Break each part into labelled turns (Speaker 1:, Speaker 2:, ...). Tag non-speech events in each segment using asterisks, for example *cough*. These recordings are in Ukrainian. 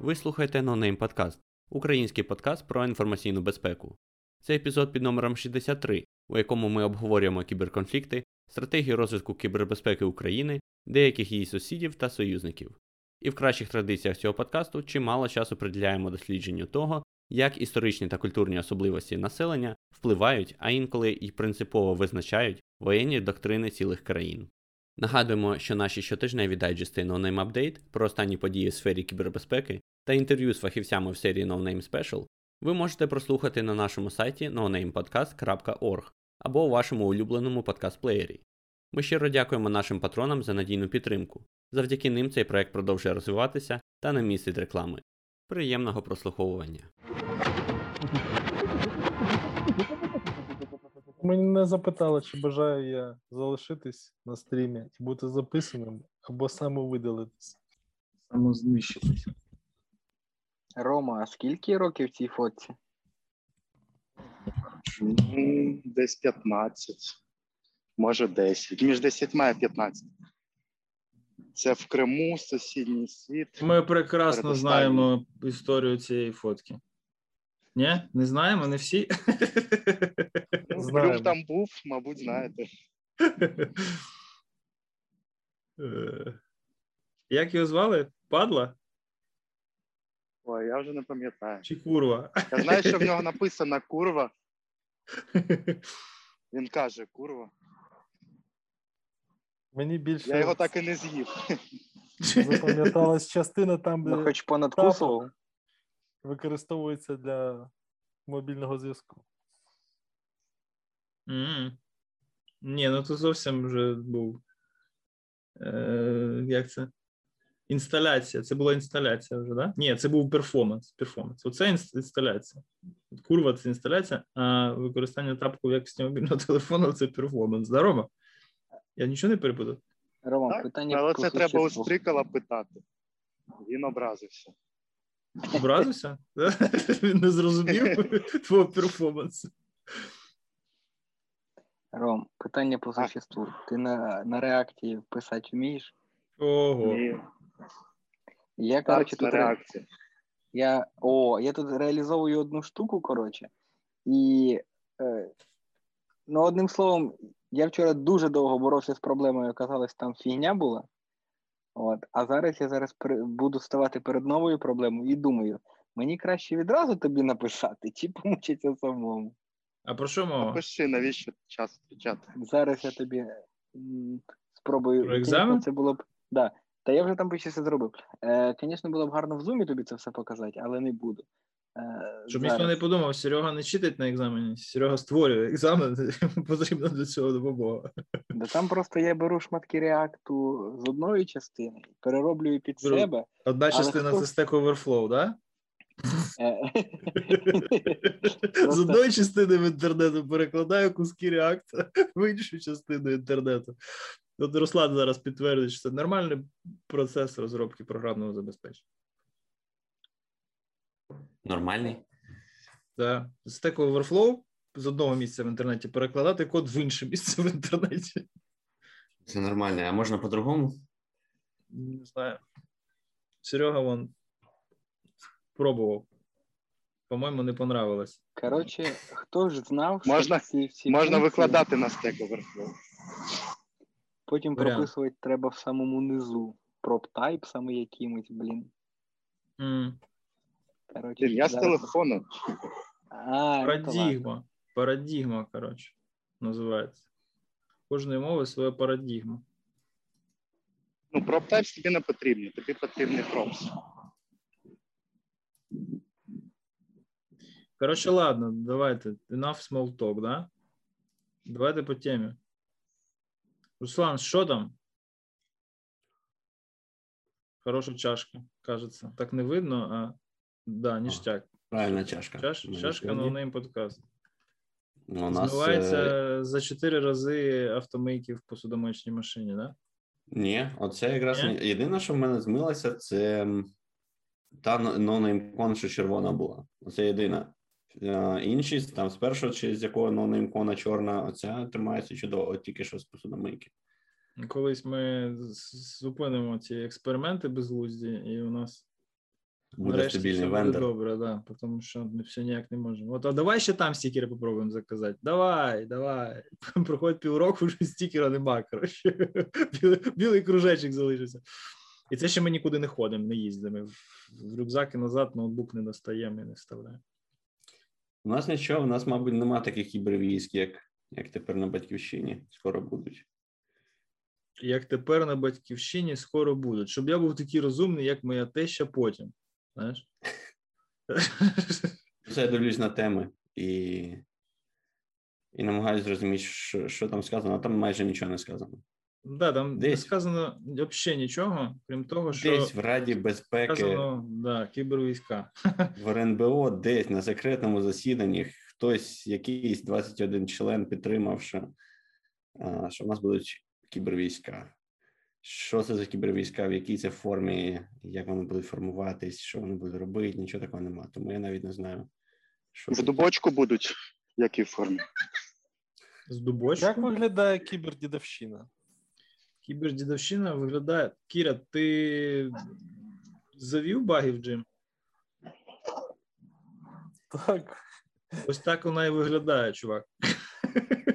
Speaker 1: Ви слухаєте NoName Podcast, український подкаст про інформаційну безпеку. Це епізод під номером 63, у якому ми обговорюємо кіберконфлікти, стратегію розвитку кібербезпеки України, деяких її сусідів та союзників. І в кращих традиціях цього подкасту чимало часу приділяємо дослідженню того, як історичні та культурні особливості населення впливають, а інколи й принципово визначають воєнні доктрини цілих країн. Нагадуємо, що наші щотижневі дайджести No Name Update про останні події в сфері кібербезпеки та інтерв'ю з фахівцями в серії No Name Special ви можете прослухати на нашому сайті nonamepodcast.org або у вашому улюбленому подкаст-плеєрі. Ми щиро дякуємо нашим патронам за надійну підтримку. Завдяки ним цей проект продовжує розвиватися та не містить реклами. Приємного прослуховування.
Speaker 2: Мене запитали, чи бажаю я залишитись на стрімі і бути записаним або самовидалитись.
Speaker 3: Самознищитися.
Speaker 4: Рома, а скільки років цій фотці?
Speaker 3: Ну, Десь 15, може 10. Між 10 і 15. Це в Криму, сусідній світ.
Speaker 5: Ми прекрасно знаємо історію цієї фотки. Ні? Не знаємо, не всі.
Speaker 3: Ну, *laughs*
Speaker 2: Знаємо.
Speaker 3: Там був, мабуть, знаєте.
Speaker 5: Е, Як його звали? Падла
Speaker 3: Ой, я вже не пам'ятаю.
Speaker 5: чи курва?
Speaker 3: Я знаю, що в нього *laughs* написано курва. *laughs* Він каже курва.
Speaker 2: Мені більше
Speaker 3: Я його так і не з'їв. *laughs*
Speaker 2: запам'яталась частина там,
Speaker 4: Ну,
Speaker 2: де
Speaker 4: хоч понадкусував.
Speaker 2: використовується для мобільного зв'язку.
Speaker 5: М. Ні, ну то зовсім вже був. Е, Як це? Інсталяція. Це була інсталяція вже, так? Да? Ні, це був перформанс. перформанс. Оце інсталяція. Курва це інсталяція, а використання тапку в якості мобільного *laughs* телефону це перформанс. Здорово. Я нічого не перепутав.
Speaker 4: Рома,
Speaker 3: Так?
Speaker 4: питання
Speaker 3: Але це треба у. Стрикала питати. Він образився.
Speaker 5: Образився? *laughs* Він не зрозумів *laughs* твого перформансу.
Speaker 4: Ром, питання по существу. Ти на, на реакції писати вмієш?
Speaker 5: Ого.
Speaker 3: І
Speaker 4: Я, коротше, тут ре-
Speaker 3: реакцію.
Speaker 4: я, о, я тут реалізовую одну штуку, коротше, і е, ну, одним словом, я вчора дуже довго боровся з проблемою, оказалось, там фігня була. От, а зараз я зараз при- буду ставати перед новою проблемою і думаю, мені краще відразу тобі написати, чи помучитися самому.
Speaker 5: А про що мова?
Speaker 3: Пиши, навіщо час втрачати.
Speaker 4: Зараз я тобі спробую.
Speaker 5: Про екзамен?
Speaker 4: Це було б. Да. Та я вже там почти все зробив. Е, звісно, було б гарно в зумі тобі це все показати, але не буду. Е,
Speaker 5: Щоб
Speaker 4: зараз.
Speaker 5: ніхто не подумав, Серега не читить на екзамені. Серега створює екзамен, *laughs* йому потрібна для цього допомога.
Speaker 4: Да там просто я беру шматки реакту з одної частини, перероблюю під
Speaker 5: Беру.
Speaker 4: себе.
Speaker 5: Одна частина
Speaker 4: хто-
Speaker 5: це Stack Overflow, да?
Speaker 4: Е, *laughs*
Speaker 5: З одної частини в інтернету перекладаю куски реакта *laughs* в іншу частину інтернету. От Руслан зараз підтвердить, що це нормальний процес розробки програмного забезпечення.
Speaker 1: Нормальний?
Speaker 5: Да. Stack Overflow з одного місця в інтернеті перекладати код в інше місце в інтернеті.
Speaker 1: Це нормально, а можна по-другому?
Speaker 5: Не знаю. Серега вон пробував. По-моєму, не понравилось.
Speaker 4: Коротше, хто ж знав, що
Speaker 3: Можна-
Speaker 4: ці всі
Speaker 3: Можна
Speaker 4: функції
Speaker 3: викладати на Stack Overflow.
Speaker 4: потім
Speaker 5: Варіант.
Speaker 4: прописувати треба в самому низу. Prop-type саме якимось, блін.
Speaker 5: М.
Speaker 3: Блін, Я з
Speaker 4: зараз-
Speaker 3: телефону.
Speaker 4: А, ну.
Speaker 5: Парадігма. Парадігма, коротше, називається. Кожної мови своя парадігма.
Speaker 3: Ну, PropTypes тобі не потрібні, тобі потрібні props.
Speaker 5: Коротше, ладно, давайте. Enough small talk, да? Давайте по темі. Руслан, що там? Хороша чашка, кажеться. Так не видно, а да, ніштяк.
Speaker 1: Правильна чашка.
Speaker 5: Чаш, чашка на подкаст.
Speaker 1: Ну, У нас,
Speaker 5: Змивається
Speaker 1: е,
Speaker 5: за 4 рази автомийки в посудомоєчній машині, да?
Speaker 1: Ні, оце якраз
Speaker 5: Ні?
Speaker 1: єдине, що в мене змилося, це та NoNameCon, що червона була. Оце єдина
Speaker 6: Е, Інші там з першого чи з якого NoNameCon а чорна, оця тримається чудово, от тільки що з посудомийки.
Speaker 5: Колись ми зупинимо ці експерименти безглузді, і у нас
Speaker 6: Буде
Speaker 5: нарешті
Speaker 6: стабільний вендор.
Speaker 5: добре, да, тому що ми все ніяк не можемо. От, а давай ще там стікери попробуємо заказати. Давай, давай. *laughs* Проходить півроку, вже стікера нема. Коротше. *laughs* Білий, білий кружечок залишився. І це ще ми нікуди не ходимо, не їздимо. В рюкзаки назад ноутбук не достаємо і не вставляємо.
Speaker 6: У нас нічого, у нас, мабуть, нема таких кібервійськ, як, як тепер на батьківщині. Скоро будуть.
Speaker 5: Як тепер на батьківщині скоро будуть. Щоб я був такий розумний, як моя теща потім. Знаєш? *laughs*
Speaker 6: Я дивлюсь на теми і, і намагаюся зрозуміти, що, що там сказано, а там майже нічого не сказано.
Speaker 5: Да, там не сказано взагалі нічого, крім того, що
Speaker 6: Десь в Раді безпеки,
Speaker 5: сказано да, кібервійська. *laughs*
Speaker 6: в РНБО, десь на секретному засіданні хтось, якийсь 21 член підтримав, що, що в нас будуть кібервійська. Що це за кібервійська, в якій це формі, як вони будуть формуватись, що вони будуть робити, нічого такого немає. Тому я навіть не знаю, що
Speaker 3: В дубочку будуть, в якій формі.
Speaker 5: З дубочку.
Speaker 2: Як виглядає кібердідовщина?
Speaker 5: Кібердідовщина виглядає. Кіра, ти завів баги в джим?
Speaker 2: Так.
Speaker 5: Ось так вона і виглядає, чувак. *laughs*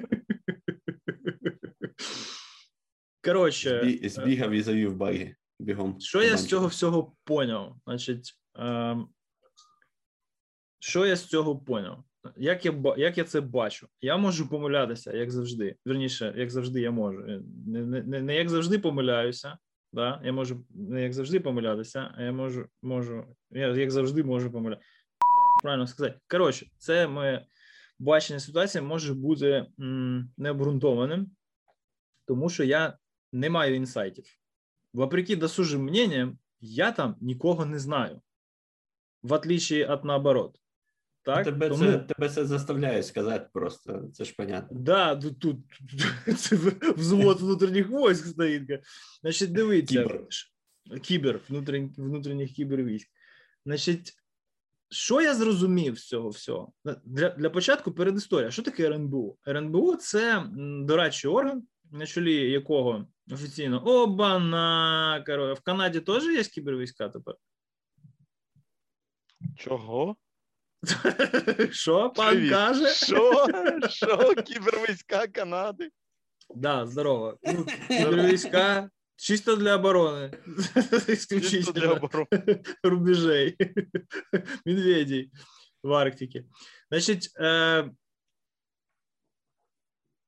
Speaker 5: Коротше,
Speaker 6: Збі- збігав і завів баги бігом.
Speaker 5: Що я з цього всього поняв? Значить, ем, що я з цього поняв? Як я, як я це бачу? Я можу помилятися, як завжди. Вірніше, як завжди, я можу. Не, не, не, не як завжди помиляюся. Да? Я можу не як завжди помилятися, а я можу, можу я як завжди можу помилятися. Правильно сказати. Коротше, це моє бачення ситуації може бути м, необґрунтованим, тому що я не маю інсайтів вопреки досужим мнениям, я там нікого не знаю. В отличие от наоборот. Так?
Speaker 6: тебе,
Speaker 5: Тому,
Speaker 6: це, тебе це заставляє сказати просто, це ж понятно.
Speaker 5: да, тут, тут *laughs* це взвод внутрішніх військ стоїть. Значить, дивіться.
Speaker 6: Кібер.
Speaker 5: Кібер, внутрішніх, внутрішніх кібервійськ. Значить, що я зрозумів з цього всього? Для, для початку передісторія. Що таке РНБУ? РНБУ це дорадчий орган, на чолі якого офіційно обана. Коро, в Канаді теж є кібервійська тепер.
Speaker 7: Чого? *laughs*
Speaker 5: Що пан
Speaker 7: Привіт.
Speaker 5: каже?
Speaker 7: Що? Що? Кібервійська Канади?
Speaker 5: Да, здорово. Ну, Кібервійська чисто для оборони.
Speaker 7: Чисто
Speaker 5: Исключительно.
Speaker 7: для оборони.
Speaker 5: рубежей медведей в Арктиці. Значить, е,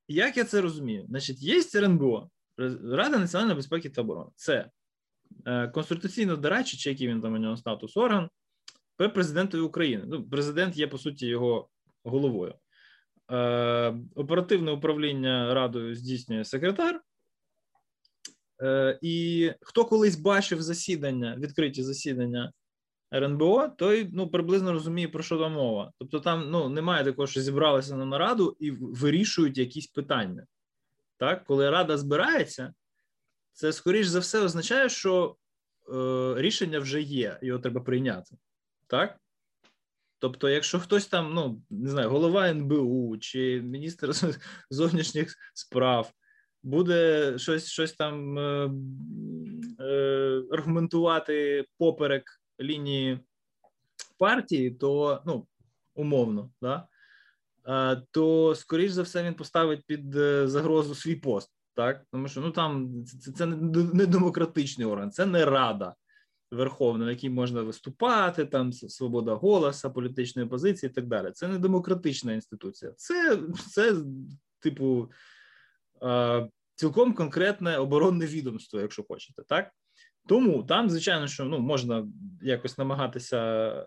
Speaker 5: як я це розумію? Значить, є РНБО, Рада національної безпеки та оборони. Це е, конституційно дорадчий, чи який він там у нього статус орган при президентові України. Ну, президент є, по суті, його головою. Е, оперативне управління радою здійснює секретар. Е, і хто колись бачив засідання, відкриті засідання РНБО, той ну, приблизно розуміє, про що там мова. Тобто там ну, немає такого, що зібралися на нараду і вирішують якісь питання. Так, коли рада збирається, це скоріш за все означає, що е, рішення вже є, його треба прийняти. Так? Тобто, якщо хтось там, ну не знаю, голова НБУ чи міністр *laughs* зовнішніх справ буде щось, щось там е, е, аргументувати поперек лінії партії, то ну, умовно, да? Е, то скоріш за все він поставить під е, загрозу свій пост. Так, тому що ну там це, це не, демократичний орган, це не рада верховна, на якій можна виступати, там свобода голоса, політичної позиції і так далі. Це не демократична інституція. Це, це типу, е, цілком конкретне оборонне відомство, якщо хочете, так? Тому там, звичайно, що ну можна якось намагатися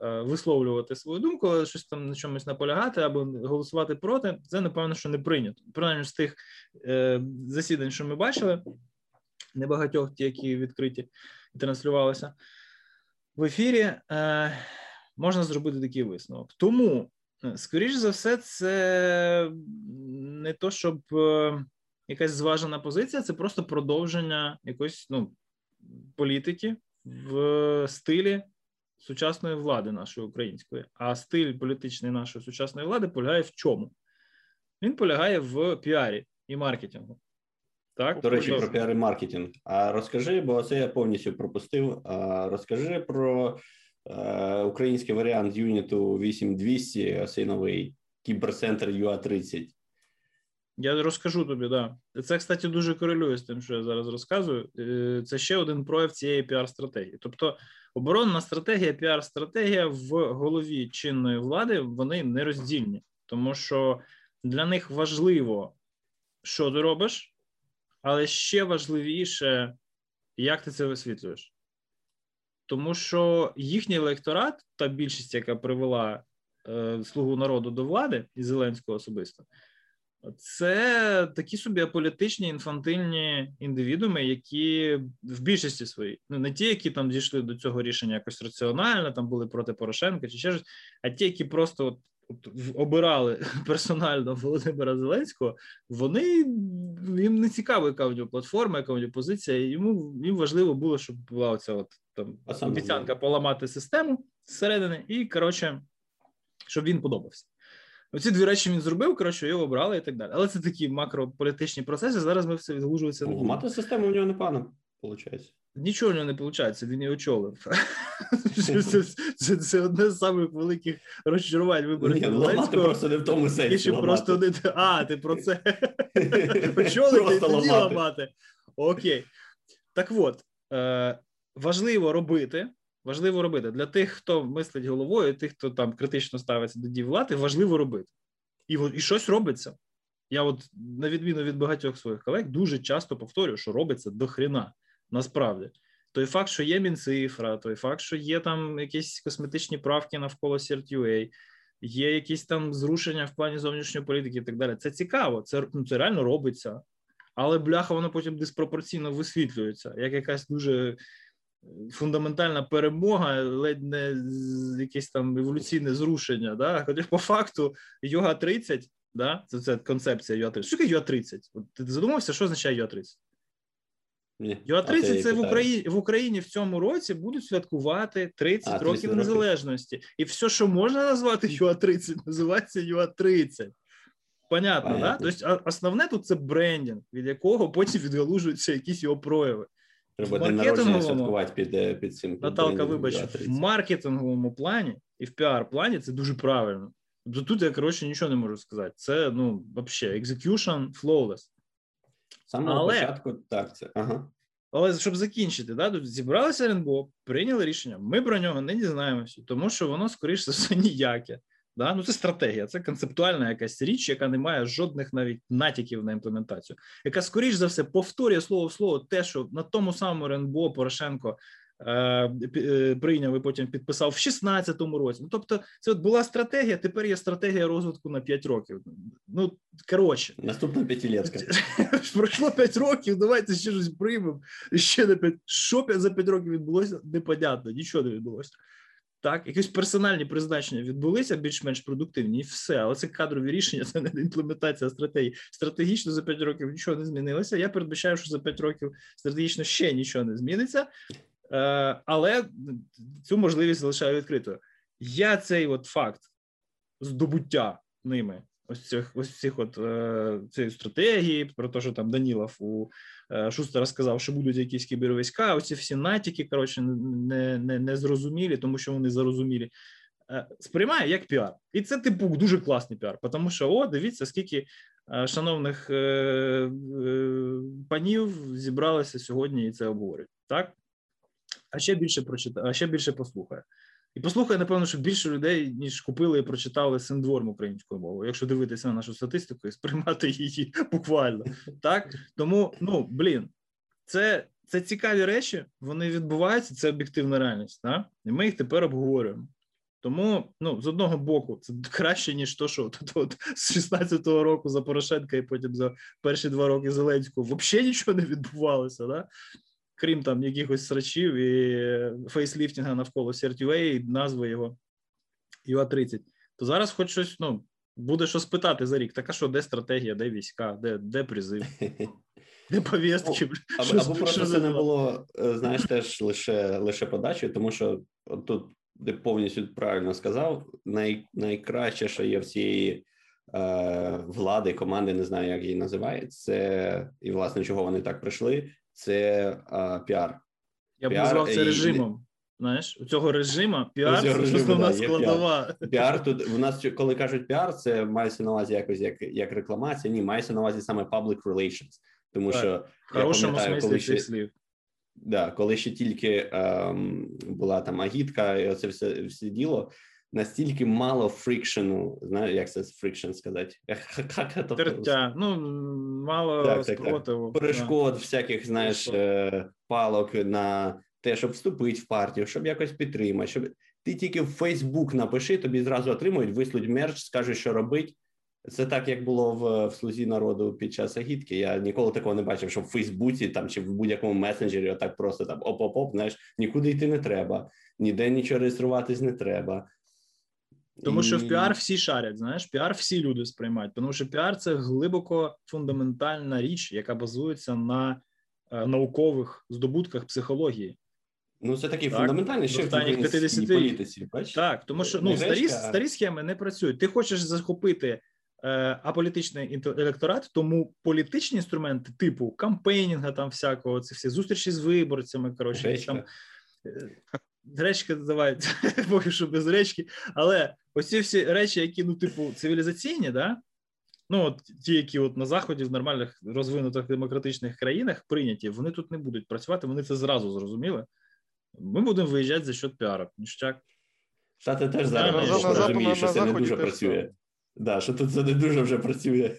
Speaker 5: е, висловлювати свою думку, але щось там на чомусь наполягати або голосувати проти. Це напевно, що не прийнято. Принаймні з тих е, засідань, що ми бачили, небагатьох ті, які відкриті і транслювалися в ефірі, е, можна зробити такий висновок. Тому, е, скоріш за все, це не то, щоб е, якась зважена позиція, це просто продовження якоїсь ну, політики в стилі сучасної влади нашої української. А стиль політичний нашої сучасної влади полягає в чому? Він полягає в піарі і маркетингу. Так,
Speaker 6: До речі, про піар і маркетинг. А розкажи, бо це я повністю пропустив. А розкажи про е, український варіант юніту 8200, цей новий кіберцентр UA30.
Speaker 5: Я розкажу тобі, да. Це, кстати, дуже корелює з тим, що я зараз розказую. Е, Це ще один прояв цієї піар-стратегії. Тобто, оборонна стратегія, піар-стратегія в голові чинної влади вони нероздільні, тому що для них важливо, що ти робиш, але ще важливіше, як ти це висвітлюєш. Тому що їхній електорат, та більшість, яка привела е, слугу народу до влади і Зеленського особисто, це такі собі аполітичні інфантильні індивідууми, які в більшості своїй, ну не ті, які там дійшли до цього рішення якось раціонально, там були проти Порошенка чи ще щось, а ті, які просто от, от в- обирали *laughs* персонально Володимира Зеленського, вони їм не цікаво, яка у нього платформа, яка у нього позиція. Йому їм важливо було, щоб була оця от там обіцянка поламати систему зсередини, і коротше, щоб він подобався. Оці дві речі він зробив, коротше, його обрали і так далі. Але це такі макрополітичні процеси. Зараз ми все не будемо.
Speaker 6: Систему у нього непогано, виходить.
Speaker 5: Нічого в нього не виходить, він її очолив. *laughs* Це, це, одне з самих великих розчарувань виборів
Speaker 6: ну, ламати просто не в тому сенсі.
Speaker 5: просто не а, ти про це *laughs* очолити і тоді
Speaker 6: ламати.
Speaker 5: ламати. Окей. Так от, е, важливо робити. Важливо робити для тих, хто мислить головою, тих, хто там критично ставиться до дій влади, важливо робити. І, і щось робиться. Я, от, на відміну від багатьох своїх колег, дуже часто повторюю, що робиться до хрена. Насправді, той факт, що є мінцифра, той факт, що є там якісь косметичні правки навколо CERT-UA, є якісь там зрушення в плані зовнішньої політики і так далі. Це цікаво, це, ну, це реально робиться. Але бляха, воно потім диспропорційно висвітлюється, як якась дуже фундаментальна перемога, ледь не якесь там еволюційне зрушення. Да? Хоча по факту йога 30, да? це, це концепція йога 30. Що таке йога 30? От ти задумався, що означає йога 30?
Speaker 6: Ні.
Speaker 5: Юа
Speaker 6: А це я
Speaker 5: 30 це в. Україні в Україні в цьому році будуть святкувати 30
Speaker 6: А, 30
Speaker 5: років
Speaker 6: років.
Speaker 5: незалежності, і все, що можна назвати Юа 30, називається Юа 30. Понятно, да? Тобто, основне тут це брендінг, від якого потім відгалужуються якісь його прояви.
Speaker 6: Треба день народження святкувати під, е, під цим.
Speaker 5: Наталка, вибач, в маркетинговому плані і в піар-плані це дуже правильно. Тобто тут я коротше нічого не можу сказати. Це ну взагалі execution flawless.
Speaker 6: Самого
Speaker 5: Але-
Speaker 6: початку так це. Ага.
Speaker 5: Але щоб закінчити, да, тут зібралися РНБО, прийняли рішення. Ми про нього не дізнаємося, тому що воно, скоріш за все, *laughs* ніяке. Да? Ну, це стратегія, це концептуальна якась річ, яка не має жодних навіть натяків на імплементацію, яка, скоріш за все, повторює слово в слово те, що на тому самому РНБО Порошенко е, е, прийняв і потім підписав в 16-му році. Ну, тобто, це от була стратегія, тепер є стратегія розвитку на 5 років. Ну, коротше.
Speaker 6: Наступна п'ятилетка. *laughs*
Speaker 5: Пройшло 5 років, давайте ще щось приймемо. Ще на 5. Що за 5 років відбулося, непонятно, нічого не відбулося. Так, якісь персональні призначення відбулися більш-менш продуктивні, і все. Але це кадрові рішення, це не імплементація стратегії. Стратегічно за 5 років нічого не змінилося. Я передбачаю, що за 5 років стратегічно ще нічого не зміниться. Е, але цю можливість залишаю відкритою. Я цей от факт здобуття ними ось цих ось цих от е, цієї стратегії, про те, що там Данілов у е, Шустера сказав, що будуть якісь кібервійська. Оці всі натяки, коротше, не, не, не зрозумілі, тому що вони зарозумілі. Е, сприймає як піар, і це типу дуже класний піар, тому що о, дивіться, скільки шановних е, панів зібралося сьогодні і це обговорюють. Так а ще більше прочитає, а ще більше послухає. І послухає, напевно, що більше людей, ніж купили і прочитали синдворм українською мовою, якщо дивитися на нашу статистику і сприймати її *laughs* буквально. Так тому, ну блін, це це цікаві речі, вони відбуваються, це об'єктивна реальність. Так? І ми їх тепер обговорюємо. Тому, ну, з одного боку, це краще, ніж то, що от, от, з 16-го року за Порошенка і потім за перші два роки Зеленського взагалі нічого не відбувалося. Да? Крім там якихось срачів і фейсліфтінга навколо CERT-UA і назви його UA-30, то зараз хоч щось, ну, буде що спитати за рік. Так а що, де стратегія, де війська, де, де призив, *laughs* де повістки?
Speaker 6: Або,
Speaker 5: Що-
Speaker 6: або просто
Speaker 5: що
Speaker 6: це не було, е, знаєш, теж лише, лише подачею, тому що тут ти повністю правильно сказав. Най, найкраще, що є в цієї е, влади, команди, не знаю, як її називають, це і власне чого вони так прийшли. Це е, піар.
Speaker 5: Я б
Speaker 6: Піар
Speaker 5: назвав це
Speaker 6: і-
Speaker 5: режимом. Знаєш, у цього *laughs* режиму піар це основна
Speaker 6: да,
Speaker 5: складова.
Speaker 6: Піар тут в нас коли кажуть піар, це мається на увазі якось як, як рекламація. Ні, мається на увазі саме public relations. Тому
Speaker 5: Так,
Speaker 6: що
Speaker 5: В хорошому смислі
Speaker 6: коли
Speaker 5: цих слів.
Speaker 6: Да, коли ще тільки ем, була там агітка, і оце все, все діло. Настільки мало friction у, знаю, як це friction сказати? Це
Speaker 5: Тертя. Ну, мало
Speaker 6: Так, так, так.
Speaker 5: спротиву. да.
Speaker 6: перешкод, всяких, знаєш, е, палок на те, щоб вступити в партію, щоб якось підтримати. Щоб ти тільки в Фейсбук напиши, тобі зразу отримують, вишлють мерч, скажуть, що робить. Це так, як було в, в слузі народу під час агітки. Я ніколи такого не бачив, що в Фейсбуці там чи в будь-якому месенджері отак просто там оп-оп-оп, знаєш, нікуди йти не треба, ніде нічого реєструватись не треба.
Speaker 5: Тому що в піар всі шарять, знаєш, піар всі люди сприймають, тому що піар це глибоко фундаментальна річ, яка базується на е, наукових здобутках психології.
Speaker 6: Ну, це такий
Speaker 5: Так,
Speaker 6: фундаментальний ще в
Speaker 5: останніх 50
Speaker 6: політиці. Бачиш?
Speaker 5: Так, тому що ну старі, старі схеми не працюють. Ти хочеш захопити е, аполітичний електорат, тому політичні інструменти, типу campaigning а, там всякого, це всі зустрічі з виборцями. Коротше, там е, гречка давай, *laughs* поки що без гречки. Але оці всі речі, які ну, типу, цивілізаційні, да. Ну, от ті, які от на заході в нормальних розвинутих демократичних країнах прийняті, вони тут не будуть працювати. Вони це зразу зрозуміли. Ми будемо виїжджати за счет піару. Ніштяк.
Speaker 6: Штати теж зараз розуміють,
Speaker 7: на
Speaker 6: що це не дуже працює. Да, що тут це не дуже вже працює.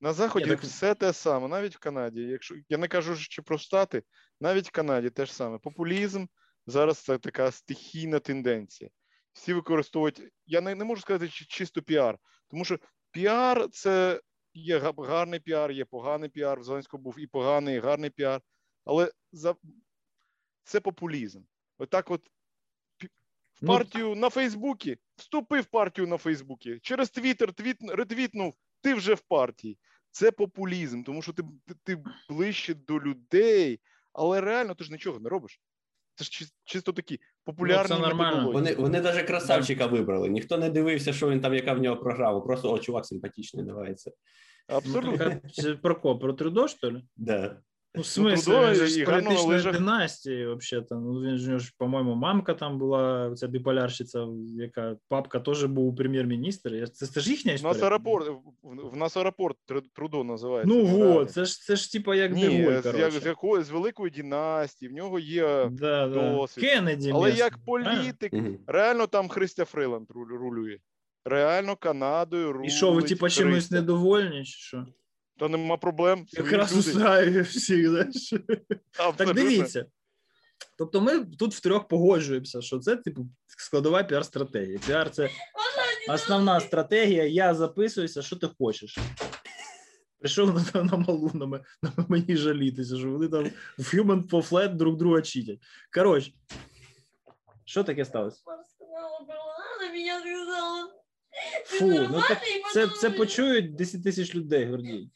Speaker 7: На заході
Speaker 5: так-
Speaker 7: все те саме, навіть в Канаді. Якщо я не кажу ще про штати, навіть в Канаді те ж саме. Популізм зараз це така стихійна тенденція. Всі використовують. Я не, не можу сказати чи- чисто піар, тому що піар це є гарний піар, є поганий піар. В Зеленського був і поганий, і гарний піар. Але за це популізм. Отак, от пі- в
Speaker 5: Ну,
Speaker 7: партію на Фейсбуці, вступив в партію на Фейсбуці, через Твіттер твіт, ретвітнув, ти вже в партії. Це популізм, тому що ти, ти, ти ближче до людей, але реально ти ж нічого не робиш. Це ж чисто такі популярні
Speaker 5: Ну, це нормально.
Speaker 6: Вони, вони навіть красавчика вибрали. Ніхто не дивився, що він там, яка в нього програма. Просто о, чувак симпатичний, давається.
Speaker 7: Абсолютно.
Speaker 5: Так, а це про кого? Про Трюдо, що ли?
Speaker 6: Да.
Speaker 5: Ну, в смысле,
Speaker 7: Трудо
Speaker 5: він же з політичної династії, взагалі. Ну, він ж, ж, по-моєму, мамка там була, ця біполярщиця, яка папка теж був прем'єр-міністр. Це, це ж їхня
Speaker 7: В
Speaker 5: історія?
Speaker 7: нас аеропорт, в, в нас аеропорт Трудо називається.
Speaker 5: Ну, вот, це ж, це ж типа як
Speaker 7: Ні,
Speaker 5: Деголь,
Speaker 7: з,
Speaker 5: коротше.
Speaker 7: з, якої, з великої династії, в нього є.
Speaker 5: Да, да.
Speaker 7: досвід.
Speaker 5: Кеннеді
Speaker 7: Але
Speaker 5: місний,
Speaker 7: як політик,
Speaker 6: Мгм.
Speaker 7: реально там Христя Фриланд руль- рулює. Реально Канадою рулить.
Speaker 5: І що, ви типа чимось недовольні, чи що?
Speaker 7: Та нема проблем.
Speaker 5: Якраз устраює всіх, знаєш? Так дивіться. Тобто ми тут втрьох погоджуємося, що це типу складова піар-стратегія. Піар це основна стратегія. Я записуюся, що ти хочеш. Прийшов на, на малу на, на мені жалітися, що вони там в Human for Flat друг друга читять. Коротше, що таке сталося?
Speaker 8: сказала, она меня сказала.
Speaker 5: Фу, ну так це, це почують 10 тисяч людей, Гордій.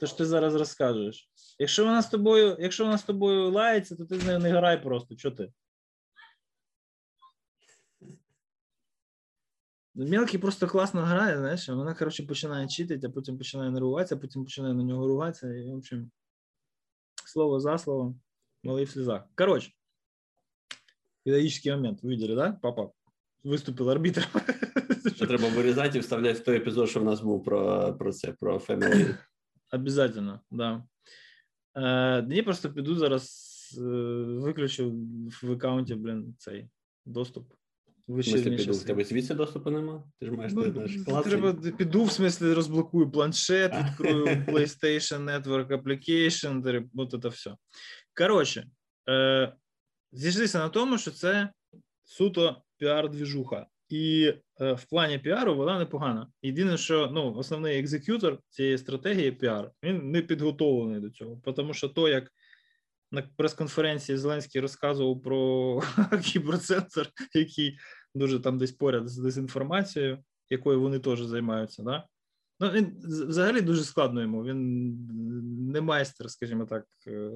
Speaker 5: То ж ти зараз розкажеш. Якщо вона з тобою, якщо вона з тобою лається, то ти з нею не грай просто. Чого ти? Мелкий просто класно грає, знаєш, вона, коротше, починає читати, а потім починає нервуватися, а потім починає на нього ругатися. І, в общем, слово за словом, малий в слезах. Коротше, педагогічний момент. Ви видели, да? Папа виступив арбітром. *laughs*
Speaker 6: Це треба вирізати і вставляти в той епізод, що в нас був про, про це, про Family. *clears throat*
Speaker 5: Обязательно, да. Е, я просто піду зараз, е, виключу в аккаунті, блін, цей доступ.
Speaker 6: В
Speaker 5: Ви ще
Speaker 6: смислі,
Speaker 5: раніше
Speaker 6: піду, в тебе звідси доступу нема? Ти ж маєш
Speaker 5: Ну,
Speaker 6: знаєш, клацай.
Speaker 5: треба піду, в смислі, розблокую планшет, *laughs* відкрою PlayStation Network Application, от це все. Коротше, е, зійшлися на тому, що це суто піар-двіжуха. І е, в плані піару вона непогана. Єдине, що ну, основний executor цієї стратегії піар, він не підготовлений до цього. Тому що то, як на прес-конференції Зеленський розказував про *laughs* кіберцентр, який дуже там десь поряд з дезінформацією, якою вони теж займаються. Да? Ну, він взагалі дуже складно йому. Він не майстер, скажімо так, е,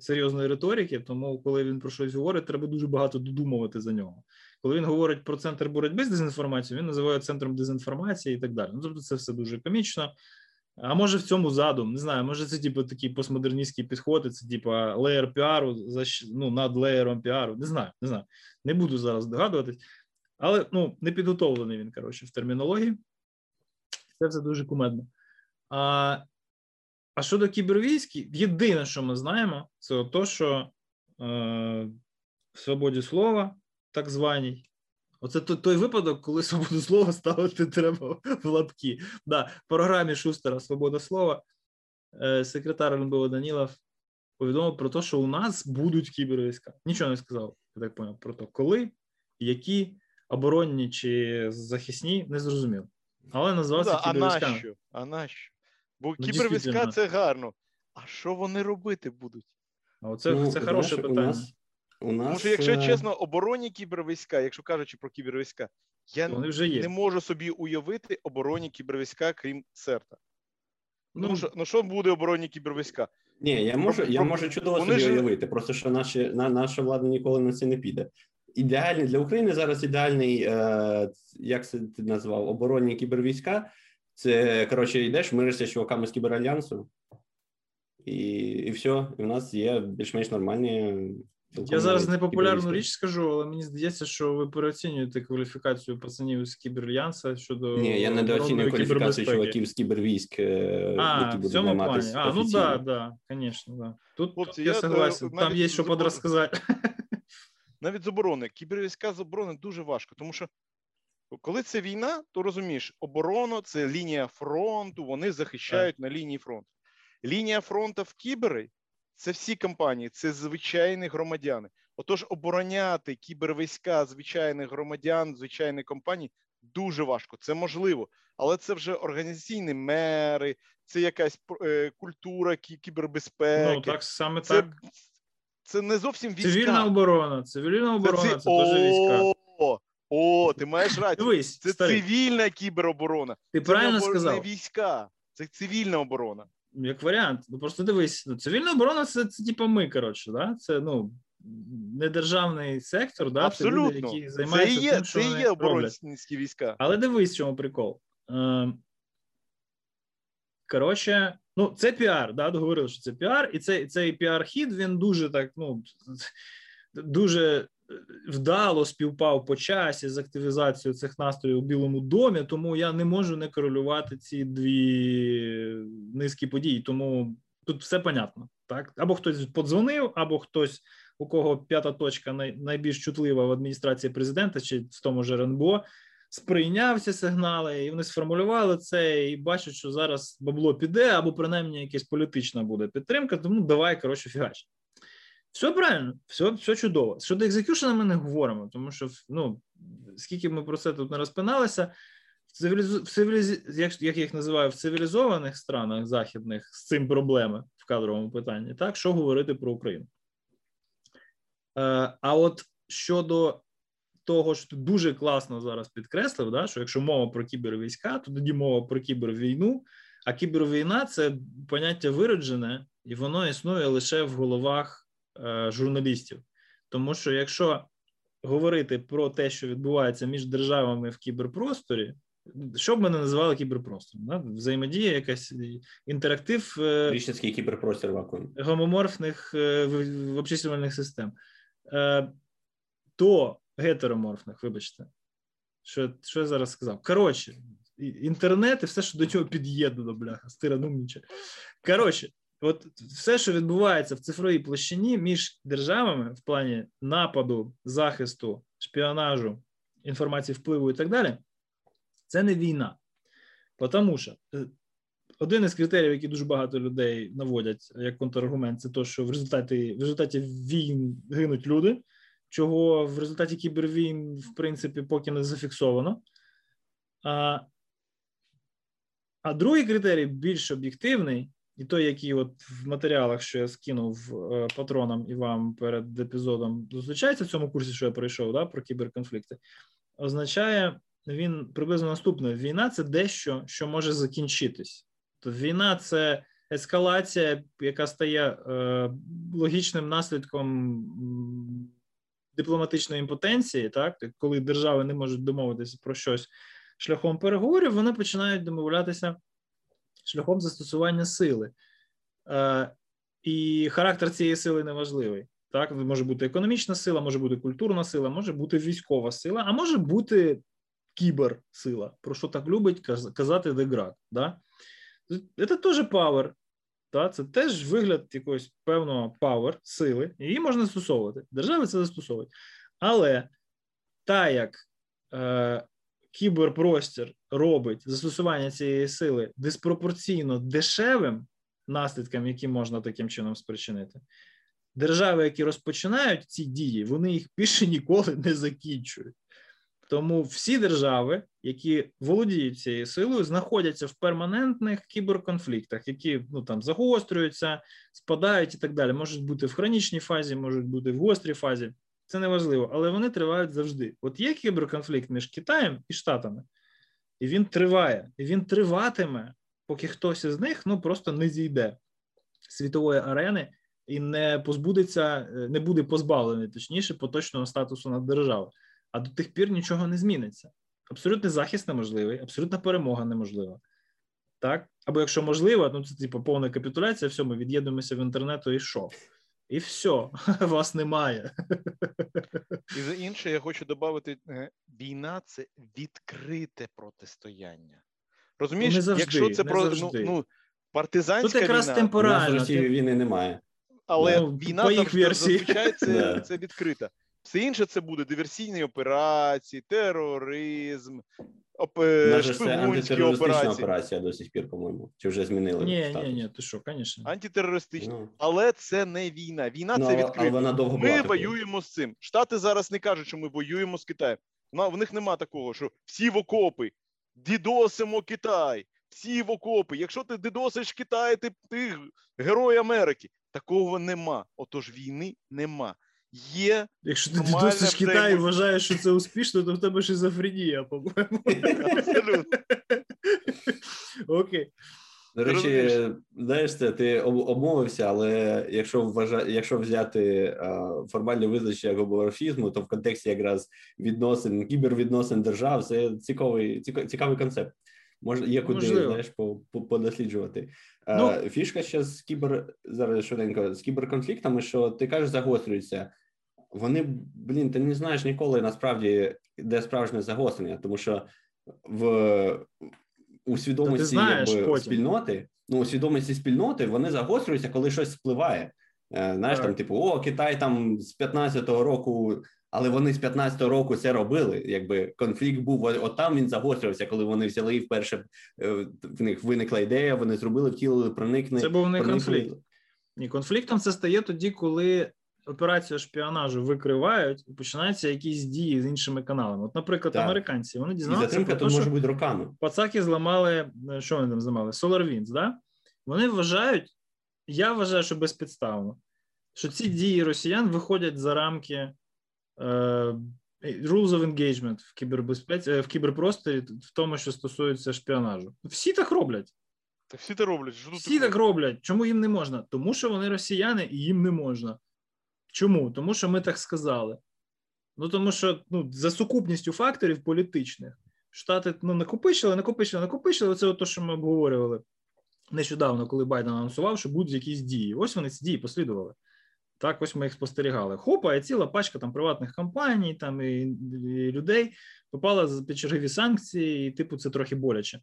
Speaker 5: серйозної риторики, тому коли він про щось говорить, треба дуже багато додумувати за нього. Коли він говорить про центр боротьби з дезінформацією, він називає центром дезінформації і так далі. Ну, тобто, це все дуже комічно. А може в цьому задум, не знаю, може це типу такий постмодерністський підход, це типу layer піару ну, над layer ом піару. Не знаю, не знаю. Не буду зараз догадуватись, але ну, не підготовлений він, коротше, в термінології. Це все дуже кумедно. А а щодо кібервійськ, єдине, що ми знаємо, це то, що е, в свободі слова, так званій, Оце той випадок, коли свободу слова ставити треба в лапки. Да, В програмі Шустера Свобода слова е, секретар РНБО Данілов повідомив про те, що у нас будуть кібервійська. Нічого не сказав, я так поняв, про те, коли, які, оборонні чи захисні, не зрозумів. Але назвався
Speaker 7: ну, да,
Speaker 5: кібервійськами.
Speaker 7: А нащо? А нащо? Бо
Speaker 5: Ну,
Speaker 7: кібервійська це гарно. А що вони робити будуть?
Speaker 5: А оце
Speaker 6: Ну,
Speaker 5: це хороше
Speaker 6: знаєш,
Speaker 5: питання.
Speaker 6: У нас, у нас,
Speaker 7: Тому що, якщо
Speaker 6: е,
Speaker 7: чесно, оборонні кібервійська, якщо кажучи про кібервійська, я
Speaker 5: Вони вже є.
Speaker 7: не можу собі уявити оборонні кібервійська, крім ЦЕРТа. Ну,
Speaker 5: Ну,
Speaker 7: що, ну що буде оборонні кібервійська?
Speaker 6: Ні, я можу, я можу чудово
Speaker 7: вони
Speaker 6: собі
Speaker 7: ж-
Speaker 6: уявити, просто що наші, на, наша влада ніколи на це не піде. Ідеальний для України зараз ідеальний, е, як це ти назвав, оборонні кібервійська. Це коротше, йдеш, миришся з чуваками з кіберальянсу, і, і все. І в нас є більш-менш нормальні.
Speaker 5: Я зараз непопулярну річ скажу, але мені здається, що ви переоцінюєте кваліфікацію пацанів з кіберальянса щодо
Speaker 6: Ні, я недооцінюю кваліфікацію чуваків з кібервійськ, е,
Speaker 5: А,
Speaker 6: які
Speaker 5: в
Speaker 6: будуть
Speaker 5: цьому плані.
Speaker 6: займатися
Speaker 5: А, ну да, да, конечно, да. Тут
Speaker 7: Хлопці,
Speaker 5: я,
Speaker 7: я,
Speaker 5: согласен. Там є що подрозказати. *laughs*
Speaker 7: Навіть з оборони. Кібервійська з оборони дуже важко, тому що коли це війна, то розумієш, оборона це лінія фронту, вони захищають на лінії фронту. Лінія фронту в кібери це всі компанії, це звичайні громадяни. Отож, обороняти кібервійська звичайних громадян, звичайних компаній дуже важко. Це можливо, але це вже організаційні мери, це якась е, культура кі- кібербезпеки.
Speaker 5: Ну, так саме
Speaker 7: це,
Speaker 5: так.
Speaker 7: це не зовсім війська.
Speaker 5: Цивільна оборона. Цивільна оборона це,
Speaker 7: це,
Speaker 5: теж війська.
Speaker 7: О, о, ти маєш рацію.
Speaker 5: Дивись,
Speaker 7: Це
Speaker 5: старий,
Speaker 7: цивільна кібероборона.
Speaker 5: ти
Speaker 7: Це
Speaker 5: правильно
Speaker 7: не, обор-
Speaker 5: сказав.
Speaker 7: не війська, це цивільна оборона.
Speaker 5: Як варіант. Ну просто дивись, ну, цивільна оборона це, це типу ми, коротше, да? Це ну недержавний сектор, да? Це люди,
Speaker 7: Абсолютно.
Speaker 5: які
Speaker 7: Це
Speaker 5: займаються
Speaker 7: і є,
Speaker 5: тим, що
Speaker 7: це
Speaker 5: вони
Speaker 7: є оборонські війська.
Speaker 5: Але дивись, в чому прикол. Е, коротше, ну, це піар, да, договорили, що це піар, і цей, цей піар-хід він дуже так, ну, *laughs* дуже вдало співпав по часі з активізацією цих настроїв у Білому домі, тому я не можу не корелювати ці дві низки подій. Тому тут все понятно. Так? Або хтось подзвонив, або хтось, у кого п'ята точка найбільш чутлива в адміністрації президента чи в тому ж РНБО, сприйняв ці сигнали, і вони сформулювали це, і бачать, що зараз бабло піде, або принаймні якась політична буде підтримка. Тому давай, коротше, фігач. Все правильно, все все чудово. Щодо екзекюшена ми не говоримо, тому що ну, скільки ми про це тут не розпиналися, в цивілізу... в цивілізі... як, як я їх називаю, в цивілізованих странах західних з цим проблеми в кадровому питанні, так, що говорити про Україну. Е, а от щодо того, що ти дуже класно зараз підкреслив, да, що якщо мова про кібервійська, то тоді мова про кібервійну, а кібервійна це поняття вироджене, і воно існує лише в головах журналістів. Тому що якщо говорити про те, що відбувається між державами в кіберпросторі, що б ми не називали кіберпростором? Да? Взаємодія, якась інтерактив е,
Speaker 6: Річницький кіберпростір вакуум.
Speaker 5: гомоморфних е, обчислювальних систем, е, то гетероморфних, вибачте, що, що я зараз сказав? Коротше, інтернет і все, що до цього під'єднано, бляха, стиранумніче. Коротше, от все, що відбувається в цифровій площині між державами в плані нападу, захисту, шпіонажу, інформації впливу і так далі, це не війна. Тому що е, один із критеріїв, які дуже багато людей наводять як контраргумент, це те, що в результаті, в результаті війн гинуть люди, чого в результаті кібервійн, в принципі, поки не зафіксовано. А, а другий критерій більш об'єктивний, і той, який от в матеріалах, що я скинув е, патронам і вам перед епізодом зустрічається в цьому курсі, що я пройшов, да, про кіберконфлікти, означає він приблизно наступне: війна це дещо, що може закінчитись. Тобто війна це ескалація, яка стає е, логічним наслідком дипломатичної імпотенції, так коли держави не можуть домовитися про щось шляхом переговорів, вони починають домовлятися шляхом застосування сили. Е, І характер цієї сили неважливий. Так, може бути економічна сила, може бути культурна сила, може бути військова сила, а може бути кіберсила, про що так любить казати Деград. Да? Це теж павер. Да? Це теж вигляд якогось певного павер, сили, її можна застосовувати. Держави це застосовують. Але та як е, кіберпростір робить застосування цієї сили диспропорційно дешевим наслідкам, які можна таким чином спричинити, держави, які розпочинають ці дії, вони їх *laughs* більше ніколи не закінчують. Тому всі держави, які володіють цією силою, знаходяться в перманентних кіберконфліктах, які ну там загострюються, спадають і так далі. Можуть бути в хронічній фазі, можуть бути в гострій фазі. Це не важливо, але вони тривають завжди. От є кіберконфлікт між Китаєм і Штатами, і він триває, і він триватиме, поки хтось із них ну просто не зійде світової арени і не позбудеться, е, не буде позбавлений, точніше, поточного статусу наддержави. А до тих пір нічого не зміниться. Абсолютний захист неможливий, абсолютна перемога неможлива. Так? Або якщо можливо, ну це типу повна капітуляція, все, ми від'єднуємося в інтернету і що? І все, *laughs* вас немає. *laughs*
Speaker 7: І за інше, я хочу додати: е, війна це відкрите протистояння. Розумієш,
Speaker 5: Ну, не завжди,
Speaker 7: якщо це
Speaker 5: не
Speaker 7: про ну,
Speaker 5: завжди.
Speaker 7: ну партизанська
Speaker 5: Тут якраз
Speaker 7: війна,
Speaker 6: нас в. Росії війни немає.
Speaker 7: але
Speaker 5: Ну,
Speaker 7: війна
Speaker 5: по їх версії.
Speaker 7: зазвичай це, *laughs* це відкрита. Все інше це буде диверсійні операції, тероризм, е,
Speaker 6: антитерористична
Speaker 7: операції,
Speaker 6: операція до сих пір, по-моєму. Чи вже змінили?
Speaker 5: Ні,
Speaker 6: статус?
Speaker 5: ні, ні, ти що, звісно.
Speaker 7: антитерористичні.
Speaker 6: Ну,
Speaker 7: Але це не війна. Війна
Speaker 6: ну,
Speaker 7: це відкрита.
Speaker 6: вона довго була
Speaker 7: Ми
Speaker 6: такою.
Speaker 7: воюємо з цим. Штати зараз не кажуть, що ми воюємо з Китаєм. На- В них нема такого, що всі в окопи, дідосимо Китай, всі в окопи. Якщо ти дідосиш Китай, ти, ти герой Америки. Такого нема. Отож, війни нема. Є
Speaker 5: Якщо ти досиш Китай і вважаєш, що це успішно, то в тебе шизофренія, по-моєму.
Speaker 7: абсолютно.
Speaker 5: Окей.
Speaker 6: До речі, знаєш це, ти обмовився, але якщо вважа... якщо взяти а, формальне визначення гоморфізму, то в контексті якраз відносин, кібервідносин держав, це цікавий, ціка- цікавий концепт. Може, є куди
Speaker 5: Можливо.
Speaker 6: знаєш, по, по, подосліджувати.
Speaker 5: Ну-
Speaker 6: фішка ще з кібер зараз швиденько з кіберконфліктами, що ти кажеш, загострюються. Вони, блін, ти не знаєш ніколи насправді, де справжнє загострення, тому що в у свідомості
Speaker 5: знаєш
Speaker 6: якби,
Speaker 5: потім.
Speaker 6: спільноти, ну у свідомості спільноти вони загострюються, коли щось спливає. Е, знаєш,
Speaker 5: Так.
Speaker 6: там, типу, о, Китай там з 15-го року, але вони з 15-го року це робили. Якби конфлікт був, от там він загострювався, коли вони взяли і вперше е, в них виникла ідея, вони зробили, втілили, проникли.
Speaker 5: Це був не
Speaker 6: проникли.
Speaker 5: конфлікт. Ні, конфліктом це стає тоді, коли операцію шпіонажу викривають і починаються якісь дії з іншими каналами. От, наприклад,
Speaker 6: Так.
Speaker 5: американці вони
Speaker 6: І
Speaker 5: дізналися
Speaker 6: затримка
Speaker 5: про те,
Speaker 6: тут може бути роками.
Speaker 5: пацаки зламали, е, що вони там зламали? SolarWinds, да? Вони вважають, я вважаю, що безпідставно, що ці дії росіян виходять за рамки е, rules of engagement в кібербезпеці, е, в кіберпросторі, в тому, що стосується шпіонажу. Всі так роблять.
Speaker 7: Так всі це роблять. Що тут
Speaker 5: Всі так роблять. Чому їм не можна? Тому що вони росіяни і їм не можна. Чому? Тому що ми так сказали. Ну тому що ну, за сукупністю факторів політичних штати ну, накопичили, накопичили, накопичили. Оце те, що ми обговорювали нещодавно, коли Байден анонсував, що будуть якісь дії. Ось вони ці дії послідували. Так, ось ми їх спостерігали. Хопа, і ціла пачка там приватних компаній, там і, і людей попала під чергові санкції, і типу це трохи боляче.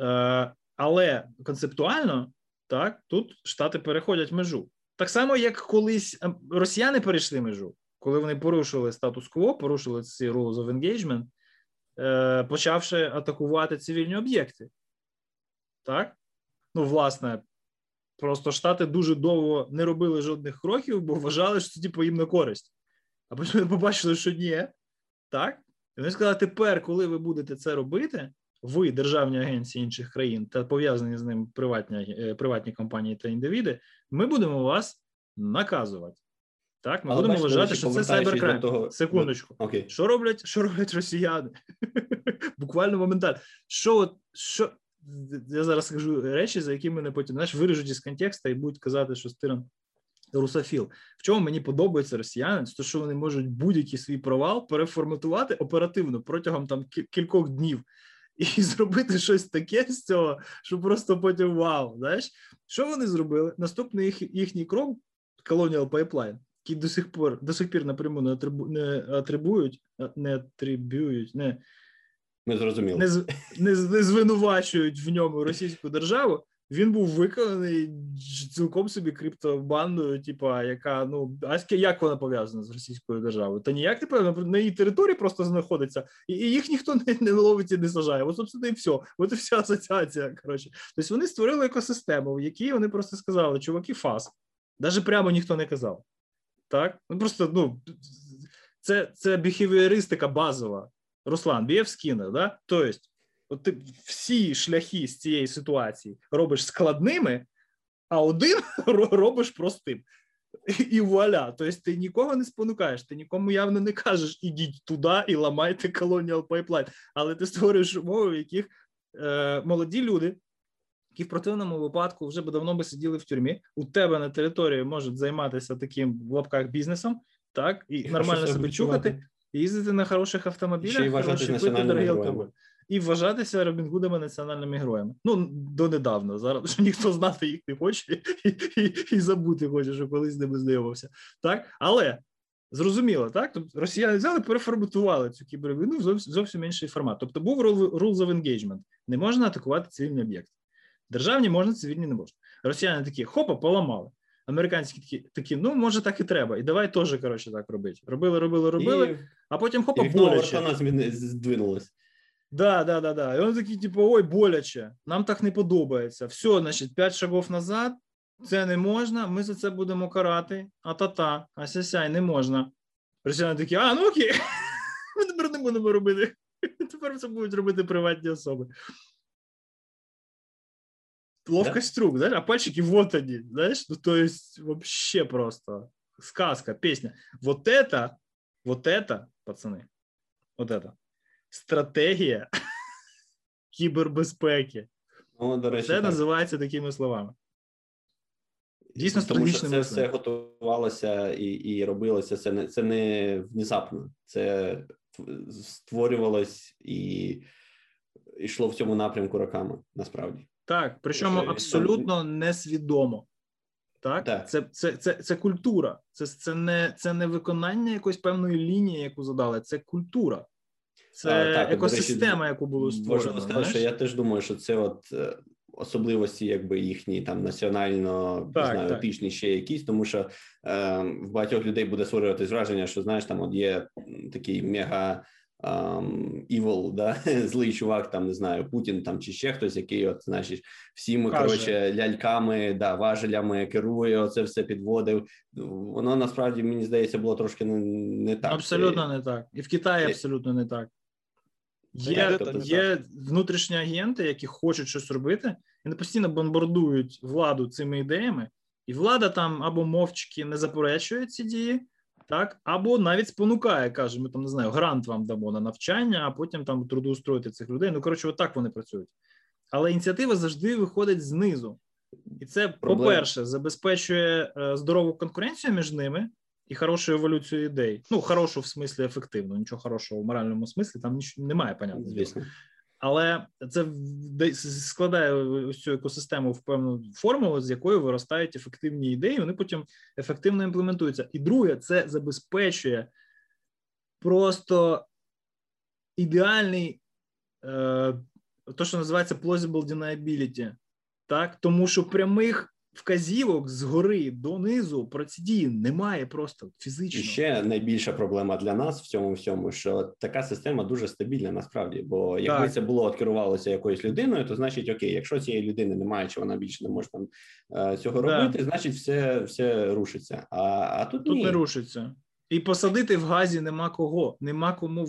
Speaker 5: Е, але концептуально так тут штати переходять межу. Так само, як колись е, росіяни перейшли межу, коли вони порушили статус-кво, порушили ці rules of engagement, е, почавши атакувати цивільні об'єкти. Так? Ну, власне, просто штати дуже довго не робили жодних кроків, бо вважали, що це типу, їм на користь. А потім побачили, що ні. Так? І вони сказали: тепер, коли ви будете це робити, ви, державні агенції інших країн та пов'язані з ним приватні, е, приватні компанії та індивіди, ми будемо вас наказувати. Так, ми
Speaker 6: Але
Speaker 5: будемо вважати, що це сайберкрайм.
Speaker 6: того-
Speaker 5: Секундочку.
Speaker 6: Окей.
Speaker 5: Що роблять, що роблять росіяни? *laughs* Буквально моментально. Що, от, що я зараз скажу речі, за які мене потім знаєш, виріжуть із контексту і будуть казати, що Стиран русофіл. В чому мені подобається росіяни, це що вони можуть будь-який свій провал переформатувати оперативно протягом там кількох днів і *laughs* зробити щось таке з цього, що просто потім вау. Знаєш, що вони зробили? Наступний їх, їхній крок Colonial Pipeline, який до сих пор до сих пір напряму не, атрибу, не атрибують, не атрибують, не,
Speaker 6: Ми зрозуміли.
Speaker 5: не, не, не звинувачують в ньому російську державу. Він був виконаний цілком собі криптобандою, типа, яка ну а як вона пов'язана з російською державою? Та ніяк не певно на її території просто знаходиться, і, їх ніхто не, не ловить і не сажає. От собственно і все. От і вся асоціація. Коротше, тобто вони створили екосистему, в якій вони просто сказали, чуваки, фас. Навіть прямо ніхто не казав. Так? Ну просто ну це, це біхевіористика базова. Руслан, в да? Тобто, от ти всі шляхи з цієї ситуації робиш складними, а один *laughs* робиш простим. І- вуаля. Тобто ти нікого не спонукаєш, ти нікому явно не кажеш, ідіть туди і ламайте Colonial Pipeline. Але ти створюєш умови, в яких е, молоді люди, які в противному випадку вже би давно би сиділи в тюрмі, у тебе на території можуть займатися таким в лапках бізнесом, так, і,
Speaker 6: І
Speaker 5: нормально себе чухати, їздити на хороших автомобілях,
Speaker 6: вважатись
Speaker 5: пити
Speaker 6: національними
Speaker 5: алкоголь. І вважатися Робін Гудами національними героями. Ну, донедавна. Зараз що ніхто знати їх не хоче і, і, і забути хоче, що колись з ними знайомився. Так? Але зрозуміло, так? Тобто росіяни взяли, переформатували цю кібервійну в зовсім, зовсім інший формат. Тобто був rule- rules of engagement. Не можна атакувати цивільні об'єкти. Державні можна, цивільні не можна. Росіяни такі, хопа, поламали. Американські такі, такі, ну може так і треба. І давай теж, коротше, так робити. Робили, робили, робили,
Speaker 6: І,
Speaker 5: а потім хопа,
Speaker 6: вікно
Speaker 5: боляче.
Speaker 6: зміни- здвинулось.
Speaker 5: Да, да, да, да. І вони такі, типу, ой, боляче, нам так не подобається. Все, значить, п'ять шагів назад, це не можна, ми за це будемо карати. А та-та, а сясяй, не можна. Росіяни такі, а, ну окей, *laughs* ми тепер не будемо робити. *laughs* Тепер це будуть робити приватні особи. Ловкость рук, знаєш, а пальчики вот они, знаешь, ну то есть вообще просто сказка, песня. Вот это, вот это, пацаны, вот это, стратегія кібербезпеки.
Speaker 6: Ну, до речі,
Speaker 5: Це
Speaker 6: так.
Speaker 5: називається такими словами. Дійсно,
Speaker 6: Тому що це все готувалося і, і робилося. Це не це не внезапно. Це створювалось і йшло в цьому напрямку роками, насправді.
Speaker 5: Так, причому
Speaker 6: Що,
Speaker 5: абсолютно несвідомо. Так,
Speaker 6: Так.
Speaker 5: Це, це, це, це культура. Це, це, не, це не виконання якоїсь певної лінії, яку задали, це культура. Це
Speaker 6: А, так,
Speaker 5: екосистема,
Speaker 6: речі,
Speaker 5: яку було створено.
Speaker 6: сказати, що я теж думаю, що це от е, особливості, якби їхні там національно
Speaker 5: Так,
Speaker 6: знаю,
Speaker 5: так.
Speaker 6: етичні ще якісь, тому що е, в багатьох людей буде створюватись враження, що знаєш, там от є такий мега evil, да? *laughs* злий чувак, там не знаю, Путін там чи ще хтось, який от значить всіми коротше ляльками, да, важелями керує, оце все підводив. Воно насправді мені здається було трошки не, не так.
Speaker 5: Абсолютно не так. І в Китаї
Speaker 6: Е,
Speaker 5: абсолютно не так.
Speaker 6: Є-
Speaker 5: Є, є внутрішні агенти, які хочуть щось робити, і вони постійно бомбардують владу цими ідеями, і влада там або мовчки не заперечує ці дії, так, або навіть спонукає, каже, ми там не знаю, грант вам дамо на навчання, а потім там трудоустроїти цих людей. Ну коротше, отак вони працюють. Але ініціатива завжди виходить знизу. І це,
Speaker 6: Проблема-
Speaker 5: по-перше, забезпечує е, здорову конкуренцію між ними і хорошу еволюцію ідей. Ну, хорошу в смислі ефективно, нічого хорошого в моральному смислі там нічого немає, понятно.
Speaker 6: Звісно.
Speaker 5: Але це складає ось цю екосистему в певну формулу, з якої виростають ефективні ідеї, вони потім ефективно імплементуються. І друге, це забезпечує просто ідеальний, е, то, що називається plausible deniability, так? Тому що прямих вказівок згори донизу про ці дії немає просто фізично.
Speaker 6: І ще найбільша проблема для нас в цьому всьому, що така система дуже стабільна насправді. Бо якби
Speaker 5: Так.
Speaker 6: це було от керувалося якоюсь людиною, то значить окей, якщо цієї людини немає, чи вона більше не може там е, цього
Speaker 5: Да.
Speaker 6: робити, значить все, все рушиться. А, а тут,
Speaker 5: Тут
Speaker 6: ні.
Speaker 5: не рушиться. І посадити в газі нема кого, нема кому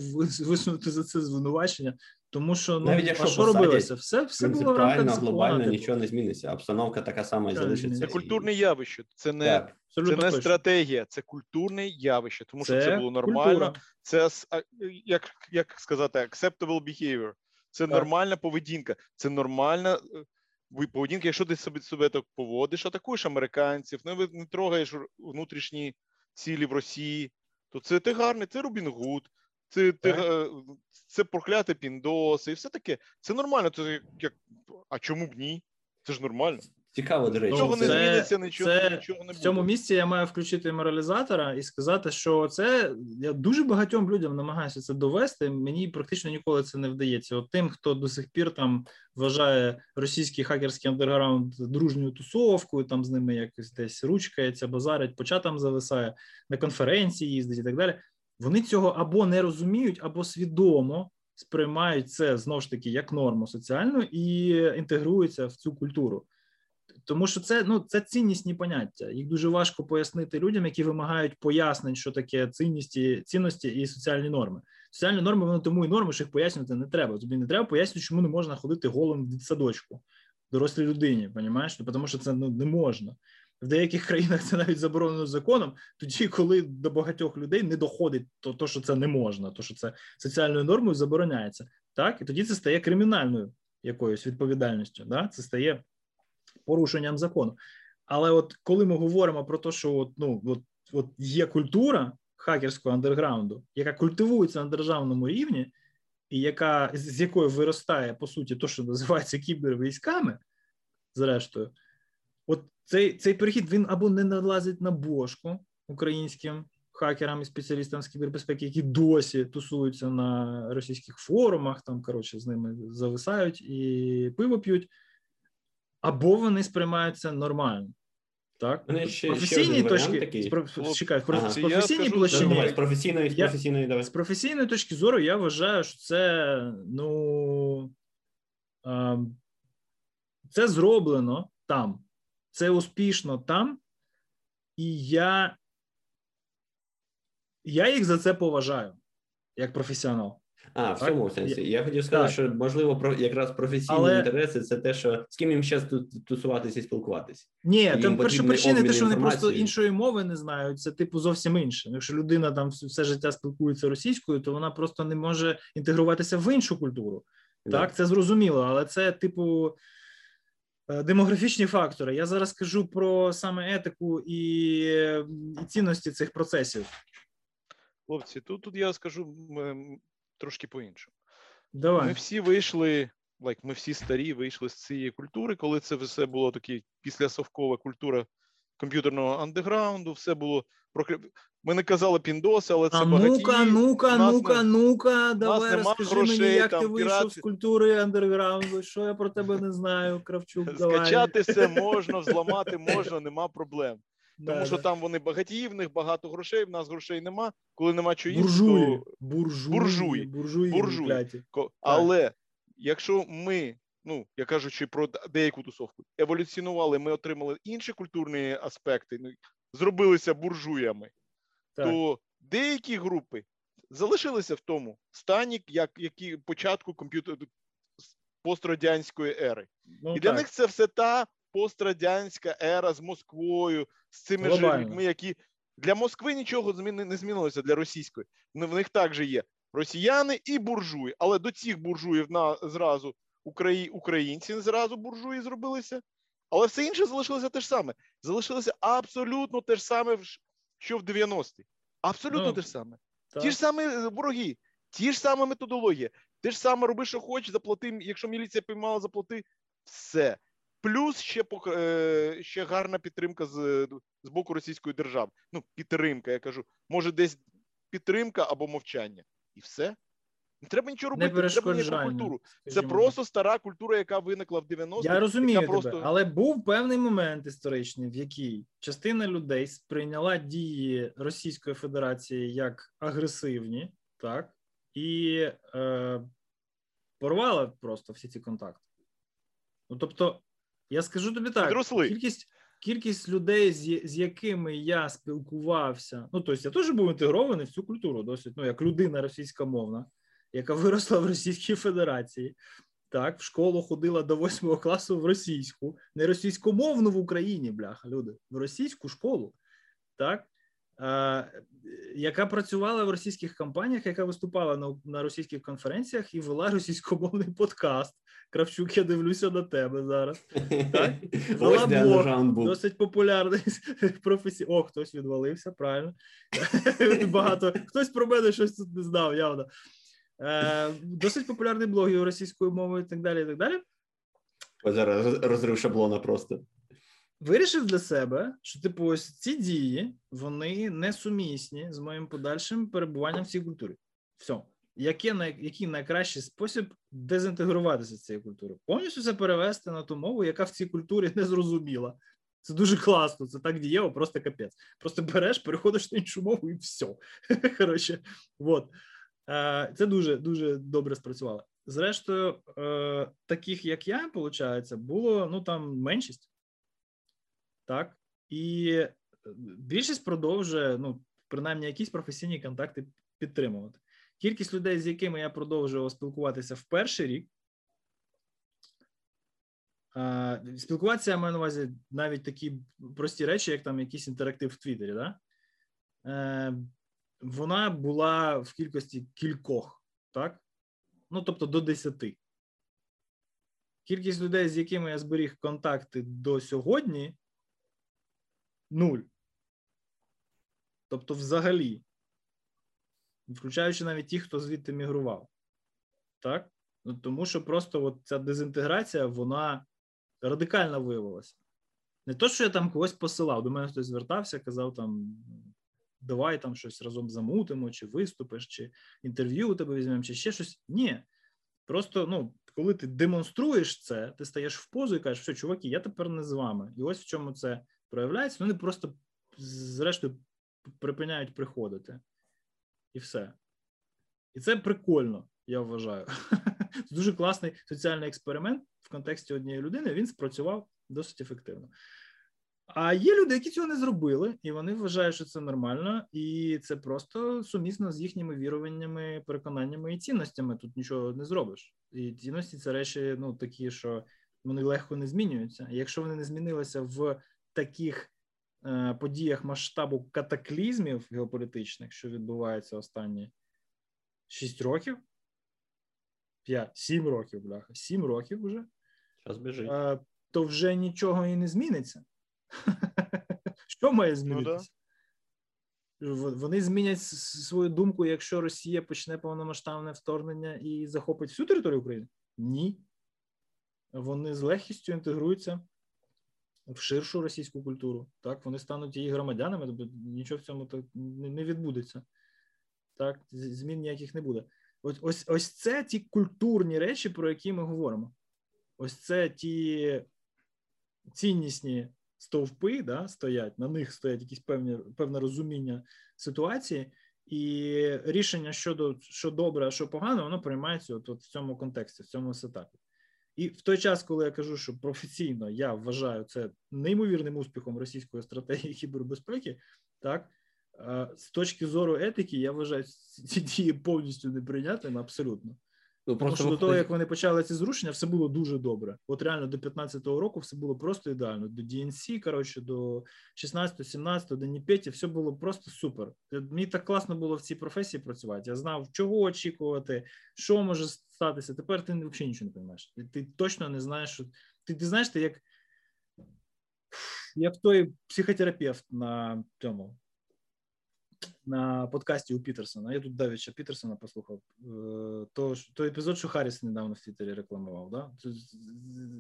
Speaker 5: висунути за це звинувачення, тому що ну
Speaker 6: Навіть якщо
Speaker 5: що робилося? Все, все було в рамках закону.
Speaker 6: глобально нічого не зміниться. Обстановка така сама і залишиться.
Speaker 7: Це культурне явище, це не,
Speaker 6: Так.
Speaker 7: це не
Speaker 5: точно.
Speaker 7: стратегія, це культурне явище, тому що це
Speaker 5: Це
Speaker 7: було нормально.
Speaker 5: культура.
Speaker 7: Це як, як сказати, acceptable behavior. Це
Speaker 5: Так.
Speaker 7: нормальна поведінка, це нормальна, е, ви- поведінки, якщо ти себе, себе так поводиш, атакуєш американців, не, ви- не трогаєш внутрішні цілі в Росії, то це ти гарний, це Робін Гуд, це, ти, е, це прокляте піндоси, і все таке. Це нормально. Це як, а чому б ні? Це ж нормально.
Speaker 6: Цікаво, до речі.
Speaker 7: Нічого не зміниться, нічого,
Speaker 5: це
Speaker 7: нічого не буде.
Speaker 5: В цьому місці я маю включити моралізатора і сказати, що це я дуже багатьом людям намагаюся це довести. Мені практично ніколи це не вдається. От тим, хто до сих пір там вважає російський хакерський андерграунд дружньою тусовкою, там з ними якось десь ручкається, базарить, по чатам зависає, на конференції їздить і так далі. Вони цього або не розуміють, або свідомо сприймають це знову ж таки як норму соціальну і інтегруються в цю культуру. Тому що це ну це ціннісні поняття. Їх дуже важко пояснити людям, які вимагають пояснень, що таке цінності, цінності і соціальні норми. Соціальні норми вони тому і норми, що їх пояснювати не треба. Тобі не треба пояснювати, чому не можна ходити голим в садочку дорослій людині. Понімаєш? Тому що це ну не можна. В деяких країнах це навіть заборонено законом, тоді, коли до багатьох людей не доходить то, то що це не можна, то що це соціальною нормою забороняється. Так, і тоді це стає кримінальною якоюсь відповідальністю. Да? Це стає порушенням закону. Але от коли ми говоримо про те, що от, ну, от, от є культура хакерського андерграунду, яка культивується на державному рівні, і яка з якої виростає по суті те, що називається кібервійськами, зрештою, от цей, цей перехід він або не налазить на бошку українським хакерам і спеціалістам з кібербезпеки, які досі тусуються на російських форумах, там коротше з ними зависають і пиво п'ють, або вони сприймаються нормально. Так,
Speaker 6: Мене
Speaker 5: з
Speaker 6: ще- ще
Speaker 5: професійної
Speaker 6: один
Speaker 5: точки
Speaker 6: такий.
Speaker 5: з чекай, з про- з
Speaker 7: хлопці, скажу,
Speaker 5: площини.
Speaker 6: З професійної, з професійної, давай.
Speaker 5: З професійної точки зору я вважаю, що це ну ем, це зроблено там, це успішно там, і я, я їх за це поважаю як професіонал.
Speaker 6: А, в
Speaker 5: Так?
Speaker 6: цьому сенсі. Я хотів сказати,
Speaker 5: Так.
Speaker 6: що можливо про якраз професійні
Speaker 5: Але-
Speaker 6: інтереси це те, що з ким їм тут тусуватися і спілкуватися.
Speaker 5: Ні, там перша причина, те, що вони просто іншої мови не знають, це типу зовсім інше. Ну, Якщо людина там все життя спілкується російською, то вона просто не може інтегруватися в іншу культуру. Так, це зрозуміло, але це типу демографічні фактори. Я зараз кажу про саме етику і, е, і цінності цих процесів.
Speaker 7: Хлопці, тут, тут я скажу трошки по-іншому.
Speaker 5: Давай.
Speaker 7: Ми всі вийшли, like, ми всі старі вийшли з цієї культури, коли це все було таке післясовкова культура комп'ютерного андеграунду, все було. Ми не казали піндоси, але це
Speaker 5: А
Speaker 7: багаті.
Speaker 5: ну-ка, ну-ка, ну-ка, ну-ка, давай розкажи
Speaker 7: грошей,
Speaker 5: мені, як
Speaker 7: там,
Speaker 5: ти вийшов
Speaker 7: пірати.
Speaker 5: з культури андерграунду. Що я про тебе не знаю, Кравчук, давай.
Speaker 7: Скачати все *laughs* можна, взламати можна, нема проблем. Тому
Speaker 5: Да,
Speaker 7: що
Speaker 5: да.
Speaker 7: там вони багаті, в них багато грошей, в нас грошей нема. Коли нема чого
Speaker 5: буржуї,
Speaker 7: то
Speaker 5: буржуї,
Speaker 7: Буржуї.
Speaker 5: буржуї,
Speaker 7: Буржуї. Але якщо ми, ну я кажучи про деяку тусовку, еволюціонували, ми отримали інші культурні аспекти, ну, зробилися буржуями,
Speaker 5: Так.
Speaker 7: то деякі групи залишилися в тому стані, як які початку комп'ютер пострадянської ери.
Speaker 5: Ну,
Speaker 7: І для
Speaker 5: так.
Speaker 7: них це все та пострадянська ера з Москвою, з цими ж людьми, які для Москви нічого не змінилося для російської. Ну, В них також є росіяни і буржуї, але до цих буржуїв на зразу Украї... українці зразу буржуї зробилися. Але все інше залишилося те ж саме. Залишилося абсолютно те ж саме, що в 90-ті. Абсолютно
Speaker 5: Ну,
Speaker 7: те ж саме.
Speaker 5: Так.
Speaker 7: Ті ж самі е, вороги, ті ж саме методологія, ти ж саме роби, що хочеш, заплати. Якщо міліція піймала, заплати все. Плюс ще е, ще гарна підтримка з, з боку Російської держави. Ну, підтримка, я кажу, може, десь підтримка або мовчання. І все. Не треба нічого робити, не треба ніяку культуру. Це
Speaker 5: скажімо.
Speaker 7: просто стара культура, яка виникла в 90-х.
Speaker 5: Я розумію тебе,
Speaker 7: просто...
Speaker 5: але був певний момент історичний, в який частина людей сприйняла дії Російської Федерації як агресивні, так і е, порвала просто всі ці контакти. Ну тобто, я скажу тобі так:
Speaker 7: Підросли.
Speaker 5: кількість кількість людей, з, з якими я спілкувався, ну тобто я теж був інтегрований в цю культуру, досить ну як людина російськомовна, яка виросла в Російській Федерації. Так, в школу ходила до восьмого класу в російську, не російськомовну в Україні, бляха, люди, в російську школу. Так. е, яка працювала в російських компаніях, яка виступала на, на російських конференціях і вела російськомовний подкаст. Кравчук, я дивлюся на тебе зараз. Так? *laughs*
Speaker 6: Був.
Speaker 5: Досить популярний *laughs* професій. О, хтось відвалився, правильно. *laughs* Багато. Хтось про мене щось тут не знав, явно. Е, досить популярний блог його російською мовою і так далі. і так далі.
Speaker 6: Зараз розрив шаблона просто.
Speaker 5: Вирішив для себе, що типу, ось ці дії вони несумісні з моїм подальшим перебуванням в цій культурі. Все. Яке най, який найкращий спосіб дезінтегруватися з цієї культури? Повністю це перевести на ту мову, яка в цій культурі не зрозуміла. Це дуже класно, це так дієво, просто капець. Просто береш, переходиш на іншу мову і все. *laughs* Коротше, от. Е, Це дуже дуже добре спрацювало. Зрештою, е, таких як я, виходить, було ну там меншість. Так. І е, більшість продовжує, ну, принаймні, якісь професійні контакти підтримувати. Кількість людей, з якими я продовжував спілкуватися в перший рік. Спілкуватися я маю на увазі навіть такі прості речі, як там якийсь інтерактив в Твіттері, да? Вона була в кількості кількох, так? Ну, тобто до десяти. Кількість людей, з якими я зберіг контакти до сьогодні, нуль. Тобто, взагалі, включаючи навіть ті, хто звідти мігрував. Так? Ну, тому що просто от ця дезінтеграція, вона радикально виявилася. Не то, що я там когось посилав, до мене хтось звертався, казав там. Давай там щось разом замутимо, чи виступиш, чи інтерв'ю у тебе візьмемо, чи ще щось. Ні. Просто, ну, коли ти демонструєш це, ти стаєш в позу і кажеш, що, чуваки, я тепер не з вами. І ось в чому це проявляється. Вони просто, зрештою, припиняють приходити. І все. І це прикольно, я вважаю. *laughs* Це дуже класний соціальний експеримент в контексті однієї людини. Він спрацював досить ефективно. А є люди, які цього не зробили, і вони вважають, що це нормально, і це просто сумісно з їхніми віруваннями, переконаннями і цінностями. Тут нічого не зробиш. І цінності це речі, ну такі, що вони легко не змінюються. І якщо вони не змінилися в таких е, подіях масштабу катаклізмів геополітичних, що відбуваються останні 6 років, 5, 7 років, бляха, 7 років вже,
Speaker 6: Час біжить.
Speaker 5: е, то вже нічого і не зміниться. *laughs* Що має змінитися? Вони змінять свою думку, якщо Росія почне повномасштабне вторгнення і захопить всю територію України? Ні. Вони з легкістю інтегруються в ширшу російську культуру. Так, вони стануть її громадянами, тобто нічого в цьому так не не відбудеться. Так, змін ніяких не буде. Ось, ось, ось це ті культурні речі, про які ми говоримо. Ось це ті ціннісні стовпи да, стоять, на них стоять якісь певні, певне розуміння ситуації, і рішення щодо що добре, а що погано, воно приймається от, от в цьому контексті, в цьому сетапі. І в той час, коли я кажу, що професійно я вважаю це неймовірним успіхом російської стратегії кібербезпеки, так е, з точки зору етики, я вважаю ці дії повністю неприйнятними абсолютно.
Speaker 6: Ну,
Speaker 5: Тому що до того, як вони почали ці зрушення, все було дуже добре. От реально до 15-го року все було просто ідеально. До DNC, коротше, до 16-го, 17-го, до Ніпеті, все було просто супер. Е, Мені так класно було в цій професії працювати. Я знав, чого очікувати, що може статися. Тепер ти взагалі нічого не розумієш. Ти, ти точно не знаєш, що ти, ти знаєш, ти як, як той психотерапевт на цьому. На подкасті у Пітерсона. Я тут Давіча Пітерсона послухав. Е, То, той епізод, що Харріс недавно в Твіттері рекламував. Да?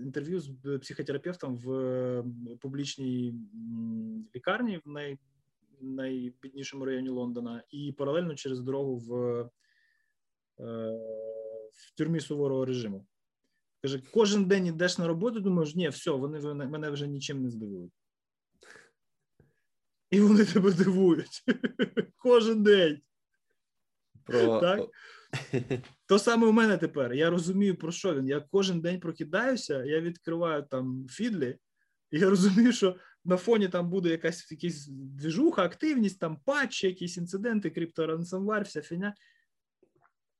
Speaker 5: Інтерв'ю з е, психотерапевтом в е, публічній лікарні в най, найбіднішому районі Лондона, і паралельно через дорогу в, в тюрмі суворого режиму. Каже, кожен день ідеш на роботу, думаєш, ні, все, вони мене вже нічим не здивують. І вони тебе дивують *laughs* кожен день.
Speaker 6: Про...
Speaker 5: Так. *laughs* То саме у мене тепер. Я розумію, про що він. Я кожен день прокидаюся, я відкриваю там фідлі, і я розумію, що на фоні там буде якась якась двіжуха, активність, там патчі, якісь інциденти, крипторансамвар, вся фігня.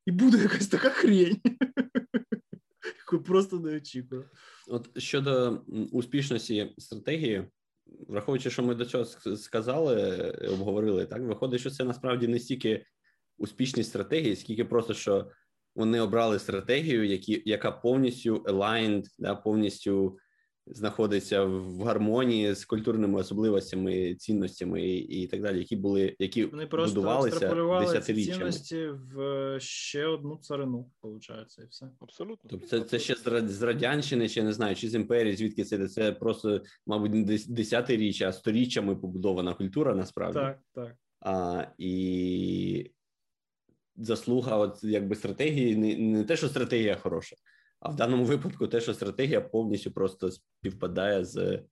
Speaker 5: І буде якась така хрень. *laughs* яку Просто не очікую.
Speaker 6: От щодо успішності стратегії, враховуючи, що ми до цього сказали, обговорили, так виходить, що це насправді не стільки успішні стратегії, скільки просто що вони обрали стратегію, які, яка повністю aligned, да, повністю знаходиться в гармонії з культурними особливостями, цінностями і, і так далі, які були, які
Speaker 5: Вони просто
Speaker 6: будувалися
Speaker 5: екстраполювали
Speaker 6: десятиріччями.
Speaker 5: цінності в ще одну царину, виходить, і все.
Speaker 7: Абсолютно.
Speaker 6: Тобто це, це ще з Ра- з радянщини, чи не знаю, чи з імперії, звідки це це просто, мабуть, не дес- десятиріччя, а сторіччями побудована культура насправді.
Speaker 5: Так, так.
Speaker 6: А, і заслуга, от якби стратегії, не, не те, що стратегія хороша, а в даному випадку те, що стратегія повністю просто співпадає з.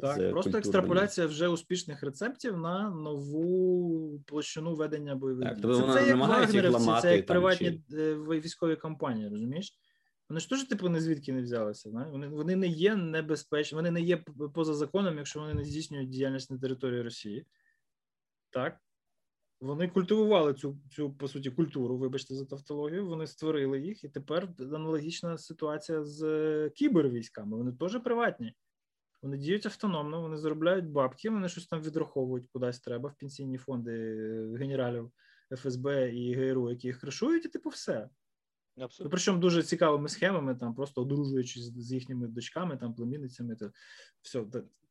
Speaker 5: Так,
Speaker 6: з
Speaker 5: просто
Speaker 6: культурною.
Speaker 5: екстраполяція вже успішних рецептів на нову площину ведення бойових
Speaker 6: Так,
Speaker 5: дій.
Speaker 6: тобто вона
Speaker 5: це як вагнерівці,
Speaker 6: ламати
Speaker 5: це як
Speaker 6: там,
Speaker 5: приватні е, військові компанії, розумієш? Вони ж теж, типу, не звідки не взялися. Вони, вони не є небезпечні, вони не є поза законом, якщо вони не здійснюють діяльність на території Росії. Так. Вони культивували цю, цю по суті, культуру, вибачте за тавтологію, вони створили їх, і тепер аналогічна ситуація з е, кібервійськами. Вони теж приватні. Вони діють автономно, вони заробляють бабки, вони щось там відраховують кудись треба в пенсійні фонди е, генералів ФСБ і ГРУ, які їх кришують, і типу все.
Speaker 7: Абсолютно.
Speaker 5: причому дуже цікавими схемами, там просто одружуючись з їхніми дочками, там племінницями. То все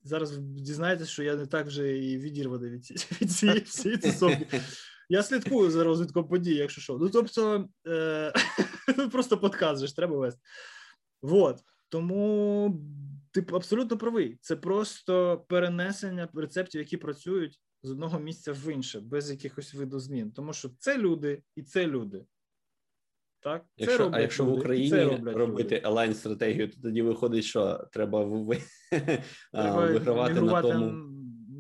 Speaker 5: зараз дізнаєтесь, що я не так вже і відірваний від, *laughs* від цієї всієї тусовки. Я слідкую за розвитком подій, якщо що. Ну тобто, е- *laughs* просто подкаст же ж треба вести. Вот. Тому ти абсолютно правий. Це просто перенесення рецептів, які працюють з одного місця в інше, без якихось видозмін. Тому що це люди і це люди. Так? Це
Speaker 6: Якщо,
Speaker 5: роблять
Speaker 6: а якщо в Україні
Speaker 5: це роблять
Speaker 6: робити елайн стратегію, то тоді виходить, що треба в- *laughs*
Speaker 5: Треба
Speaker 6: вигравати на тому.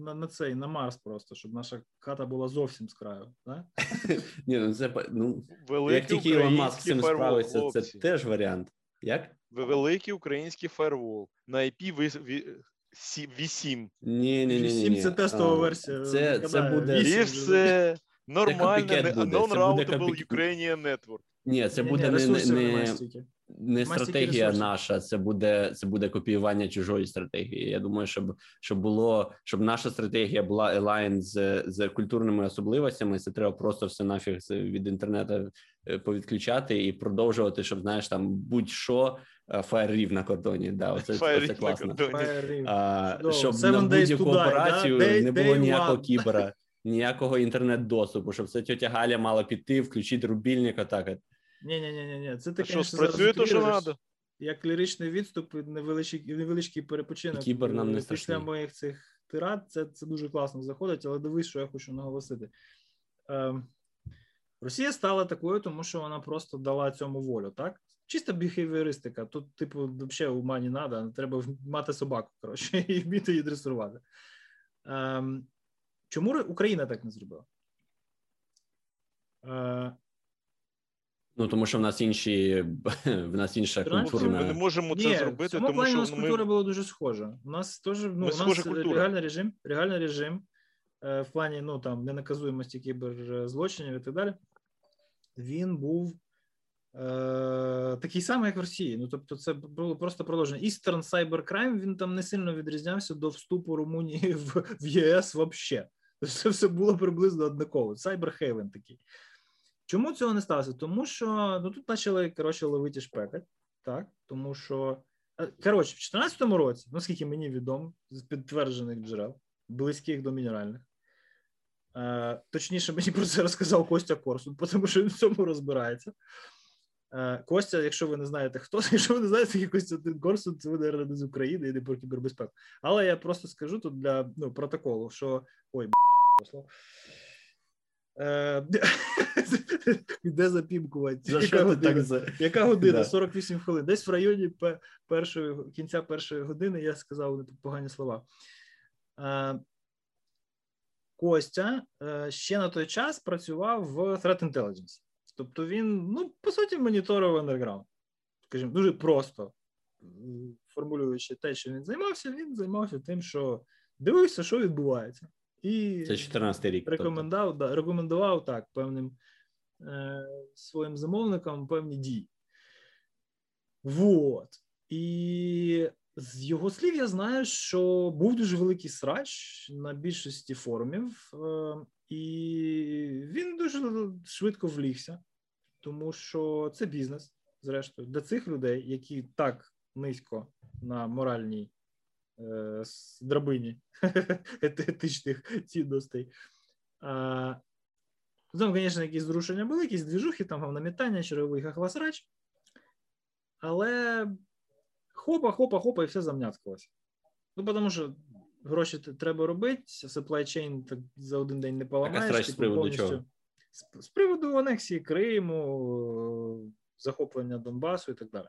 Speaker 5: на, на цей, на Марс просто, щоб наша хата була зовсім з краю. Так? *laughs*
Speaker 6: Ні, ну це ну
Speaker 7: Великий
Speaker 6: як тільки Ілон Маск з цим справиться, це теж варіант. Як?
Speaker 7: Ви- Великий український фаервол на IP сі- 8.
Speaker 6: Ні, ні, ні, ні.
Speaker 5: Всім це тестова версія.
Speaker 6: Це, це буде
Speaker 7: І все нормально,
Speaker 6: це
Speaker 7: non-routable Ukrainian Network.
Speaker 6: Ні, це буде не, не, не, не стратегія наша, це буде це буде копіювання чужої стратегії. Я думаю, щоб щоб було щоб наша стратегія була елайн з, з культурними особливостями. Це треба просто все нафіг з- від інтернету е, повідключати і продовжувати, щоб знаєш там будь-що е, фаєрів на кордоні. Да, оце,
Speaker 7: Фаєрів
Speaker 6: це
Speaker 7: на
Speaker 6: класно. А, щоб
Speaker 5: Seven
Speaker 6: на будь-яку операцію
Speaker 5: да? Day-
Speaker 6: не було
Speaker 5: day
Speaker 6: ніякого
Speaker 5: one. *laughs*
Speaker 6: кібера, ніякого інтернет-доступу, щоб це тьотя Галя мала піти, включити рубільник, отак.
Speaker 5: Ні, ні, ні, ні, ні. Це
Speaker 7: А що, спрацює то, що треба?
Speaker 5: Як ліричний відступ, і невеличкий, невеличкий перепочинок.
Speaker 6: Кібер нам не
Speaker 5: е, після
Speaker 6: страшний.
Speaker 5: моїх цих тирад. Це, це дуже класно заходить, але дивись, що я хочу наголосити. Ем, Росія стала такою, тому що вона просто дала цьому волю, так? Чиста біхевіористика. Тут, типу, взагалі ума не треба, треба мати собаку, коротше, *laughs* і вміти її дресувати. Ем, чому Україна так не зробила? Е,
Speaker 6: Ну тому що в нас інші *laughs* в нас інша
Speaker 7: Хлопці, Ми не можемо це
Speaker 5: Ні, в
Speaker 7: зробити,
Speaker 5: цьому
Speaker 7: тому
Speaker 5: плані у нас
Speaker 7: ну,
Speaker 5: культура була дуже схожа. У нас теж ну,
Speaker 7: Ми
Speaker 5: у нас
Speaker 7: культура.
Speaker 5: реальний режим, реальний режим е, в плані ну там ненаказуємості кіберзлочинів і так далі. Він був е, такий самий, як в Росії. Ну тобто, це було просто продовження. Eastern Cybercrime, він там не сильно відрізнявся до вступу Румунії *laughs* в, в ЄС взагалі. Це все було приблизно однаково. Cyberhaven такий. Чому цього не сталося? Тому що ну тут почали коротше ловити шпекать, так тому що е, коротше, в 2014 році, наскільки мені відомо, з підтверджених джерел, близьких до мінеральних. Е, точніше, мені про це розказав Костя Корсун, *laughs* тому що він в цьому розбирається. Е, Костя, якщо ви не знаєте хто, *laughs* якщо ви не знаєте, який Костянтин Корсун, це ви, не з України і не про кібербезпеку. Але я просто скажу тут для ну, протоколу, що ой, б**, *laughs* Де запімкувати?
Speaker 6: За що ти
Speaker 5: година?
Speaker 6: так за
Speaker 5: Яка година? 48 хвилин. Десь в районі першої кінця першої години я сказав погані слова. Е, Костя е, ще на той час працював в Threat Intelligence. Тобто він, ну, по суті, моніторив андерграунд. Скажімо, дуже просто формулюючи те, що він займався, він займався тим, що дивився, що відбувається. І
Speaker 6: Це 14 рік. тобто.
Speaker 5: да, рекомендував так певним е, своїм замовникам певні дії. Вот. І З його слів я знаю, що був дуже великий срач на більшості форумів, е, і він дуже швидко влігся, тому що це бізнес, зрештою, для цих людей, які так низько на моральній е, с- драбині етичних *laughs* цінностей. А, там, звісно, якісь зрушення були, якісь двіжухи, там говномітання, черговий хахласрач. Але хопа, хопа, хопа, і все замняткалося. Ну, тому що гроші треба робити, supply chain так за один день не поламаєш.
Speaker 6: з
Speaker 5: типу,
Speaker 6: приводу
Speaker 5: повністю.
Speaker 6: чого?
Speaker 5: З, з приводу анексії Криму, е, захоплення Донбасу і так далі.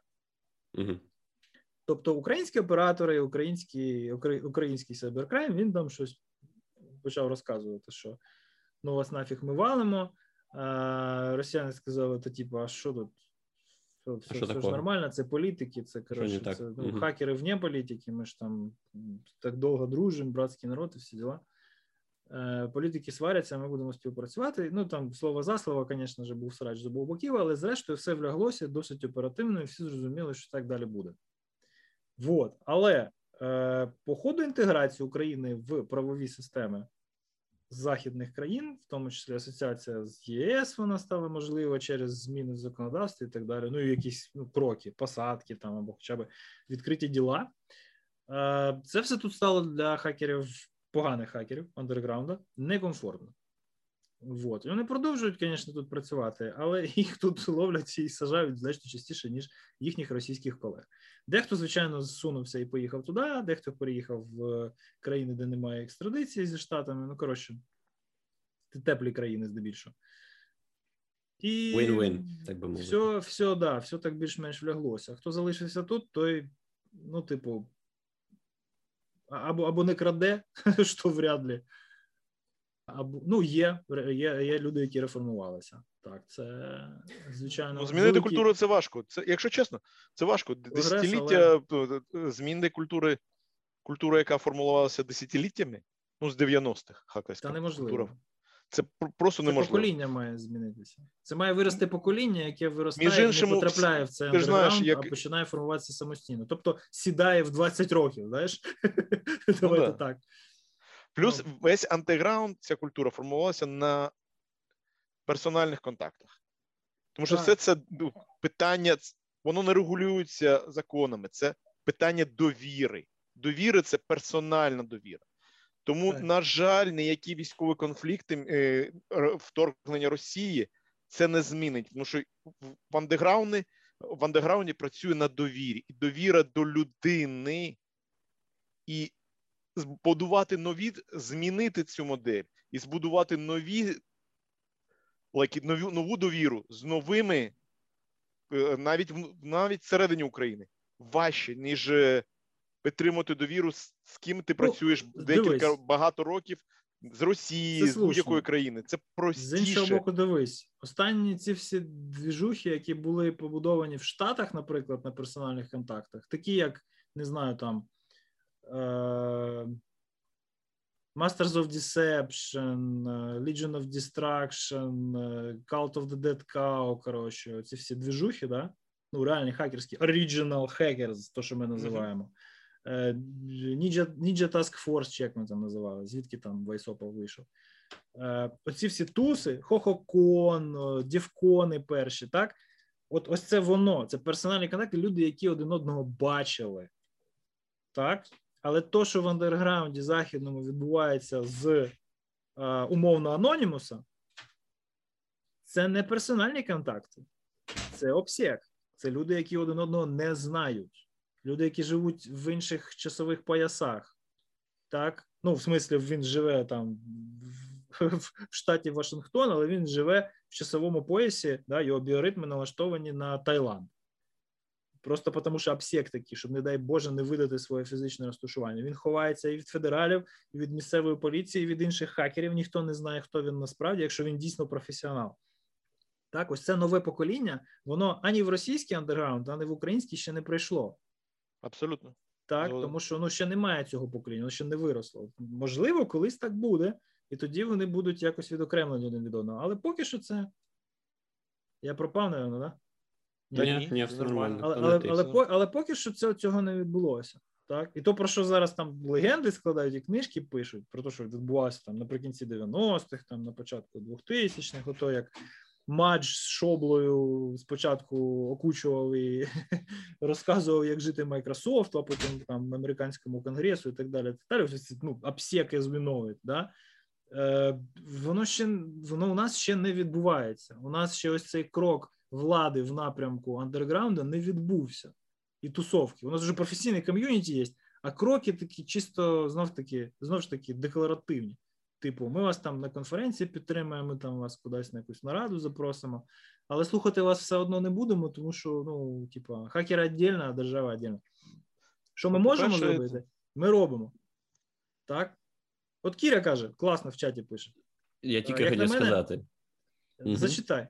Speaker 6: Угу.
Speaker 5: Тобто українські оператори, український, укра- український сайберкрайм, він там щось почав розказувати, що ну вас нафіг ми валимо. А росіяни сказали, то типу, а що тут? Все, все,
Speaker 6: що
Speaker 5: все ж нормально, це політики, це коротше, це, ну,
Speaker 6: Мгм.
Speaker 5: хакери вне політики, ми ж там так довго дружимо, братський народ і всі діла. Е, політики сваряться, ми будемо співпрацювати. Ну там слово за слово, звісно ж, був срач з обох боків, але зрештою все вляглося досить оперативно, і всі зрозуміли, що так далі буде. Вот. Але е, по ходу інтеграції України в правові системи західних країн, в тому числі асоціація з ЄС, вона стала можлива через зміни в законодавстві і так далі. Ну і якісь ну, кроки, посадки там або хоча б відкриті діла. Е, Це все тут стало для хакерів, поганих хакерів андерграунда, некомфортно. Вот. І вони продовжують, звісно, тут працювати, але *laughs* їх тут ловлять і сажають значно частіше, ніж їхніх російських колег. Дехто, звичайно, зсунувся і поїхав туди, дехто переїхав в країни, де немає екстрадиції зі штатами. Ну, коротше, теплі країни здебільшого. І
Speaker 6: Win-win, так би мовити.
Speaker 5: все, все, да, все так більш-менш вляглося. Хто залишився тут, той, ну, типу, або, або не краде, *laughs* що вряд ли. Або, ну, є, є, є люди, які реформувалися. Так, це звичайно.
Speaker 7: Ну, змінити
Speaker 5: великий-
Speaker 7: культуру це важко. Це, якщо чесно, це важко. Десятиліття е, зміни культури, культура, яка формулувалася десятиліттями, ну, з 90-х, хакерська
Speaker 5: Та неможливо.
Speaker 7: культура. Це просто
Speaker 5: Це
Speaker 7: неможливо.
Speaker 5: покоління має змінитися. Це має вирости покоління, яке виростає,
Speaker 7: Між
Speaker 5: і
Speaker 7: іншим,
Speaker 5: не потрапляє в
Speaker 7: знаєш,
Speaker 5: андерграунд,
Speaker 7: як-
Speaker 5: а починає формуватися самостійно. Тобто сідає в 20 років, знаєш? *laughs* Давайте
Speaker 7: да.
Speaker 5: так.
Speaker 7: Плюс
Speaker 5: Ну.
Speaker 7: весь антиграунд, ця культура формувалася на персональних контактах. Тому що
Speaker 5: Так.
Speaker 7: все це ну, питання, воно не регулюється законами. Це питання довіри. Довіри це персональна довіра. Тому,
Speaker 5: Так.
Speaker 7: на жаль, ніякі військові конфлікти, е, вторгнення Росії це не змінить. Тому що в- в андеграунді, в андеграунді працює на довірі. І довіра до людини і збудувати нові, змінити цю модель і збудувати нові, нову, нову довіру з новими, е, навіть навіть всередині України, важче, ніж е, підтримати довіру з, з ким ти працюєш декілька
Speaker 5: Ну, дивись.
Speaker 7: багато років з Росії,
Speaker 5: Це
Speaker 7: з будь-якої країни. Це
Speaker 5: З іншого боку, дивись, останні ці всі двіжухи, які були побудовані в Штатах, наприклад, на персональних контактах, такі як, не знаю, там Masters of Deception, е, Legion of Destruction, е, Cult of the Dead Cow, коротше, ці всі двіжухи, да? ну, реальні хакерські, Original Hackers, то, що ми називаємо. Е, Ninja, Ninja Task Force, чи як ми там називали, звідки там Вайсопов вийшов. Оці всі туси, Хохокон, Дівкони перші, так? От ось це воно, це персональні контакти, люди, які один одного бачили. Так? Але то, що в андерграунді західному відбувається з е, умовно анонімуса, це не персональні контакти, це обсек. Це люди, які один одного не знають. Люди, які живуть в інших часових поясах. Так? Ну, в смислі, він живе там в, *laughs* штаті Вашингтон, але він живе в часовому поясі, да, його біоритми налаштовані на Таїланд. Просто тому, що обсек такий, щоб, не дай Боже, не видати своє фізичне розташування. Він ховається і від федералів, і від місцевої поліції, і від інших хакерів. Ніхто не знає, хто він насправді, якщо він дійсно професіонал. Так, ось це нове покоління, воно ані в російський андерграунд, ані в український ще не прийшло.
Speaker 7: Абсолютно.
Speaker 5: Так,
Speaker 7: Згоден.
Speaker 5: тому що ну ще немає цього покоління, воно ще не виросло. Можливо, колись так буде, і тоді вони будуть якось відокремлені один від одного. Але поки що це. Я пропав, напевно, да?
Speaker 7: Та
Speaker 6: Ні,
Speaker 7: ні,
Speaker 6: ні, все
Speaker 7: нормально.
Speaker 5: Але, але, але, по- але поки що цього, цього не відбулося. Так, і то, про що зараз там легенди складають і книжки пишуть, про те, що відбувалося там наприкінці 90-х, там на початку 2000-х, ото як Мадж з шоблою спочатку окучував і *laughs* розказував, як жити Microsoft, а потім там американському конгресу і так далі. Так далі. Ось Ну, обсеки звіновить, да? Е, воно ще воно у нас ще не відбувається. У нас ще ось цей крок влади в напрямку андерграунда не відбувся. І тусовки. У нас вже професійний ком'юніті є, а кроки такі чисто знов таки, знов ж таки декларативні. Типу, ми вас там на конференції підтримуємо, ми там вас кудись на якусь нараду запросимо, але слухати вас все одно не будемо, тому що, ну, типу, хакери віддільно, а держава віддільно. Що ми
Speaker 7: Ну,
Speaker 5: можемо зробити? Ми робимо. Так? От Кіря каже, класно в чаті пише.
Speaker 6: Я тільки хотів сказати.
Speaker 5: Зачитай.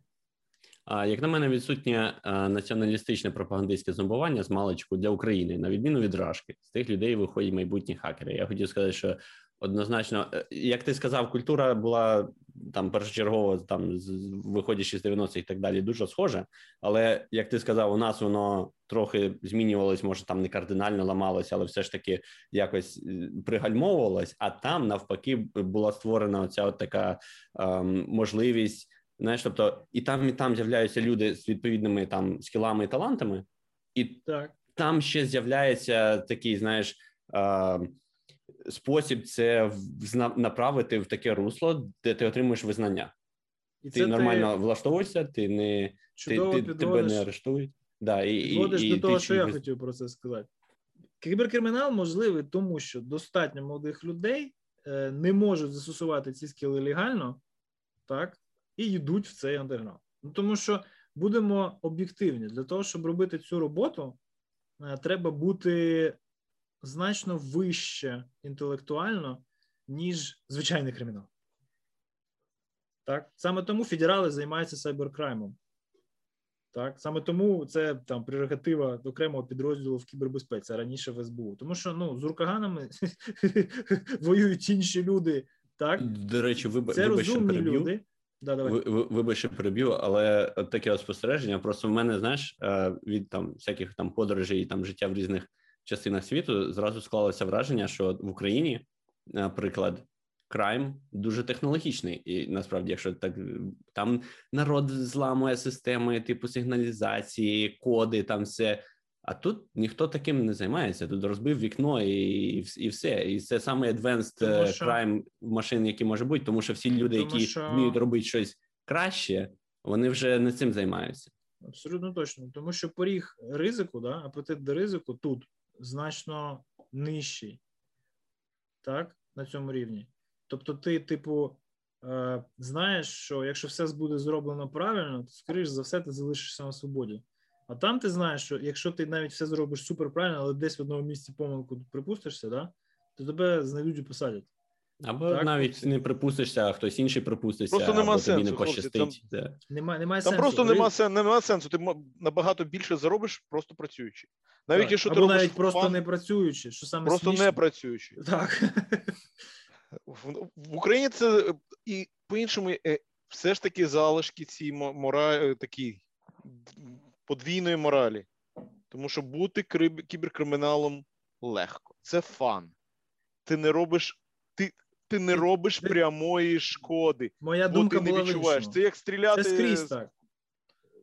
Speaker 6: Як на мене, відсутнє е, націоналістичне пропагандистське зомбування з маличку для України, на відміну від Рашки. З тих людей виходять майбутні хакери. Я хотів сказати, що однозначно, е, як ти сказав, культура була там першочергово, там виходячи з 90-х і так далі, дуже схожа. Але як ти сказав, у нас воно трохи змінювалось, може там не кардинально ламалося, але все ж таки якось е, пригальмовувалось. А там навпаки була створена оця от така ем, можливість. Знаєш, тобто і там, і там з'являються люди з відповідними там скілами і талантами, і
Speaker 5: Так.
Speaker 6: там ще з'являється такий, знаєш, е, спосіб це направити в таке русло, де ти отримуєш визнання.
Speaker 5: І
Speaker 6: Ти нормально влаштовуєшся, ти не ти,
Speaker 5: чудово
Speaker 6: ти, тебе не арештують. Да, і, і,
Speaker 5: Підводиш
Speaker 6: і,
Speaker 5: до
Speaker 6: ти
Speaker 5: того, що я хотів про це сказати. Кіберкримінал можливий, тому що достатньо молодих людей е, не можуть застосувати ці скіли легально, так, і йдуть в цей андерграунд. Ну, тому що будемо об'єктивні, для того, щоб робити цю роботу, е, треба бути значно вище інтелектуально, ніж звичайний кримінал. Так? Саме тому федерали займаються сайберкраймом. Так, саме тому це там прерогатива окремого підрозділу в кібербезпеці, а раніше в СБУ. Тому що ну з рукаганами *laughs* воюють інші люди. Так,
Speaker 6: До речі, виб...
Speaker 5: це
Speaker 6: вибач, що
Speaker 5: розумні
Speaker 6: переб'ю.
Speaker 5: люди. Да, давай.
Speaker 6: Ви, ви, вибач, переб'ю, але таке от спостереження. Просто в мене, знаєш, е, від там всяких там подорожей і там життя в різних частинах світу зразу склалося враження, що в Україні, наприклад, крайм дуже технологічний. І насправді, якщо так там народ зламує системи типу сигналізації, коди, там все. А тут ніхто таким не займається. Тут розбив вікно і, і все. І це саме advanced
Speaker 5: Тому
Speaker 6: е,
Speaker 5: що-
Speaker 6: crime машин, які може бути, тому що всі люди,
Speaker 5: Тому
Speaker 6: які
Speaker 5: що-
Speaker 6: вміють робити щось краще, вони вже не цим займаються.
Speaker 5: Абсолютно точно. Тому що поріг ризику, да, апетит до ризику тут значно нижчий. Так, на цьому рівні. Тобто, ти, типу, е, знаєш, що якщо все буде зроблено правильно, то, скоріш за все, ти залишишся на свободі. А там ти знаєш, що якщо ти навіть все зробиш супер правильно, але десь в одному місці помилку припустишся, да, то тебе знайдуть і посадять.
Speaker 6: Або
Speaker 5: Так,
Speaker 6: навіть не припустишся, а хтось інший припуститься,
Speaker 7: Просто нема
Speaker 6: або тобі не
Speaker 7: сенсу, хлопці,
Speaker 6: пощастить. Це-
Speaker 5: Немає, немає
Speaker 7: Там
Speaker 5: сенсу.
Speaker 7: просто нема, сен, нема сенсу. Ти набагато більше заробиш, просто працюючи. Навіть
Speaker 5: Так.
Speaker 7: якщо ти
Speaker 5: Або
Speaker 7: робиш
Speaker 5: навіть просто
Speaker 7: фан,
Speaker 5: не працюючи, що саме
Speaker 7: просто
Speaker 5: смішно.
Speaker 7: не працюючи.
Speaker 5: Так.
Speaker 7: В, в Україні це е, і по-іншому е, все ж таки залишки ці моралі, такі подвійної моралі. Тому що бути кри- кіберкриміналом легко. Це фан. Ти не робиш, ти, ти не робиш прямої шкоди,
Speaker 5: Моя
Speaker 7: бо
Speaker 5: думка
Speaker 7: ти не
Speaker 5: була
Speaker 7: відчуваєш. Це як стріляти.
Speaker 5: Це скрізь так.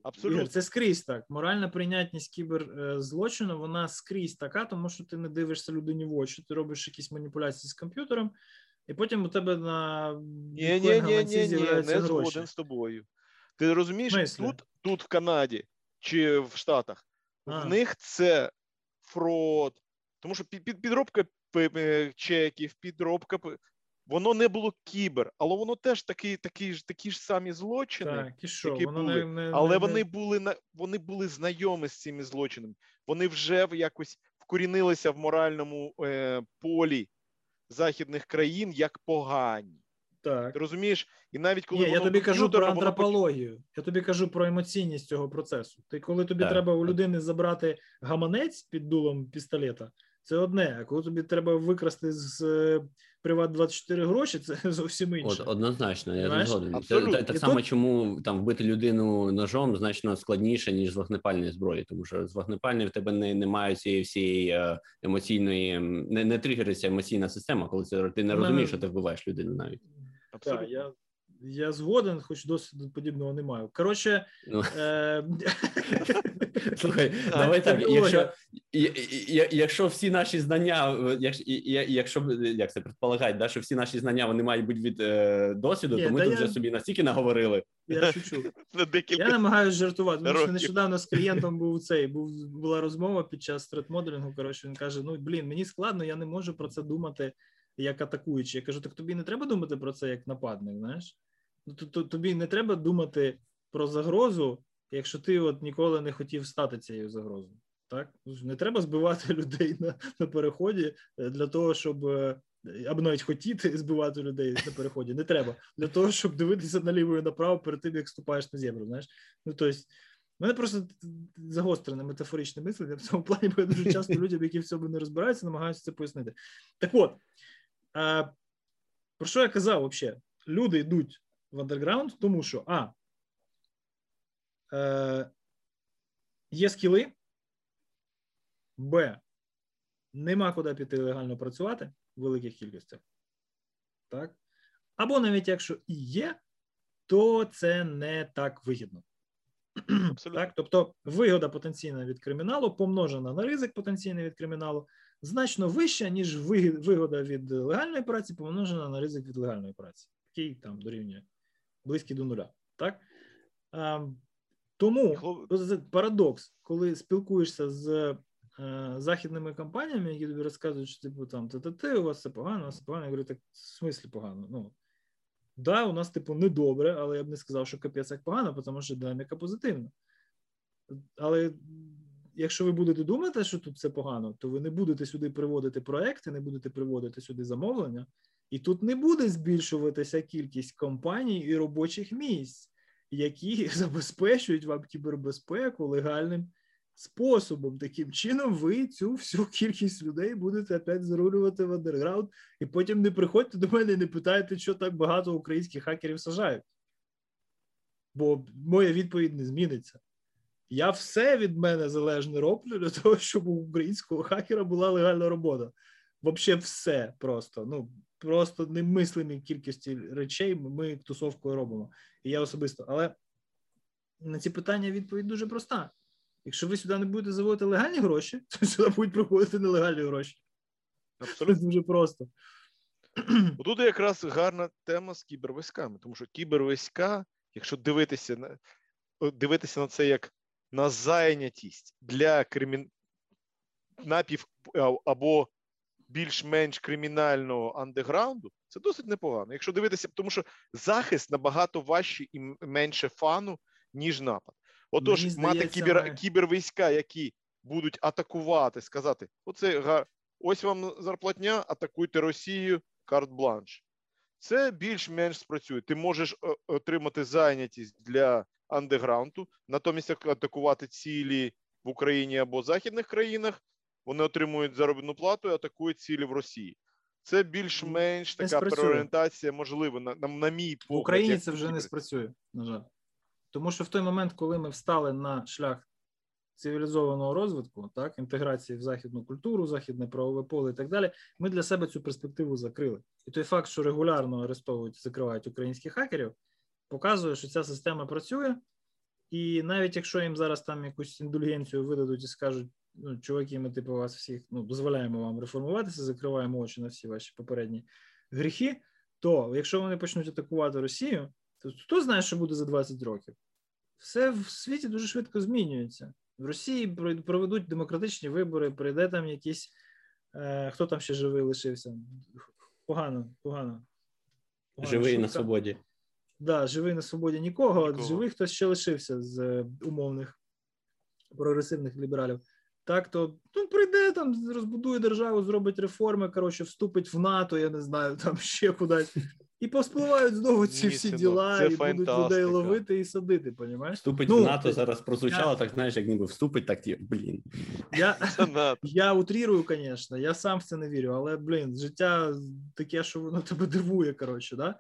Speaker 7: Абсолютно.
Speaker 5: Ігор, це скрізь так. Моральна прийнятність кіберзлочину, вона скрізь така, тому що ти не дивишся людині в очі, ти робиш якісь маніпуляції з комп'ютером, і потім у тебе на
Speaker 7: Ні, ні, ні, ні, ні, не згоден з тобою. Ти розумієш, тут, тут в Канаді чи в Штатах,
Speaker 5: А.
Speaker 7: в них це фрод, тому що під, під, підробка чеків, підробка. Воно не було кібер, але воно теж такі, такі, ж, такі ж самі злочини.
Speaker 5: Так, і що?
Speaker 7: які
Speaker 5: Воно
Speaker 7: були.
Speaker 5: не, не,
Speaker 7: Але
Speaker 5: не,
Speaker 7: вони були на вони були знайомі з цими злочинами. Вони вже якось вкорінилися в моральному е, полі західних країн як погані.
Speaker 5: Так.
Speaker 7: Ти розумієш? І навіть коли
Speaker 5: Ні, я тобі кажу про
Speaker 7: комп'ютерне, воно
Speaker 5: антропологію. Я тобі кажу про емоційність цього процесу. Ти коли тобі
Speaker 6: Так.
Speaker 5: треба у людини забрати гаманець під дулом пістолета, це одне. А коли тобі треба викрасти з е, Приват 24 гроші, це *laughs* зовсім інше.
Speaker 6: От однозначно, я
Speaker 5: Знаєш?
Speaker 6: згоден. Це, та- так само,
Speaker 5: тут-
Speaker 6: чому там вбити людину ножом значно складніше, ніж з вогнепальної зброї, тому що з вогнепальної в тебе не немає цієї всієї е, емоційної, не, не тригериться емоційна система, коли це ти не розумієш, що ти вбиваєш людину навіть.
Speaker 5: Так, я, я згоден, хоч досвіду подібного не маю. Коротше,
Speaker 6: Ну.
Speaker 5: е...
Speaker 6: Слухай, давай так. Якщо, якщо всі наші знання, якщо, як це предполагать, да, що всі наші знання вони мають бути від е, досвіду,
Speaker 5: Ні,
Speaker 6: то ми тут
Speaker 5: я-
Speaker 6: вже собі настільки наговорили.
Speaker 5: я шучу. *laughs* Я намагаюся жартувати. Тому що нещодавно з клієнтом був *laughs* цей був була розмова під час стрит-моделінгу. Коротше, він каже: Ну блін, мені складно, я не можу про це думати як атакуючий. Я кажу, так тобі не треба думати про це як нападник. Знаєш, ну то- то- тобі не треба думати про загрозу, якщо ти от ніколи не хотів стати цією загрозою. Так не треба збивати *laughs* людей на, на переході е, для того, щоб е, або навіть хотіти *laughs* збивати людей на переході. Не треба для того, щоб дивитися наліво і направо перед тим, як ступаєш на зебру. Знаєш, ну тобто, в мене просто загострене метафоричне мислення в цьому плані, бо я дуже часто *laughs* людям, які в цьому не розбираються, намагаюся це пояснити. Так от, а, про що я казав взагалі? Люди йдуть в андерграунд, тому що а. Е, є скіли, Б. Нема куди піти легально працювати в великих кількостях. Так? Або навіть якщо і є, то це не так вигідно.
Speaker 7: Абсолютно.
Speaker 5: Так? Тобто вигода потенційна від криміналу помножена на ризик потенційний від криміналу значно вища, ніж вигода від легальної праці помножена на ризик від легальної праці, який там дорівнює близький до нуля. Так? Тому це парадокс, коли спілкуєшся з е, західними компаніями, які тобі розказують, що типу там ти у вас все погано, у вас все погано. Я говорю, так в смислі погано. Ну да, у нас, типу, не добре, але я б не сказав, що капець як погано, тому що динаміка позитивна. Але якщо ви будете думати, що тут все погано, то ви не будете сюди приводити проекти, не будете приводити сюди замовлення, і тут не буде збільшуватися кількість компаній і робочих місць які *laughs* забезпечують вам кібербезпеку легальним способом. Таким чином, ви цю всю кількість людей будете опять зарулювати в андерграунд, і потім не приходьте до мене і не питайте, що так багато українських хакерів сажають. Бо моя відповідь не зміниться. Я все від мене залежне роблю для того, щоб у українського хакера була легальна робота. Взагалі, все просто. Ну просто немислимі кількості речей ми тусовкою робимо. І я особисто. Але на ці питання відповідь дуже проста. Якщо ви сюди не будете заводити легальні гроші, то сюди будуть приходити нелегальні гроші. Це
Speaker 7: Абсолютно.
Speaker 5: дуже просто.
Speaker 7: Тут якраз гарна тема з кібервійськами, тому що кібервійська, якщо дивитися на дивитися на це як на зайнятість для кримін... напів або більш-менш кримінального андеграунду, це досить непогано. Якщо дивитися, тому що захист набагато важче і менше фану, ніж напад. Отож,
Speaker 5: Мені
Speaker 7: мати кібер...
Speaker 5: ми-
Speaker 7: кібервійська, які будуть атакувати, сказати: оце га- ось вам зарплатня, атакуйте Росію, карт-бланш. Це більш-менш спрацює. Ти можеш е, отримати зайнятість для андеграунду, натомість як атакувати цілі в Україні або західних країнах. Вони отримують заробітну плату і атакують цілі в Росії. Це більш-менш така переорієнтація можлива, на, на, на мій
Speaker 5: В. Україні це вже не спрацює, на жаль. Тому що в той момент, коли ми встали на шлях цивілізованого розвитку, так, інтеграції в західну культуру, західне правове поле і так далі, ми для себе цю перспективу закрили. І той факт, що регулярно арестовують, закривають українських хакерів, показує, що ця система працює. І навіть якщо їм зараз там якусь індульгенцію видадуть і скажуть, ну, чуваки, ми типу вас всіх ну, дозволяємо вам реформуватися, закриваємо очі на всі ваші попередні гріхи, то якщо вони почнуть атакувати Росію, то хто знає, що буде за 20 років? Все в світі дуже швидко змінюється. В Росії проведуть демократичні вибори, прийде там якийсь, е, хто там ще живий лишився. Погано, погано. Погана
Speaker 6: Живий на свободі.
Speaker 5: Да, живий на свободі нікого,
Speaker 7: Нікого.
Speaker 5: живий хтось ще лишився з е, умовних прогресивних лібералів. Так, то ну, прийде там, розбудує державу, зробить реформи, коротше, вступить в НАТО, я не знаю, там ще кудись. І повспливають знову ці
Speaker 7: Ні,
Speaker 5: всі діла,
Speaker 7: це
Speaker 5: і будуть людей ловити і садити, понімаєш?
Speaker 6: Вступить
Speaker 5: Ну,
Speaker 6: в НАТО
Speaker 5: ти-
Speaker 6: зараз прозвучало, так знаєш, як ніби вступить, так ті, блін.
Speaker 5: Я, *laughs* я утрірую, звісно, я сам в це не вірю, але, блін, життя таке, що воно тебе дивує, коротше, да?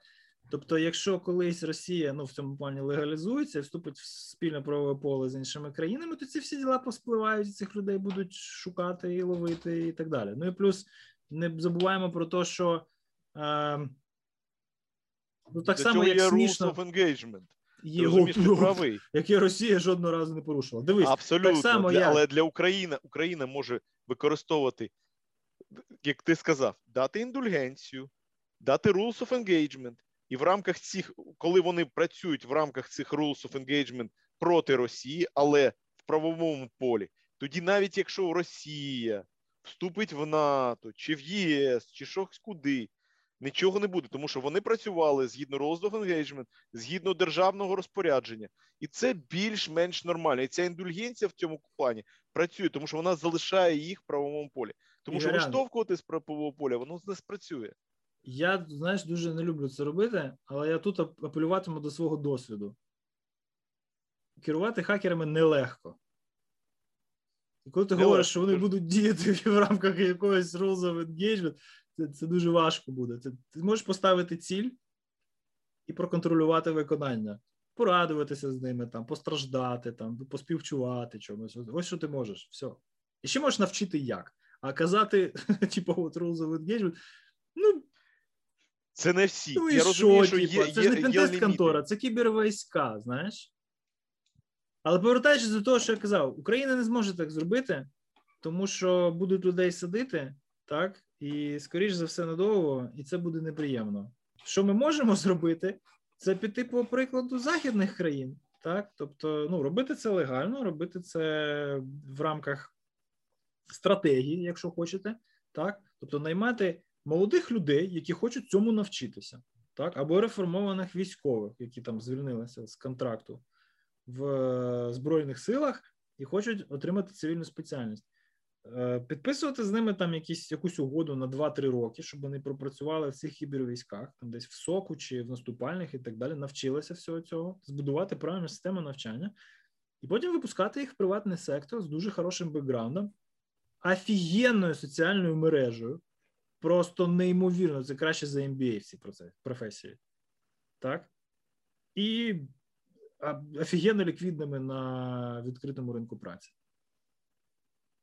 Speaker 5: Тобто, якщо колись Росія ну, в цьому плані легалізується і вступить в спільне правове поле з іншими країнами, то ці всі діла поспливають, і цих людей будуть шукати і ловити, і так далі. Ну і плюс не забуваємо про те, що е, ну, так
Speaker 7: Для
Speaker 5: само, як
Speaker 7: є
Speaker 5: смішно,
Speaker 7: rules of engagement. Ти розумієш, ти правий.
Speaker 5: яке Росія жодного разу не порушила. Дивись,
Speaker 7: Абсолютно.
Speaker 5: само
Speaker 7: Для-
Speaker 5: як-
Speaker 7: Але для України Україна може використовувати, як ти сказав, дати індульгенцію, дати rules of engagement. І в рамках цих, коли вони працюють в рамках цих rules of engagement проти Росії, але в правовому полі, тоді навіть якщо Росія вступить в НАТО, чи в ЄС, чи щось куди, нічого не буде, тому що вони працювали згідно rules of engagement, згідно державного розпорядження. І це більш-менш нормально. І ця індульгенція в цьому плані працює, тому що вона залишає їх в правовому полі. Тому що виштовхувати з правового поля воно не спрацює.
Speaker 5: Я, знаєш, дуже не люблю це робити, але я тут апелюватиму до свого досвіду. Керувати хакерами нелегко. І коли ти
Speaker 7: Нелегко,
Speaker 5: говориш, що вони будуть діяти *laughs* в рамках якогось rules of engagement, це, це дуже важко буде. Ти, ти можеш поставити ціль і проконтролювати виконання, порадуватися з ними, там, постраждати, там, поспівчувати чомусь. Ось- що ти можеш. Все. І ще можеш навчити як. А казати, *laughs* типу, от rules of engagement, ну,
Speaker 7: Це не всі.
Speaker 5: Ну і
Speaker 7: Я
Speaker 5: що,
Speaker 7: розумію, що
Speaker 5: типу,
Speaker 7: є,
Speaker 5: це
Speaker 7: є,
Speaker 5: ж не пентест контора, це кібервійська, знаєш. Але повертаючись до того, що я казав, Україна не зможе так зробити, тому що будуть людей садити, так, і, скоріш за все, надовго, і це буде неприємно. Що ми можемо зробити, це піти по прикладу західних країн, так? Тобто, ну, робити це легально, робити це в рамках стратегії, якщо хочете, так? Тобто наймати молодих людей, які хочуть цьому навчитися, так? Або реформованих військових, які там звільнилися з контракту в е, Збройних силах і хочуть отримати цивільну спеціальність. Е, Підписувати з ними там якісь, якусь угоду на 2-3 роки, щоб вони пропрацювали в цих кібервійськах, там десь в соку чи в наступальних і так далі, навчилися всього цього, збудувати правильну систему навчання, і потім випускати їх в приватний сектор з дуже хорошим бекграундом, офігенною соціальною мережею, просто неймовірно, це краще за MBA в цій професії. Так? І офігенно ліквідними на відкритому ринку праці.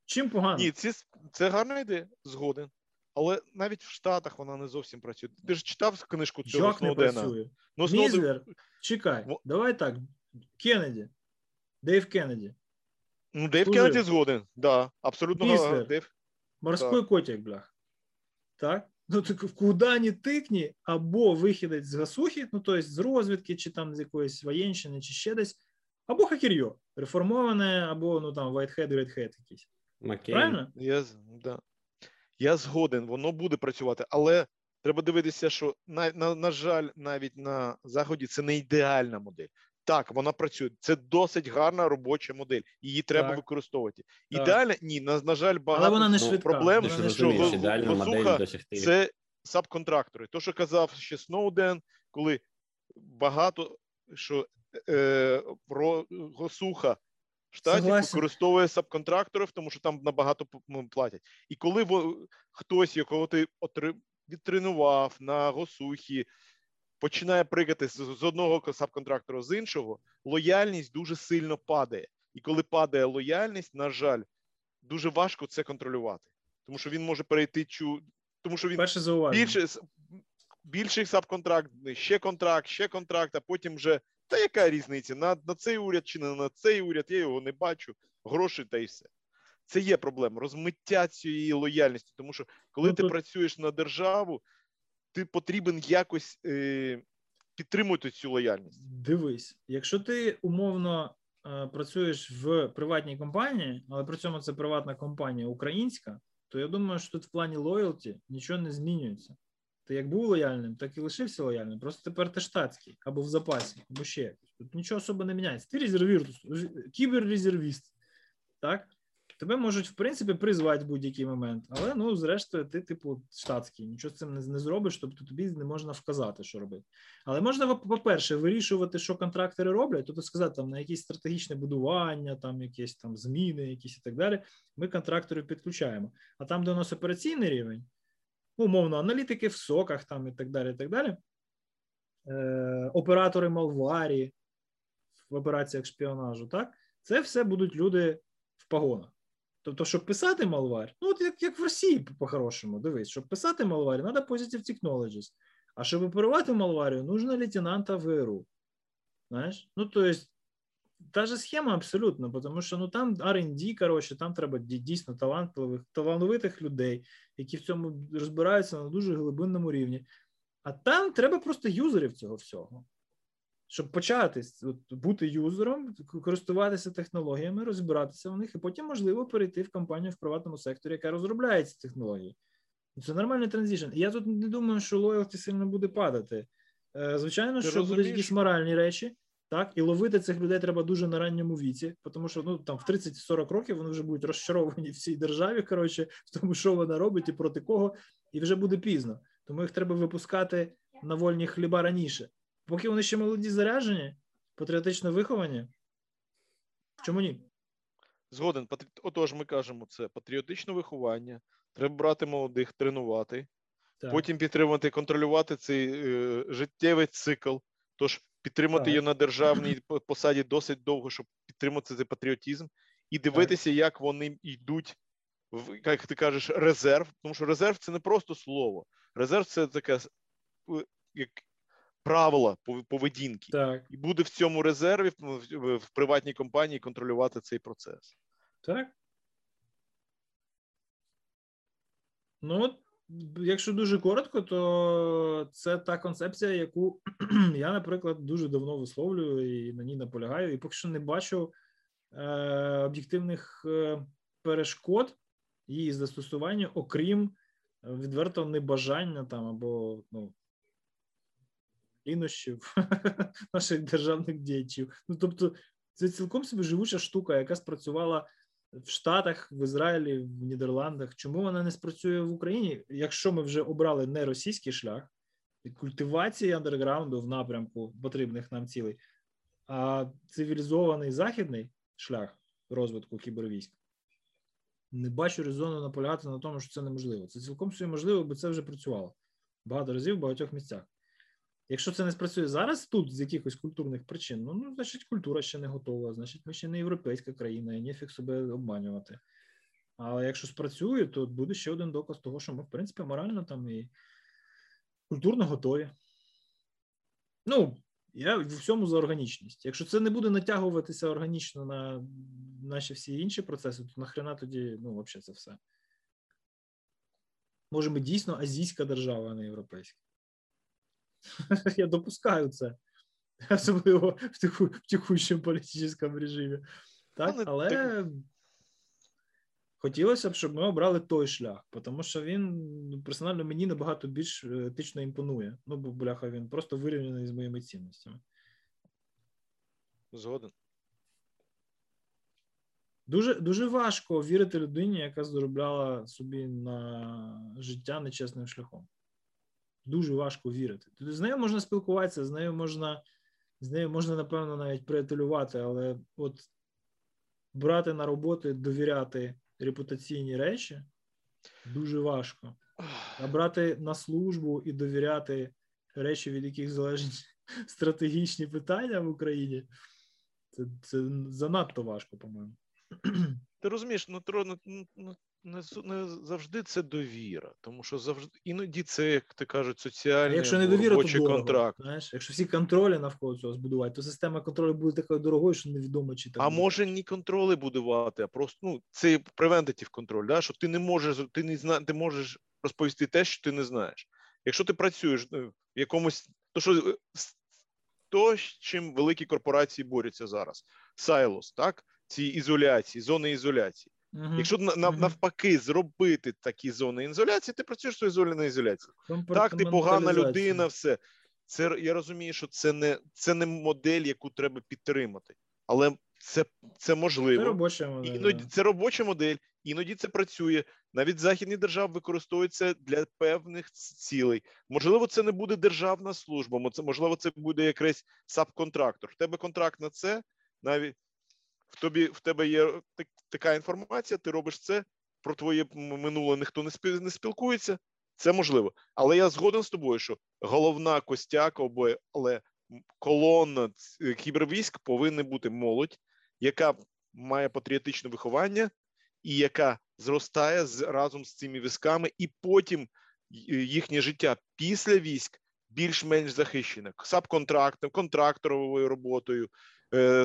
Speaker 5: Чим погано?
Speaker 7: Ні, ці, це гарна ідея, згоден. Але навіть в Штатах вона не зовсім працює. Ти ж читав книжку цього
Speaker 5: Як не працює?
Speaker 7: Ну, Сноуден...
Speaker 5: Чекай,
Speaker 7: Во-
Speaker 5: давай так. Кеннеді, Дейв Кеннеді,
Speaker 7: ну Дейв
Speaker 5: служив.
Speaker 7: Кеннеді згоден. Да, абсолютно. Дейв.
Speaker 5: морський котик, блях. Так? Ну, так куди ні тикні, або вихідець з гасухи, ну тобто з розвідки, чи там з якоїсь воєнщини, чи ще десь, або хакер'йо, реформоване, або ну там whitehead, redhead якийсь.
Speaker 6: Маккейн.
Speaker 5: Правильно?
Speaker 7: Я, да. Я згоден, воно буде працювати, але треба дивитися, що на, на, на жаль, навіть на заході це не ідеальна модель. Так, вона працює. Це досить гарна робоча модель. Її треба
Speaker 5: Так.
Speaker 7: використовувати.
Speaker 5: Так.
Speaker 7: Ідеальна? Ні, на, на жаль, багато
Speaker 5: Але вона не
Speaker 6: ну,
Speaker 5: швидка.
Speaker 7: проблем, що Госуха
Speaker 6: досягти.
Speaker 7: це сабконтрактори. То, що казав ще Сноуден, коли багато що е, ро, Госуха в штаті
Speaker 5: Согласен.
Speaker 7: використовує сабконтракторів, тому що там набагато п- платять. І коли хтось, якого ти отри, відтренував на Госухі, починає пригати з, одного сабконтрактора з іншого, лояльність дуже сильно падає. І коли падає лояльність, на жаль, дуже важко це контролювати. Тому що він може перейти чу. Тому що він
Speaker 5: Перше
Speaker 7: більше більший сабконтракт, ще контракт, ще контракт, а потім вже та яка різниця? На, на цей уряд чи не на цей уряд, я його не бачу, гроші та й все. Це є проблема, розмиття цієї лояльності. Тому що коли
Speaker 5: Ну,
Speaker 7: ти
Speaker 5: тут-
Speaker 7: працюєш на державу, ти потрібен якось е, підтримувати цю лояльність.
Speaker 5: Дивись, якщо ти умовно е, працюєш в приватній компанії, але при цьому це приватна компанія українська, то я думаю, що тут в плані лоялті нічого не змінюється. Ти як був лояльним, так і лишився лояльним. Просто тепер ти штатський або в запасі, або ще якось. Тут нічого особо не міняється. Ти резервіст, кіберрезервіст. Так? Тебе можуть, в принципі, призвати в будь-який момент. Але ну, зрештою, ти, типу, штатський, нічого з цим не, не зробиш, тобто тобі не можна вказати, що робити. Але можна, по- по-перше, вирішувати, що контрактори роблять, тобто сказати, там на якісь стратегічне будування, там якісь там зміни, якісь і так далі. Ми контракторів підключаємо. А там, де у нас операційний рівень, умовно, аналітики в соках там і так далі, і так далі. Е, оператори Малварі в операціях шпіонажу, так? Це все будуть люди в погонах. Тобто, щоб писати малварь, ну от як, як в Росії по-хорошому, дивись, щоб писати малварь, треба Positive Technologies. А щоб оперувати малварію, нужно лейтенанта ВРУ. Знаєш? Ну, то есть, та же схема абсолютно, тому що ну там R&D, коротше, там треба дійсно талантливих, талановитих людей, які в цьому розбираються на дуже глибинному рівні. А там треба просто юзерів цього всього. Щоб почати от, бути юзером, користуватися технологіями, розбиратися в них, і потім, можливо, перейти в компанію в приватному секторі, яка розробляє ці технології. Це нормальний транзишн. І я тут не думаю, що лоялті сильно буде падати. Е, Звичайно,
Speaker 7: Ти
Speaker 5: що будуть якісь моральні речі, так, і ловити цих людей треба дуже на ранньому віці, тому що ну там в 30-40 років вони вже будуть розчаровані в цій державі, коротше, в тому, що вона робить і проти кого, і вже буде пізно. Тому їх треба випускати на вольні хліба раніше. Поки вони ще молоді заряджені, патріотично виховані. Чому ні?
Speaker 7: Згоден. Отож, ми кажемо, це патріотичне виховання. Треба брати молодих, тренувати,
Speaker 5: Так.
Speaker 7: потім підтримувати, контролювати цей е, життєвий цикл. Тож підтримати
Speaker 5: Так.
Speaker 7: її на державній посаді досить довго, щоб підтримати цей патріотизм, і дивитися, як вони йдуть в як ти кажеш, резерв. Тому що резерв це не просто слово. Резерв це таке е, як правила поведінки.
Speaker 5: Так,
Speaker 7: І буде в цьому резерві в, приватній компанії контролювати цей процес.
Speaker 5: так. Ну, от, якщо дуже коротко, то це та концепція, яку *clears throat* я, наприклад, дуже давно висловлюю і на ній наполягаю, і поки що не бачу е, об'єктивних е, перешкод її застосування, окрім відвертого небажання там або ну, лінощів *laughs* наших державних діячів. Ну, тобто, це цілком собі живуча штука, яка спрацювала в Штатах, в Ізраїлі, в Нідерландах. Чому вона не спрацює в Україні? Якщо ми вже обрали не російський шлях культивації андерграунду в напрямку потрібних нам цілей, а цивілізований західний шлях розвитку кібервійськ, не бачу резону наполягати на тому, що це неможливо. Це цілком собі можливо, бо це вже працювало багато разів в багатьох місцях. Якщо це не спрацює зараз тут з якихось культурних причин, ну, ну значить культура ще не готова, значить ми ще не європейська країна, і ніфіг себе обманювати. Але якщо спрацює, то буде ще один доказ того, що ми, в принципі, морально там і культурно готові. Ну, я в всьому за органічність. Якщо це не буде натягуватися органічно на наші всі інші процеси, то нахрена тоді, ну, взагалі, це все. Може, ми дійсно азійська держава, а не європейська. *laughs* Я допускаю це. *laughs* Особливо в, таку, в текущому політичному режимі. Так,
Speaker 7: Ну,
Speaker 5: але хотілося б, щоб ми обрали той шлях, тому що він ну, персонально мені набагато більш е, етично імпонує. Ну, бо бляха, він просто вирівняний з моїми цінностями.
Speaker 7: Згоден.
Speaker 5: Дуже дуже важко вірити людині, яка заробляла собі на життя нечесним шляхом. Дуже важко вірити. Тобто з нею можна спілкуватися, з нею можна, з нею можна, напевно, навіть приятелювати, але от брати на роботу, довіряти репутаційні речі дуже важко. А брати на службу і довіряти речі, від яких залежать *laughs* стратегічні питання в Україні, це, це занадто важко, по-моєму.
Speaker 7: Ти розумієш, ну ну, ну, ну, не, не завжди це довіра, тому що завжди іноді це, як ти кажуть, соціальний
Speaker 5: якщо не довіра, то дорого.
Speaker 7: контракт.
Speaker 5: Знаєш, якщо всі контролі навколо цього збудувати, то система контролю буде такою дорогою, що невідомо чи так.
Speaker 7: А
Speaker 5: буде.
Speaker 7: може не контроли будувати, а просто ну це превентатив контроль, да? що ти не можеш, ти не зна, ти можеш розповісти те, що ти не знаєш. Якщо ти працюєш ну, в якомусь, то що е, то, з чим великі корпорації борються зараз, сайлос, так? Ці ізоляції, зони ізоляції.
Speaker 5: Мгм.
Speaker 7: Якщо на, на- навпаки зробити такі зони ізоляції, ти працюєш в ізольованій ізоляції. Так, ти погана людина, все. Це я розумію, що це не це не модель, яку треба підтримати. Але Це, це можливо.
Speaker 5: Це робоча модель.
Speaker 7: Іноді це робоча модель, іноді це працює. Навіть західні держави використовуються для певних цілей. Можливо, це не буде державна служба, це можливо, це буде якийсь сабконтрактор. В тебе контракт на це, навіть в тобі в тебе є так- така інформація, ти робиш це. Про твоє минуле ніхто не спі- не спілкується. Це можливо. Але я згоден з тобою, що головна костяк або але колона е, кібервійськ повинна бути молодь, яка має патріотичне виховання і яка зростає з, разом з цими військами, і потім їхнє життя після військ більш-менш захищене сабконтрактом, контракторовою роботою, е,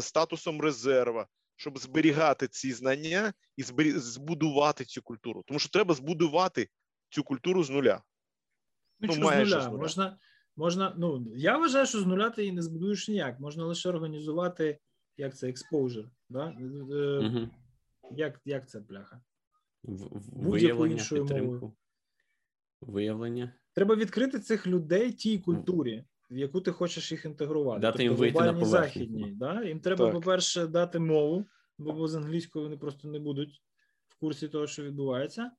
Speaker 7: статусом резерва, щоб зберігати ці знання і збудувати цю культуру. Тому що треба збудувати цю культуру з нуля.
Speaker 5: Ну,
Speaker 7: Ну,
Speaker 5: що
Speaker 7: майже
Speaker 5: з нуля.
Speaker 7: з нуля.
Speaker 5: Можна, можна, ну, я вважаю, що з нуля ти її не збудуєш ніяк. Можна лише організувати, як це, exposure. Да? Е,
Speaker 6: Угу.
Speaker 5: як, як це, бляха? Іншою
Speaker 6: підтримку.
Speaker 5: мовою.
Speaker 6: Виявлення.
Speaker 5: Треба відкрити цих людей тій культурі, в яку ти хочеш їх інтегрувати.
Speaker 6: Дати їм
Speaker 5: тобто
Speaker 6: вийти на
Speaker 5: глобальній
Speaker 6: поверхню.
Speaker 5: західній. Да? Їм треба,
Speaker 7: Так.
Speaker 5: по-перше, дати мову, бо бо з англійською вони просто не будуть в курсі того, що відбувається.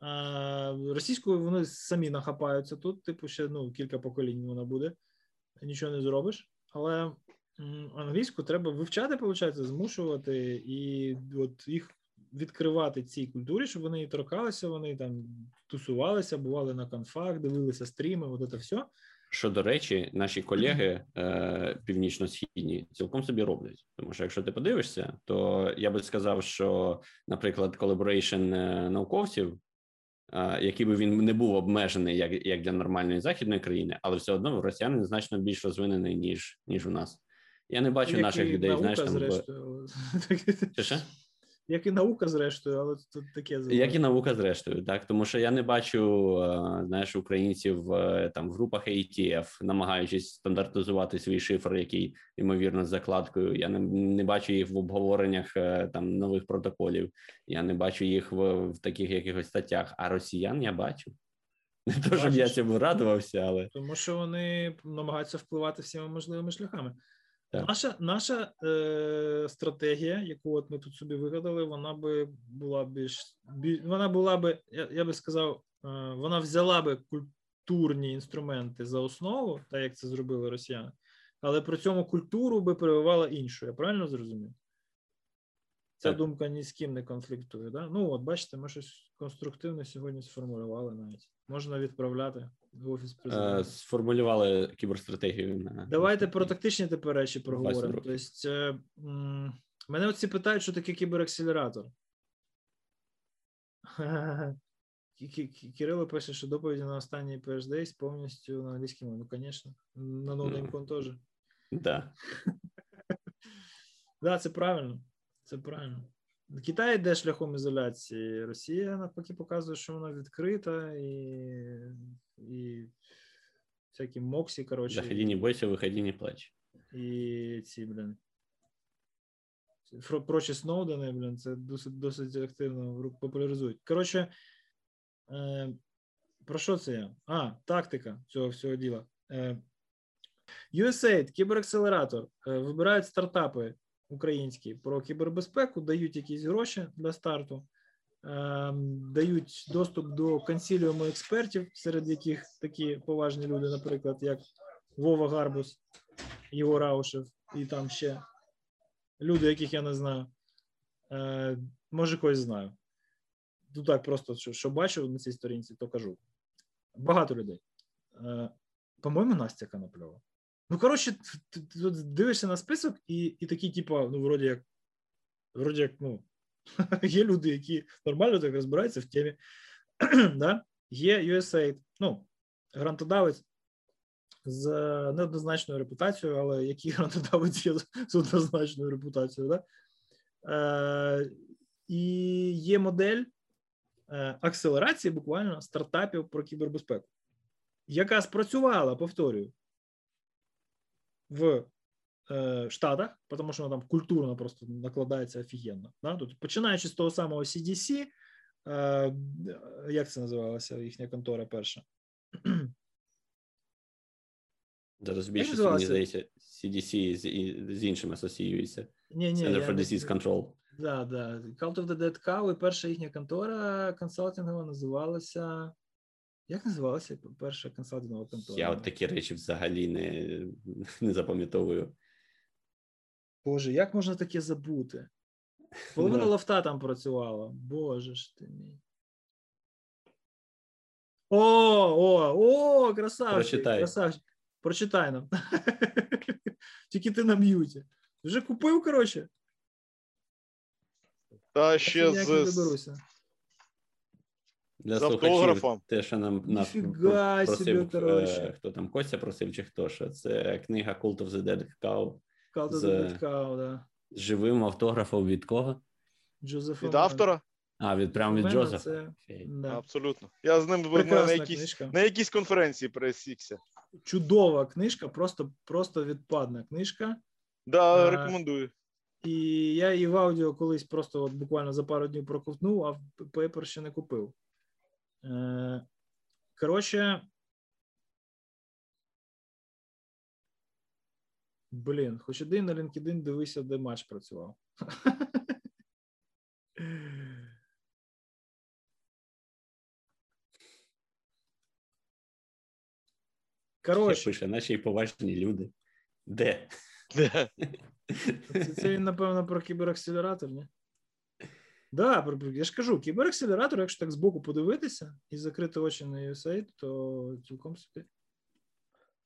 Speaker 5: А російською вони самі нахапаються тут, типу, ще ну, кілька поколінь вона буде, нічого не зробиш. Але англійську треба вивчати, виходить, змушувати і от їх відкривати цій культурі, щоб вони і торкалися, вони там тусувалися, бували на конфах, дивилися стріми, от це все.
Speaker 6: Що, до речі, наші колеги е, північно-східні цілком собі роблять. Тому що якщо ти подивишся, то я би сказав, що, наприклад, collaboration науковців, е, який би він не був обмежений як, як для нормальної західної країни, але все одно росіяни значно більш розвинений, ніж, ніж у нас. Я не бачу
Speaker 5: Як
Speaker 6: наших людей,
Speaker 5: наука,
Speaker 6: знаєш, там.
Speaker 5: зрештою.
Speaker 6: Чи ще?
Speaker 5: Як і наука, зрештою, але тут таке
Speaker 6: Як і наука, зрештою, так тому що я не бачу е, знаєш українців е, там в групах ATF, намагаючись стандартизувати свій шифр, який ймовірно з закладкою. Я не, не бачу їх в обговореннях е, там нових протоколів. Я не бачу їх в, в таких якихось статтях. А росіян я бачу. Не то, щоб я цьому радувався, але
Speaker 5: Тому що вони намагаються впливати всіма можливими шляхами.
Speaker 6: Так.
Speaker 5: Наша наша е, стратегія, яку от ми тут собі вигадали, вона би була більш бі, вона була би, я, я би сказав, е, вона взяла би культурні інструменти за основу, так як це зробили росіяни, але при цьому культуру би прививала іншу. Я правильно зрозумів? Ця
Speaker 6: Так.
Speaker 5: думка ні з ким не конфліктує. Да? Ну, от бачите, ми щось конструктивне сьогодні сформулювали навіть. Можна відправляти офіс президента.
Speaker 6: е, сформулювали кіберстратегію на
Speaker 5: Давайте про тактичні тепер речі проговоримо. Тобто, мене оці питають, що таке кіберакселератор. *laughs* Кі- кі- кі- Кирило пише, що доповіді на останній PhD повністю на англійській мові. Ну, звісно, на NoNameCon теж.
Speaker 6: Да. *laughs*
Speaker 5: Да, це правильно. Це правильно. Китай йде шляхом ізоляції. Росія навпаки показує, що вона відкрита і, і всякі моксі, коротше.
Speaker 6: Заходи, не бойся, виходи, не плач.
Speaker 5: І ці, блін. Прочі Сноудени, блін, це досить, досить активно популяризують. Коротше, е, про що це я? А, тактика цього всього діла. Е, USAID, кіберакселератор, е, вибирають стартапи українські про кібербезпеку, дають якісь гроші для старту, е, дають доступ до консіліуму експертів, серед яких такі поважні люди, наприклад, як Вова Гарбус, Єгор Аушев і там ще люди, яких я не знаю. Е, може, когось знаю. Ну так, просто що, що бачив на цій сторінці, то кажу. Багато людей. Е, по-моєму, Настя Конопльова. Ну, коротше, ти, ти дивишся на список, і, і такі, типу, ну, вроді як, вроді як, ну, *laughs* є люди, які нормально так розбираються в темі. *clears throat* да? Є USAID, ну, грантодавець з неоднозначною репутацією, але який *laughs* грантодавець є з однозначною репутацією, да? Е, і є модель е, акселерації буквально стартапів про кібербезпеку, яка спрацювала, повторюю, в е, Штатах, тому що вона там культурно просто накладається офігенно. Да? Тут, починаючи з того самого CDC, е, як це називалася їхня контора перша?
Speaker 6: Зараз більше, мені здається, CDC з, з іншим асоціюється.
Speaker 5: Ні, ні,
Speaker 6: Center for Disease Control.
Speaker 5: Да, да. Cult of the Dead Cow, і перша їхня контора консалтингова називалася. Як називалася перша консалтингова контора?
Speaker 6: Я от такі речі взагалі не, не запам'ятовую.
Speaker 5: Боже, як можна таке забути? Половина
Speaker 6: Да.
Speaker 5: лофта там працювала. Боже ж ти мій. О, о, о, красавчик,
Speaker 6: Прочитай.
Speaker 5: красавчик. Прочитай нам. *laughs* Тільки ти на м'юті. Вже купив, коротше.
Speaker 7: Та
Speaker 5: Я
Speaker 7: ще з,
Speaker 5: доберуся.
Speaker 6: Для
Speaker 7: З автографом.
Speaker 6: те, що нам,
Speaker 5: Ніфіга
Speaker 6: просив,
Speaker 5: собі,
Speaker 6: е, хто там Костя просив, чи хто що, це книга Cult of the Dead Cow
Speaker 5: Cult of
Speaker 6: з-
Speaker 5: the Dead Cow, да.
Speaker 6: з живим автографом від кого?
Speaker 5: Джозеф
Speaker 7: від автора.
Speaker 6: А, від прямо від Джозефа.
Speaker 5: це- Да.
Speaker 7: Абсолютно. Я з ним на, на, якійсь,
Speaker 5: книжка.
Speaker 7: на якійсь конференції пересікся.
Speaker 5: Чудова книжка, просто, просто відпадна книжка.
Speaker 7: Да,
Speaker 5: А,
Speaker 7: рекомендую.
Speaker 5: І я її в аудіо колись просто от буквально за пару днів проковтнув, а paper ще не купив. Е, коротше. Блін, хоч іди на LinkedIn, дивися, де матч працював. Коротше,
Speaker 6: пише, наші поважні люди. Де?
Speaker 7: Де?
Speaker 5: Це, це він, напевно, про кіберакселератор, ні? Да, я ж кажу, кіберакселератор, якщо так збоку подивитися і закрити очі на USAID, то цілком собі.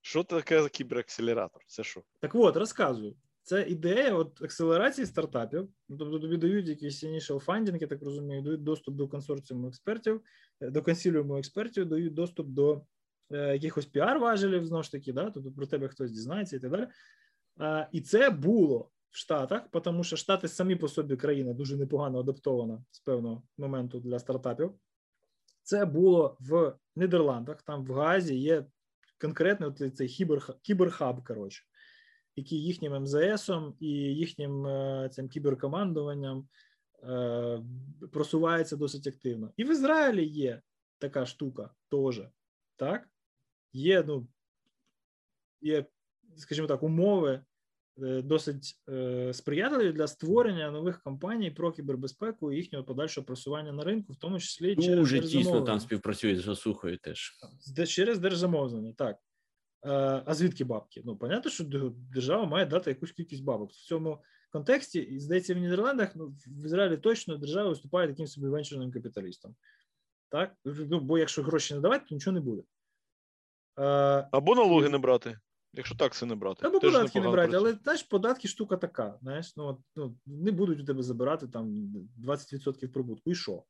Speaker 7: Що таке кіберакселератор? Це що?
Speaker 5: Так от, розказую. Це ідея от, акселерації стартапів. Тобто тобі дають якийсь initial funding, я так розумію, дають доступ до консорціуму експертів, е, до консиліуму експертів, дають доступ до е, якихось піар-важелів, знову ж таки, да? тобто про тебе хтось дізнається і так далі. А, і це було в Штатах, тому що Штати самі по собі країна дуже непогано адаптована з певного моменту для стартапів. Це було в Нідерландах, там в Гаазі є конкретно цей кібер, кіберхаб, коротше, який їхнім МЗСом і їхнім е, цим кіберкомандуванням е, просувається досить активно. І в Ізраїлі є така штука теж. Так? Є, ну, є, скажімо так, умови досить е, сприятливі для створення нових компаній про кібербезпеку і їхнього подальшого просування на ринку, в тому числі через
Speaker 6: Дуже тісно там співпрацюють з Осухою теж.
Speaker 5: Через держзамовлення, так. Е, А звідки бабки? Ну, понятно, що держава має дати якусь кількість бабок. В цьому контексті, і здається, в Нідерландах, ну, в Ізраїлі точно держава виступає таким собі венчурним капіталістом. Так? Ну, бо якщо гроші не давати, то нічого не буде. Е,
Speaker 7: Або налоги не брати. Якщо так це не брати.
Speaker 5: Або податки не брати,
Speaker 7: працює.
Speaker 5: але знаєш, податки штука така. Знаєш, ну, ну, не будуть у тебе забирати там 20% прибутку. І що?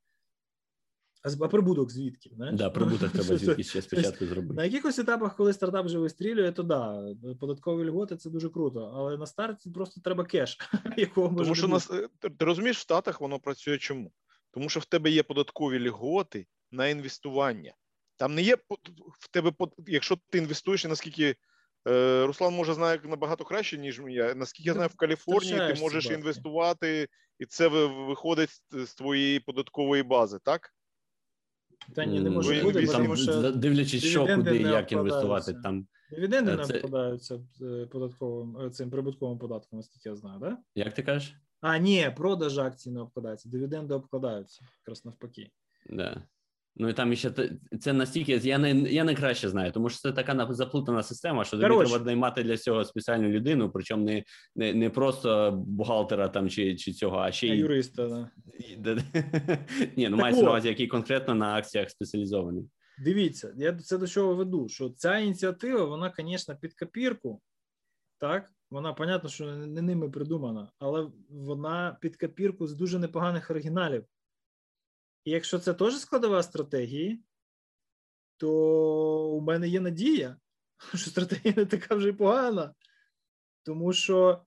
Speaker 5: А, а прибуток звідки? Знаєш?
Speaker 6: Да, прибуток треба *laughs* звідки ще спочатку
Speaker 5: На якихось етапах, коли стартап вже вистрілює, то да, податкові льготи це дуже круто. Але на старті просто треба кеш, *laughs* якого може
Speaker 7: Тому що нас, ти, розумієш, в Штатах воно працює чому? Тому що в тебе є податкові льготи на інвестування. Там не є в тебе, якщо ти інвестуєш, і наскільки Руслан може знає набагато краще, ніж я. Наскільки я знаю, в Каліфорнії ти можеш інвестувати, і це виходить з- твоєї податкової бази, так?
Speaker 5: Та ні, не може бути, тому що
Speaker 6: дивлячись, що
Speaker 5: дивіденди
Speaker 6: куди і
Speaker 5: не
Speaker 6: як інвестувати.
Speaker 5: обкладаються.
Speaker 6: Там
Speaker 5: дивіденди
Speaker 6: Е,
Speaker 5: не
Speaker 6: це-
Speaker 5: обкладаються е, податковим е, цим прибутковим податком, наскільки я знаю, да?
Speaker 6: як ти кажеш?
Speaker 5: А, ні, продаж акцій не обкладаються, дивіденди обкладаються, якраз навпаки.
Speaker 6: Да. Ну і там ще це настільки. Я не я не краще знаю, тому що це така заплутана система, що тобі треба наймати для цього спеціальну людину, причому не, не, не просто бухгалтера там чи, чи цього, а ще й
Speaker 5: юриста, да. *laughs*
Speaker 6: Ні, ну мається на увазі, який конкретно на акціях спеціалізований.
Speaker 5: Дивіться, я це до чого веду, що ця ініціатива, вона, звісно, під копірку, так, вона, понятно, що не ними придумана, але вона під копірку з дуже непоганих оригіналів. І якщо це теж складова стратегії, то у мене є надія, *laughs* що стратегія не така вже й погана. Тому що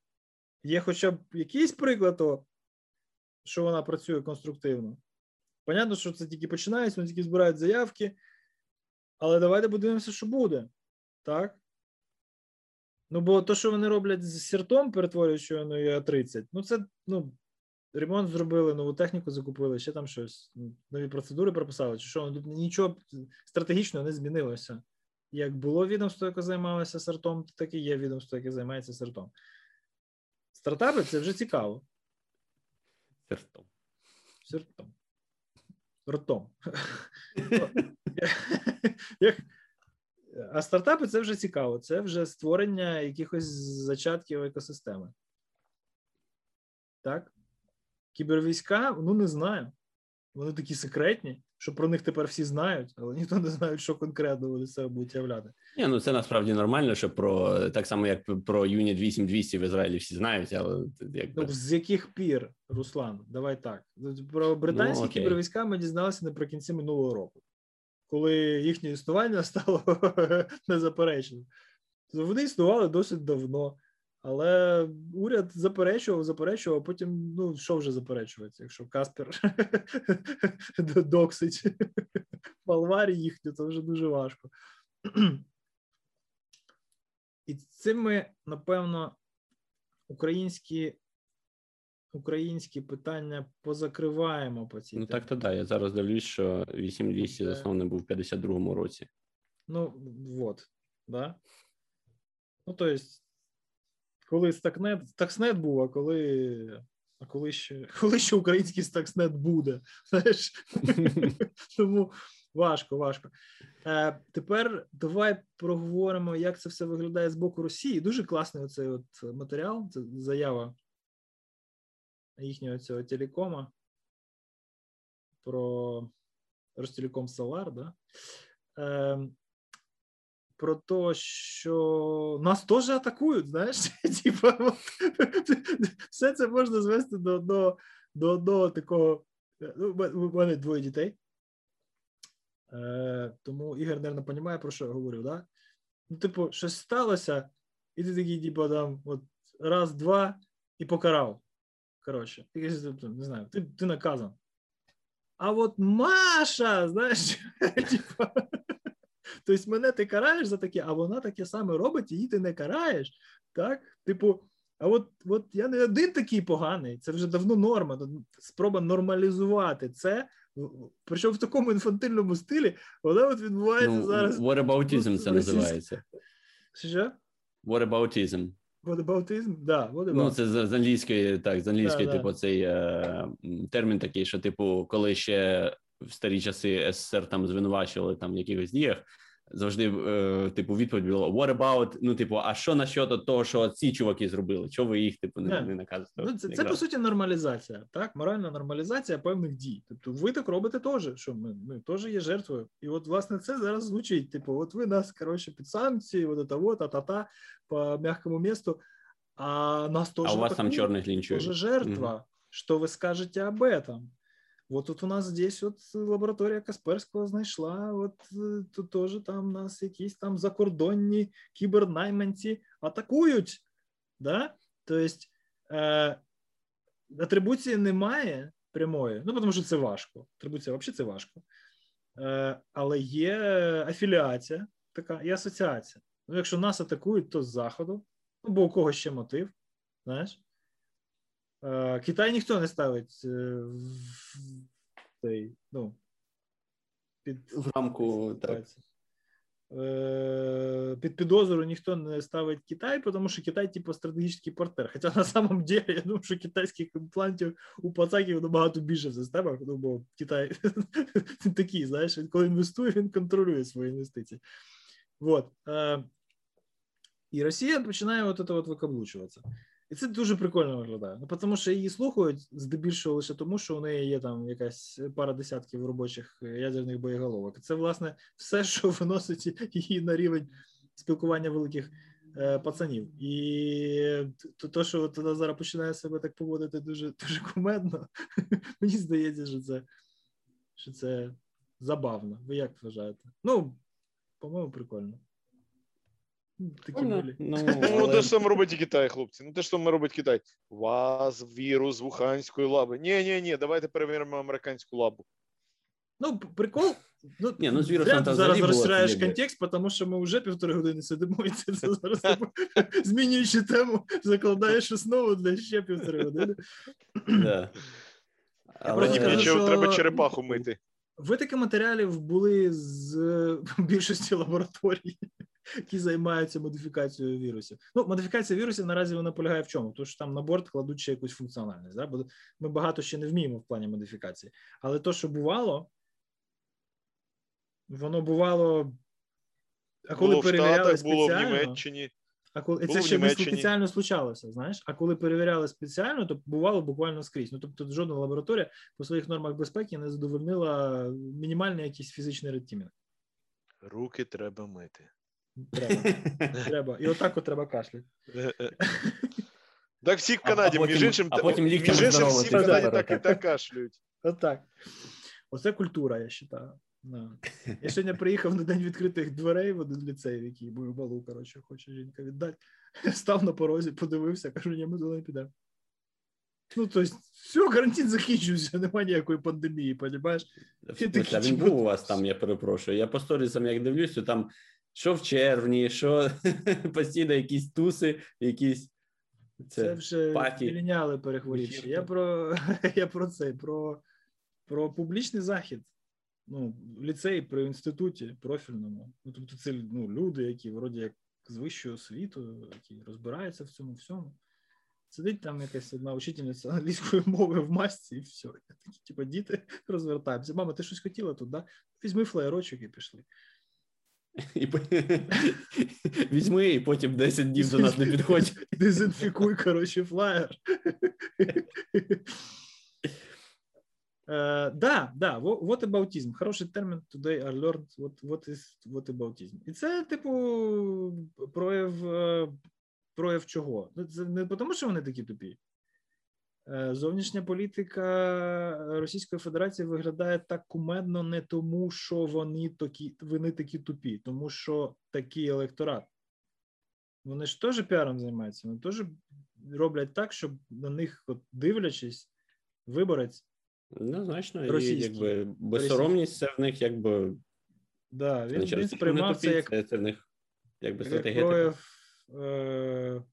Speaker 5: є хоча б якийсь приклад, того, що вона працює конструктивно. Понятно, що це тільки починається, вони тільки збирають заявки, але давайте подивимося, що буде. Так? Ну, бо то, що вони роблять з сіртом, перетворюючи на А30, ну це ну, ремонт зробили, нову техніку закупили, ще там щось, нові процедури прописали, чи що, ну, тут нічого стратегічного не змінилося. як було відомство, яке займалося сортом, так і є відомство, яке займається сортом. Стартапи це вже цікаво.
Speaker 6: Сертом.
Speaker 5: Сортом. Ртом. *laughs* А стартапи це вже цікаво. Це вже створення якихось зачатків екосистеми. Так? Кібервійська, ну не знаю. Вони такі секретні, що про них тепер всі знають, але ніхто не знає, що конкретно вони себе будуть являти.
Speaker 6: Ні, ну це насправді нормально, що про так само, як про Unit 8200 в Ізраїлі всі знають, але якби
Speaker 5: Ну, з яких пір, Руслан, давай так. Про британські
Speaker 6: Ну,
Speaker 5: кібервійська ми дізналися наприкінці минулого року, коли їхнє існування *laughs* стало *laughs* незаперечним. Тобто Вони існували досить давно, але уряд заперечував, заперечував, а потім, ну, що вже заперечувати, якщо Каспер *laughs* доксить Малварі їхню, це вже дуже важко. І цим ми, напевно, українські, українські питання позакриваємо по цій
Speaker 6: ну так то да. Я зараз дивлюсь, що 8200
Speaker 5: Це-
Speaker 6: заснований був в 52-му році.
Speaker 5: Ну, вот, да. Ну, то есть, коли Стакнет, Стакснет був, а коли. А коли ще, *laughs* коли ще український Стакснет буде? *laughs* Знаєш? *laughs* Тому важко, важко. Е, тепер давай проговоримо, як це все виглядає з боку Росії. Дуже класний оцей от матеріал, це заява їхнього цього телекома про Ростелеком Солар, да? Е, про те, що нас теж атакують, знаєш, *laughs* Типа, от, *laughs* все це можна звести до одного, до одного такого. Ну, у мене двоє дітей. Е, тому Ігор, мабуть, розуміє, про що я говорю, да? Ну, типу, щось сталося, і ти такий, типу, там, от раз, два, і покарав. Коротше, тобто, не знаю, ти, ти наказан. А от Маша, знаєш, *laughs* типа, тобто мене ти караєш за таке, а вона таке саме робить, її ти не караєш. Так? Типу, а от, от я не один такий поганий, це вже давно норма. Спроба нормалізувати це. Причому в такому інфантильному стилі, вона от відбувається
Speaker 6: Ну,
Speaker 5: зараз.
Speaker 6: whataboutism це називається.
Speaker 5: Що?
Speaker 6: Whataboutism.
Speaker 5: Whataboutism? Да, whataboutism.
Speaker 6: Ну, це з, з англійської, так, з англійської,
Speaker 5: Да, да.
Speaker 6: типу, цей е, термін такий, що, типу, коли ще в старі часи СССР там звинувачували там в якихось діях, завжди, е, типу, відповідь була what about, ну, типу, а що насчет того, що ці чуваки зробили? Чого ви їх, типу, не,
Speaker 5: Не.
Speaker 6: не наказуєте?
Speaker 5: Ну, це, це
Speaker 6: Якраз.
Speaker 5: по суті нормалізація, так? Моральна нормалізація певних дій. Тобто ви так робите теж, що ми, ми теж є жертвою. І от, власне, це зараз звучить. Типу, от ви нас, коротше, під санкції, от это вот, та-та-та, по м'якому місту, а нас теж
Speaker 6: А у вас там
Speaker 5: атакують,
Speaker 6: чорних лінчують.
Speaker 5: тоже жертва. Что вы скажете об этом? Вот тут у нас здесь от лабораторія Касперського знайшла, от е, тут теж там нас якісь там закордонні кібернайманці атакують. Да? Тобто е, атрибуції немає прямої, ну тому що це важко. Атрибуція взагалі це важко. Е, але є афіліація, така, і асоціація. Ну, якщо нас атакують, то з заходу, ну, бо у когось ще мотив, знаєш. Е, Китай ніхто не ставить е, в цей, ну, під
Speaker 6: В рамку, так.
Speaker 5: Е, Під підозру ніхто не ставить Китай, тому що Китай, типу, стратегічний партнер. Хоча на самом деле, я думаю, що китайських імплантів у пацаків набагато більше в системах, ну, бо Китай *laughs* такий, знаєш, він коли інвестує, він контролює свої інвестиції. Вот. І Росія починає от це от викаблучуватися. І це дуже прикольно виглядає. Ну, тому що її слухають здебільшого лише тому, що у неї є там якась пара десятків робочих ядерних боєголовок. Це, власне, все, *laughs* що виносить її на рівень спілкування великих е, пацанів. І то, то, що от вона зараз починає себе так поводити дуже, *laughs* дуже кумедно, *laughs* мені здається, що це, що це забавно. Ви як вважаєте? Ну, по-моєму, прикольно. Ну, Такі
Speaker 6: Прикольно.
Speaker 5: милі.
Speaker 6: Ну, *laughs*
Speaker 7: Ну,
Speaker 6: але-
Speaker 7: те ж саме робить і Китай, хлопці. Ну, те ж саме робить Китай. У вас вірус вуханської лаби. Ні, ні, ні, давайте перевіримо американську лабу.
Speaker 5: Ну, прикол. Ну,
Speaker 6: Ні, ну, з вірусом там
Speaker 5: зараз
Speaker 6: було
Speaker 5: розширяєш контекст, тому що ми вже півтори години сидимо, і це зараз *laughs* змінюючи тему, закладаєш основу для ще півтори години.
Speaker 6: Да. Але-
Speaker 5: що-
Speaker 7: треба черепаху мити?
Speaker 5: Витоки матеріалів були з *laughs* більшості лабораторій, які займаються модифікацією вірусів. Ну, модифікація вірусів наразі вона полягає в чому? Тому що там на борт кладуть ще якусь функціональність. Да? Бо ми багато ще не вміємо в плані модифікації. Але то, що бувало, воно бувало. А коли
Speaker 7: було в Штатах, було в Німеччині.
Speaker 5: А коли
Speaker 7: було
Speaker 5: це ще не спеціально случалося, знаєш. А коли перевіряли спеціально, то бувало буквально скрізь. Ну тобто, жодна лабораторія по своїх нормах безпеки не задовольнила мінімальний якийсь фізичний редтімінг.
Speaker 7: Руки треба мити.
Speaker 5: Треба, треба. І отак от треба кашляти. *laughs*
Speaker 7: Так всі в Канаді,
Speaker 6: а потім-
Speaker 7: між іншим,
Speaker 6: а потім
Speaker 7: між іншим, всі в Канаді так і так кашлюють.
Speaker 5: Отак. Оце культура, я вважаю. Да. *laughs* Я сьогодні приїхав на день відкритих дверей в один ліцей, в який був балу, коротше, хоче жінка віддати. *laughs* Став на порозі, подивився, кажу, ні, ми туди не підемо. Ну, тобто, все, карантин закінчився, *laughs* немає ніякої пандемії, понімаєш?
Speaker 6: А він був у вас там, я перепрошую. Я по сторісам як дивлюся, там що в червні, що постійно якісь туси, якісь.
Speaker 5: Це,
Speaker 6: Це,
Speaker 5: вже перехворівши. Я про, я про це, про, про публічний захід. Ну, ліцеї при інституті профільному. Ну, тобто, це ну, люди, які вроді як з вищого освіту, які розбираються в цьому всьому. Сидить там якась одна учительниця англійської мови в масці, і все. Я такі, типу, діти *laughs* розвертаємося. Мама, ти щось хотіла тут, да? Візьми флеєрочок і пішли.
Speaker 6: і, *laughs* візьми, і потім 10 днів до нас не підходь.
Speaker 5: Дезінфікуй, коротше, флаєр. *laughs* Е, Да, да, во- what aboutism. Хороший термін today I learned what, what is what aboutism. І це, типу, прояв, е, прояв чого? Ну, Це не тому, що вони такі тупі. Е, Зовнішня політика Російської Федерації виглядає так кумедно не тому, що вони такі, вони такі тупі, тому що такий електорат. Вони ж теж піаром займаються, вони теж роблять так, щоб на них, от, дивлячись, виборець
Speaker 6: Ну, значно, і якби безсоромність це в них якби
Speaker 5: Да, він, він сприймав це як,
Speaker 6: це, це в них якби
Speaker 5: як
Speaker 6: стратегія.
Speaker 5: прояв, е,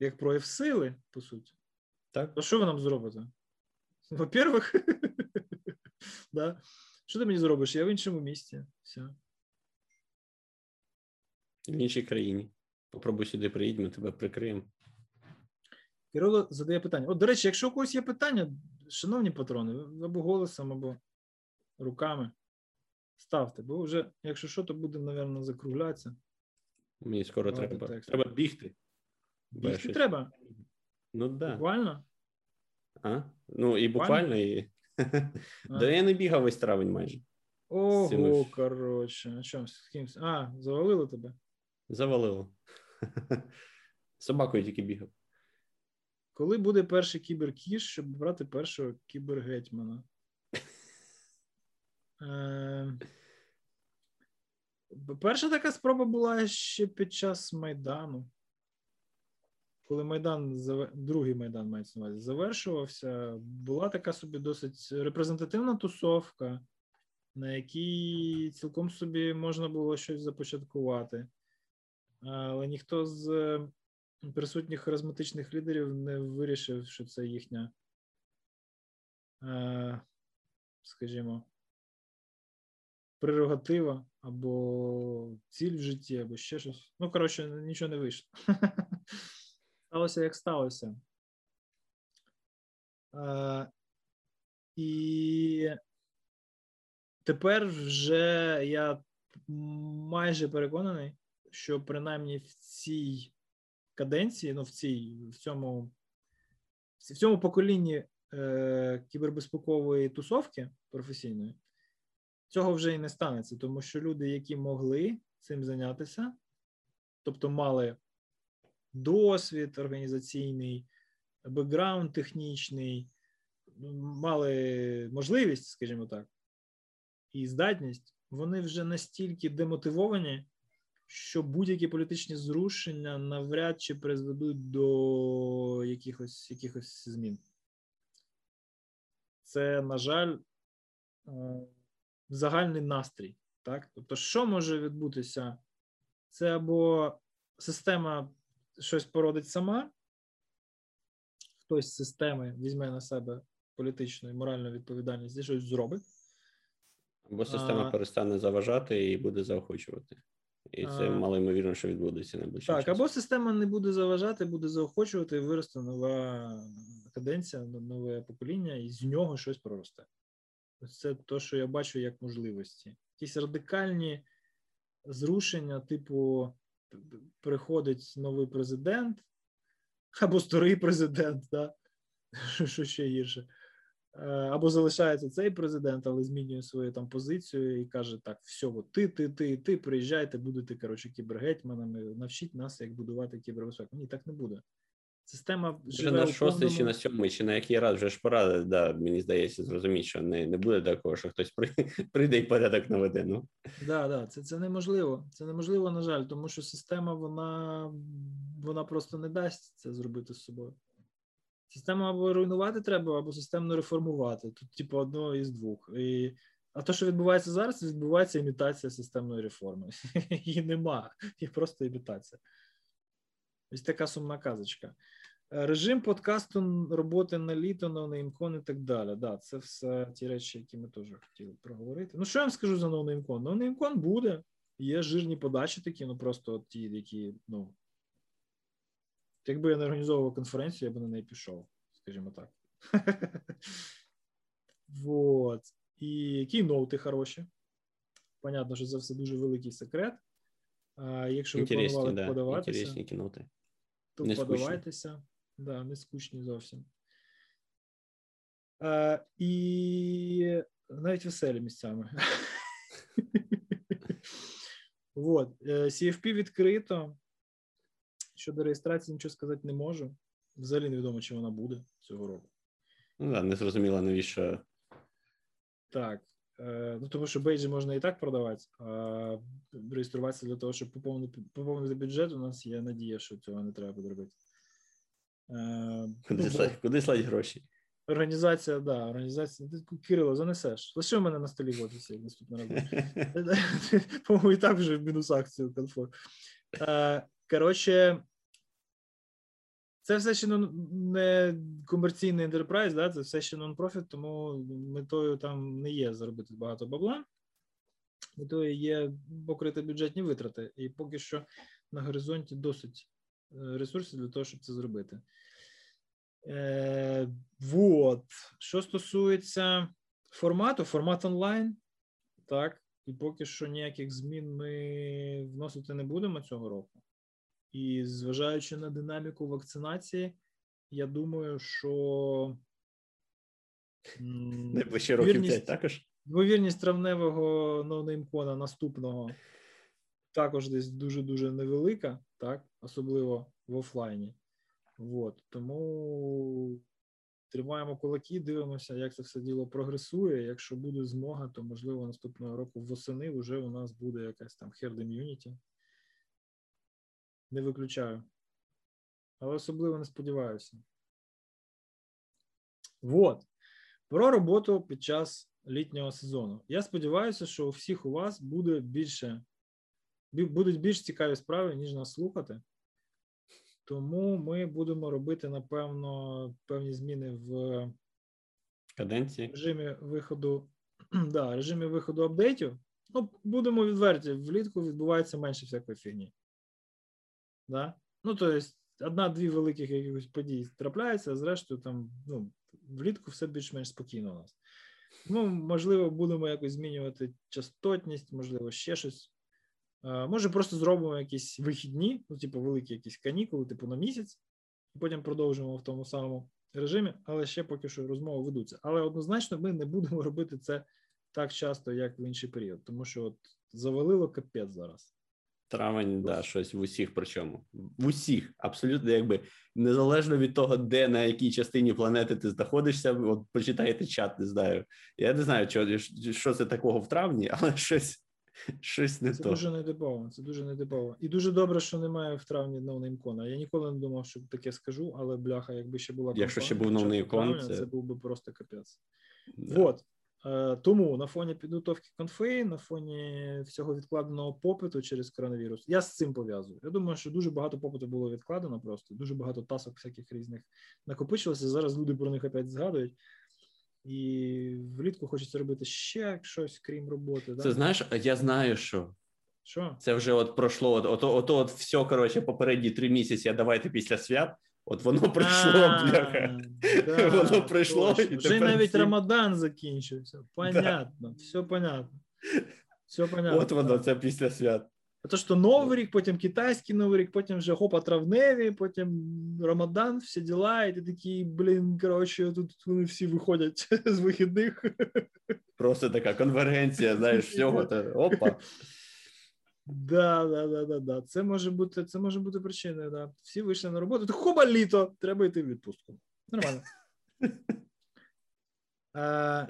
Speaker 5: як прояв сили, по суті.
Speaker 6: Так.
Speaker 5: То що ви нам зробите? Во-первых, *laughs* да. що ти мені зробиш? Я в іншому місті. Все.
Speaker 6: В іншій країні. Попробуй сюди приїдь, ми тебе прикриємо.
Speaker 5: Кирило задає питання. От, до речі, якщо у когось є питання, шановні патрони, або голосом, або руками ставте, бо вже, якщо що, то будемо, мабуть, закруглятися.
Speaker 6: Мені скоро треба.
Speaker 5: тексту.
Speaker 6: Треба бігти.
Speaker 5: Бігти
Speaker 6: щось-
Speaker 5: треба.
Speaker 6: Ну так. Да.
Speaker 5: Буквально.
Speaker 6: А? Ну і буквально, і. Да я не бігав весь травень майже.
Speaker 5: Ого, коротше. А що, з кимсь? А, завалило тебе?
Speaker 6: Завалило. *laughs* Собакою тільки бігав.
Speaker 5: Коли буде перший кіберкіш, щоб брати першого кібергетьмана? *laughs* Е, Перша така спроба була ще під час Майдану. Коли Майдан, другий Майдан мається на увазі, завершувався, була така собі досить репрезентативна тусовка, на якій цілком собі можна було щось започаткувати. Але ніхто з е, присутніх харизматичних лідерів не вирішив, що це їхня, е, скажімо, прерогатива або ціль в житті, або ще щось. Ну, коротше, нічого не вийшло. *laughs* Сталося, як сталося. Е, і тепер вже я майже переконаний, що принаймні в цій каденції, ну в цій в цьому в цьому поколінні е, кібербезпекової тусовки професійної, цього вже і не станеться, тому що люди, які могли цим зайнятися, тобто мали досвід організаційний, бекграунд технічний, мали можливість, скажімо так, і здатність, вони вже настільки демотивовані, що будь-які політичні зрушення навряд чи призведуть до якихось, якихось змін. Це, на жаль, е, загальний настрій. Так? Тобто, що може відбутися? Це або система щось породить сама, хтось з системи візьме на себе політичну і моральну відповідальність і щось зробить.
Speaker 6: Бо система
Speaker 5: А,
Speaker 6: перестане заважати і буде заохочувати. І це
Speaker 5: А.
Speaker 6: мало ймовірно, що відбудеться найближчим
Speaker 5: Так,
Speaker 6: часом.
Speaker 5: або система не буде заважати, буде заохочувати, виросте нова каденція, нове покоління, і з нього щось проросте. Ось це те, що я бачу як можливості. Якісь радикальні зрушення, типу, приходить новий президент, або старий президент, да? *laughs* що ще гірше. Е, Або залишається цей президент, але змінює свою там позицію і каже: так, все, от ти, ти, ти, ти приїжджайте, будете коротше кібергетьманами, навчіть нас, як будувати кібербезпеку. Ні, так не буде. Система
Speaker 6: Вже на шостий чи на сьомий, чи на який раз вже ж пора, да, мені здається, зрозуміти, що не, не буде такого, що хтось при- *laughs* прийде і порядок наведе. Ну.
Speaker 5: Да, да, це, це неможливо. Це неможливо, на жаль, тому що система вона, вона просто не дасть це зробити з собою. Систему або руйнувати треба, або системно реформувати. Тут, типу, одного із двох. І, а те, що відбувається зараз, відбувається імітація системної реформи. *laughs* Її нема, її просто імітація. Ось така сумна казочка. Е, Режим подкасту, роботи на літо, NameCon і так далі. Да, це все ті речі, які ми теж хотіли проговорити. Ну, що я вам скажу за NoNameCon? NoNameCon буде. Є жирні подачі такі, ну просто ті, які, ну. Якби я не організовував конференцію, я б на неї пішов, скажімо так. *laughs* Вот. І кейноути хороші. Понятно, що це все дуже великий секрет. А якщо ви планували
Speaker 6: да,
Speaker 5: подаватися,
Speaker 6: кіноти.
Speaker 5: то
Speaker 6: Не скучні.
Speaker 5: подавайтеся. Да, не скучні зовсім. І навіть веселі місцями. *laughs* Вот. е, CFP відкрито. Щодо реєстрації нічого сказати не можу. Взагалі невідомо, чи вона буде цього року.
Speaker 6: Ну да, не зрозуміло, навіщо.
Speaker 5: Так. Е, ну, тому що бейджі можна і так продавати, а реєструватися для того, щоб поповнити, поповнити бюджет, у нас є надія, що цього не треба буде робити. Е,
Speaker 6: Куди,
Speaker 5: ну,
Speaker 6: слать, куди слать гроші?
Speaker 5: Організація, да, організація. Кирило, занесеш. Лише в мене на столі в офісі наступний раз. *laughs* По-моєму, і так вже в мінус акцію конфор. Е, Коротше, це все ще не комерційний ентерпрайз, да? це все ще нон-профіт, тому метою там не є заробити багато бабла. Метою є покрити бюджетні витрати. І поки що на горизонті досить е, ресурсів для того, щоб це зробити. Е, вот. Що стосується формату, формат онлайн, так, і поки що ніяких змін ми вносити не будемо цього року. І зважаючи на динаміку вакцинації, я думаю, що
Speaker 6: Найближчі років
Speaker 5: вірність-
Speaker 6: 5 також.
Speaker 5: Ймовірність травневого ноунеймкона наступного також десь дуже-дуже невелика, так, особливо в офлайні. Вот. Тому тримаємо кулаки, дивимося, як це все діло прогресує. Якщо буде змога, то можливо наступного року восени вже у нас буде якась там herd immunity. Не виключаю. Але особливо не сподіваюся. Вот. Про роботу під час літнього сезону. Я сподіваюся, що у всіх у вас буде більше, будуть більш цікаві справи, ніж нас слухати. Тому ми будемо робити, напевно, певні зміни в
Speaker 6: Каденції.
Speaker 5: режимі виходу, *clears throat* да, режимі виходу апдейтів. Ну, будемо відверті, влітку відбувається менше всякої фігні. Да? Ну, тобто, одна-дві великих якихось подій трапляються, а зрештою, там, ну, влітку все більш-менш спокійно у нас. Ну, можливо, будемо якось змінювати частотність, можливо, ще щось. Е, Може, просто зробимо якісь вихідні, ну, типу, великі якісь канікули, типу на місяць, і потім продовжимо в тому самому режимі, але ще поки що розмови ведуться. Але однозначно ми не будемо робити це так часто, як в інший період, тому що от завалило капець зараз.
Speaker 6: Травень, да, щось в усіх причому. В усіх, абсолютно, якби незалежно від того, де на якій частині планети ти знаходишся, от почитайте чат, не знаю. Я не знаю, що, що це такого в травні, але *laughs* щось, щось не
Speaker 5: Це
Speaker 6: то.
Speaker 5: дуже нетипово. Це дуже нетипово. І дуже добре, що немає в травні ноунеймкона. Я ніколи не думав, що таке скажу, але бляха, якби ще була
Speaker 6: Якщо
Speaker 5: конфа
Speaker 6: ще був ноунеймкон, це-
Speaker 5: це був би просто капець.
Speaker 6: Да.
Speaker 5: Вот. Е, Тому на фоні підготовки конфи, на фоні всього відкладеного попиту через коронавірус, я з цим пов'язую. Я думаю, що дуже багато попиту було відкладено просто, дуже багато тасок всяких різних накопичилося. Зараз люди про них опять згадують. і влітку хочеться робити ще щось, крім роботи. Да?
Speaker 6: Це знаєш, я знаю, що
Speaker 5: Що?
Speaker 6: це вже от пройшло. От, от, от, от все, коротше, попередні три місяці, а давайте після свят. От воно прийшло, бляха.
Speaker 5: да, *laughs*
Speaker 6: Воно прийшло,
Speaker 5: точно.
Speaker 6: і
Speaker 5: Вже
Speaker 6: тепер
Speaker 5: навіть
Speaker 6: всі-
Speaker 5: Рамадан закінчився. *laughs* Понятно, все понятно. Все понятно.
Speaker 6: От воно, це після свят.
Speaker 5: А то, що Новий рік, потім китайський Новий рік, потім вже хопа травневі, потім Рамадан, всі діла, і ти такий, блін, коротше, тут вони всі виходять *laughs* з вихідних.
Speaker 6: Просто така конвергенція, знаєш, всього. Та, опа.
Speaker 5: Да, да, да, да, да. Це може бути, це може бути причиною. Да. Всі вийшли на роботу. то Хоба літо, треба йти в відпустку. Нормально. *laughs* Е,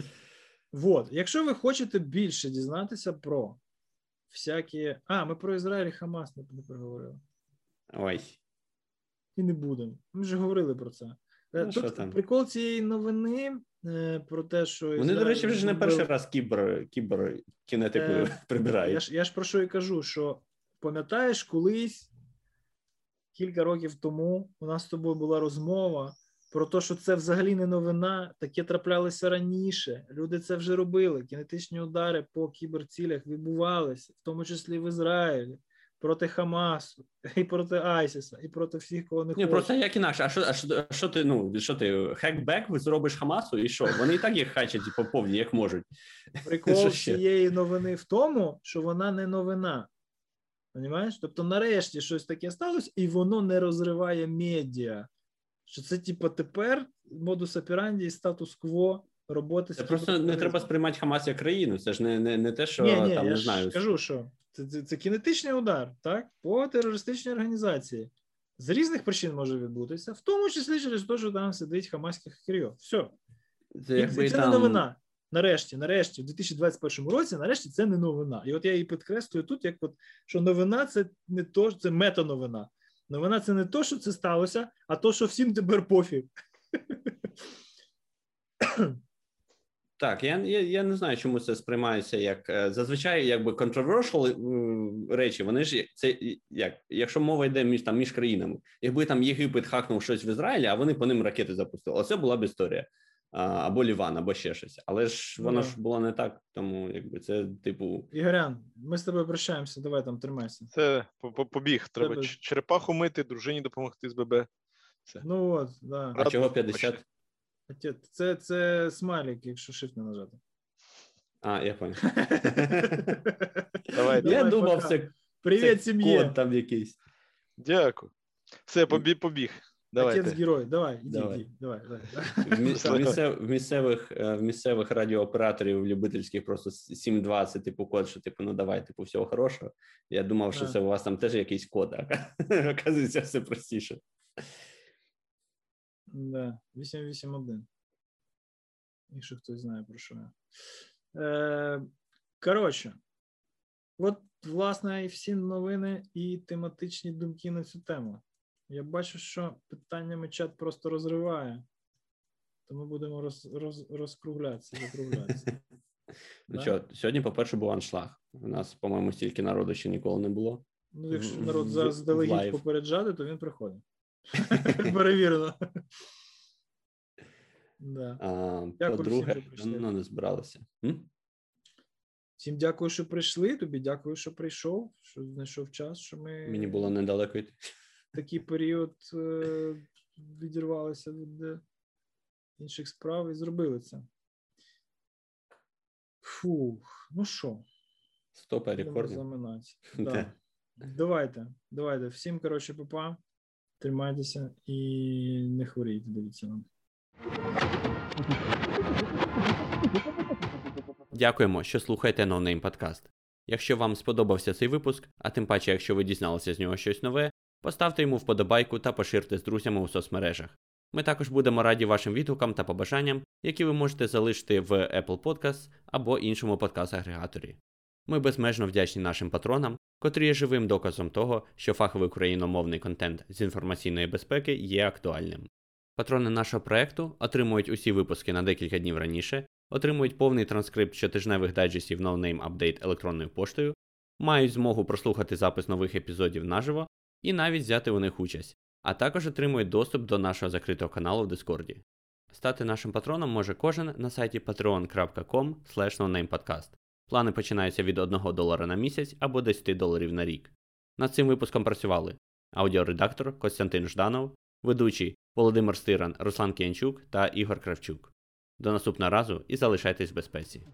Speaker 5: вот. Якщо ви хочете більше дізнатися про всякі. А, ми про Ізраїль і Хамас не не проговорили.
Speaker 6: Ой.
Speaker 5: І не будемо. Ми вже говорили про це. Е,
Speaker 6: Ну,
Speaker 5: Тут
Speaker 6: там?
Speaker 5: прикол цієї новини е, про те, що
Speaker 6: Вони, до речі, вже не перший раз кібер, кібер кінетику
Speaker 5: Е, *laughs*
Speaker 6: прибирають.
Speaker 5: Я ж, я ж про що і кажу, що пам'ятаєш, колись кілька років тому у нас з тобою була розмова про те, що це взагалі не новина, таке траплялося раніше. Люди це вже робили. Кінетичні удари по кіберцілях відбувалися, в тому числі в Ізраїлі, проти Хамасу, *laughs* і проти Айсіса, і проти всіх, кого не
Speaker 6: Ні, просто як інакше, а що, а що, а що ти, ну, що ти, хекбек зробиш Хамасу, і що? Вони і так їх хачать по повній, як можуть.
Speaker 5: Прикол *laughs* цієї новини в тому, що вона не новина. Понімаєш? Тобто, нарешті щось таке сталося, і воно не розриває медіа. Що це, типу, тепер модус операнді і статус-кво роботи
Speaker 6: Це просто не треба сприймати Хамас як країну. Це ж не, не, не те, що
Speaker 5: ні, ні,
Speaker 6: там
Speaker 5: я
Speaker 6: не знаю.
Speaker 5: кажу, що це, це, це кінетичний удар, так? По терористичній організації. З різних причин може відбутися, в тому числі через те, що там сидить хамаський хакерйо. Все.
Speaker 6: Це якби
Speaker 5: це
Speaker 6: там...
Speaker 5: не новина. Нарешті, нарешті, в 2021 році, нарешті, це не новина. І от я її підкреслюю тут, як от, що новина це не то, це мета-новина. Новина це не то, що це сталося, а то, що всім тепер пофіг.
Speaker 6: Так, я, я, я не знаю, чому це сприймається як е, зазвичай, якби controversial е, речі. Вони ж це як, якщо мова йде між там між країнами, якби там Єгипет хакнув щось в Ізраїлі, а вони по ним ракети запустили. Оце була б історія. Або Ліван, або ще щось. Але ж
Speaker 5: Ну,
Speaker 6: воно
Speaker 5: да.
Speaker 6: ж було не так, тому якби це типу.
Speaker 5: Ігорян, ми з тобою прощаємося, давай там тримайся.
Speaker 7: Це по- по- побіг. Треба
Speaker 5: Тебе-
Speaker 7: черепаху мити, дружині допомогти з ББ. Це.
Speaker 5: Ну от, да.
Speaker 6: А
Speaker 7: Рад
Speaker 6: чого
Speaker 7: був
Speaker 6: 50?
Speaker 5: Це, це, смайлик, якщо shift не нажати.
Speaker 6: А, я понял.
Speaker 7: Давай,
Speaker 6: Я
Speaker 5: Давай,
Speaker 6: думав,
Speaker 5: пока.
Speaker 6: це,
Speaker 5: Привіт,
Speaker 6: це
Speaker 5: сім'є.
Speaker 6: код там якийсь.
Speaker 7: Дякую. Все, побіг, побіг. Давайте.
Speaker 5: Отець герой, давай, іди,
Speaker 6: Давай.
Speaker 5: іди, давай, давай.
Speaker 6: В, мі- в, місцев, в, місцевих, е, в місцевих радіооператорів любительських просто 7.2 це типу код, що типу, ну давай, типу, всього хорошого. Я думав, що
Speaker 5: Да.
Speaker 6: це у вас там теж якийсь код, а *laughs* оказується все простіше.
Speaker 5: Да, 881. Якщо хтось знає про що я. Е, коротше, от, власне, і всі новини і тематичні думки на цю тему. Я бачу, що питаннями чат просто розриває. Тому будемо роз, роз, розкруглятися, закруглятися. *laughs*
Speaker 6: Ну що, сьогодні, по-перше, був аншлаг. У нас, по-моєму, стільки народу ще ніколи не було.
Speaker 5: Ну, якщо народ зараз
Speaker 6: в
Speaker 5: попереджати, то він приходить. *laughs* Перевірено. Да.
Speaker 6: А, по-друге, ну не збиралися. М?
Speaker 5: Всім дякую, що прийшли. Тобі дякую, що прийшов, що знайшов час, що ми
Speaker 6: Мені було недалеко йти.
Speaker 5: такий період е, відірвалися від е, інших справ і зробили це. Фух, ну що,
Speaker 6: Стопа рекордів. *laughs* Да.
Speaker 5: Да. Давайте, давайте. Всім, коротше, папа. Тримайтеся і не хворійте, дивіться нам.
Speaker 6: Дякуємо, що слухаєте NoName Podcast. Якщо вам сподобався цей випуск, а тим паче, якщо ви дізналися з нього щось нове, поставте йому вподобайку та поширте з друзями у соцмережах. Ми також будемо раді вашим відгукам та побажанням, які ви можете залишити в Apple Podcasts або іншому подкаст-агрегаторі. Ми безмежно вдячні нашим патронам, котрі є живим доказом того, що фаховий україномовний контент з інформаційної безпеки є актуальним. Патрони нашого проекту отримують усі випуски на декілька днів раніше, отримують повний транскрипт щотижневих дайджестів No Name Update електронною поштою, мають змогу прослухати запис нових епізодів наживо і навіть взяти у них участь, а також отримують доступ до нашого закритого каналу в Дискорді.
Speaker 1: Стати нашим патроном може кожен на сайті patreon.com. Плани починаються від 1 долара на місяць або 10 доларів на рік. Над цим випуском працювали аудіоредактор Костянтин Жданов, ведучий Володимир Стиран, Руслан Кіянчук та Ігор Кравчук. До наступного разу і залишайтесь в безпеці.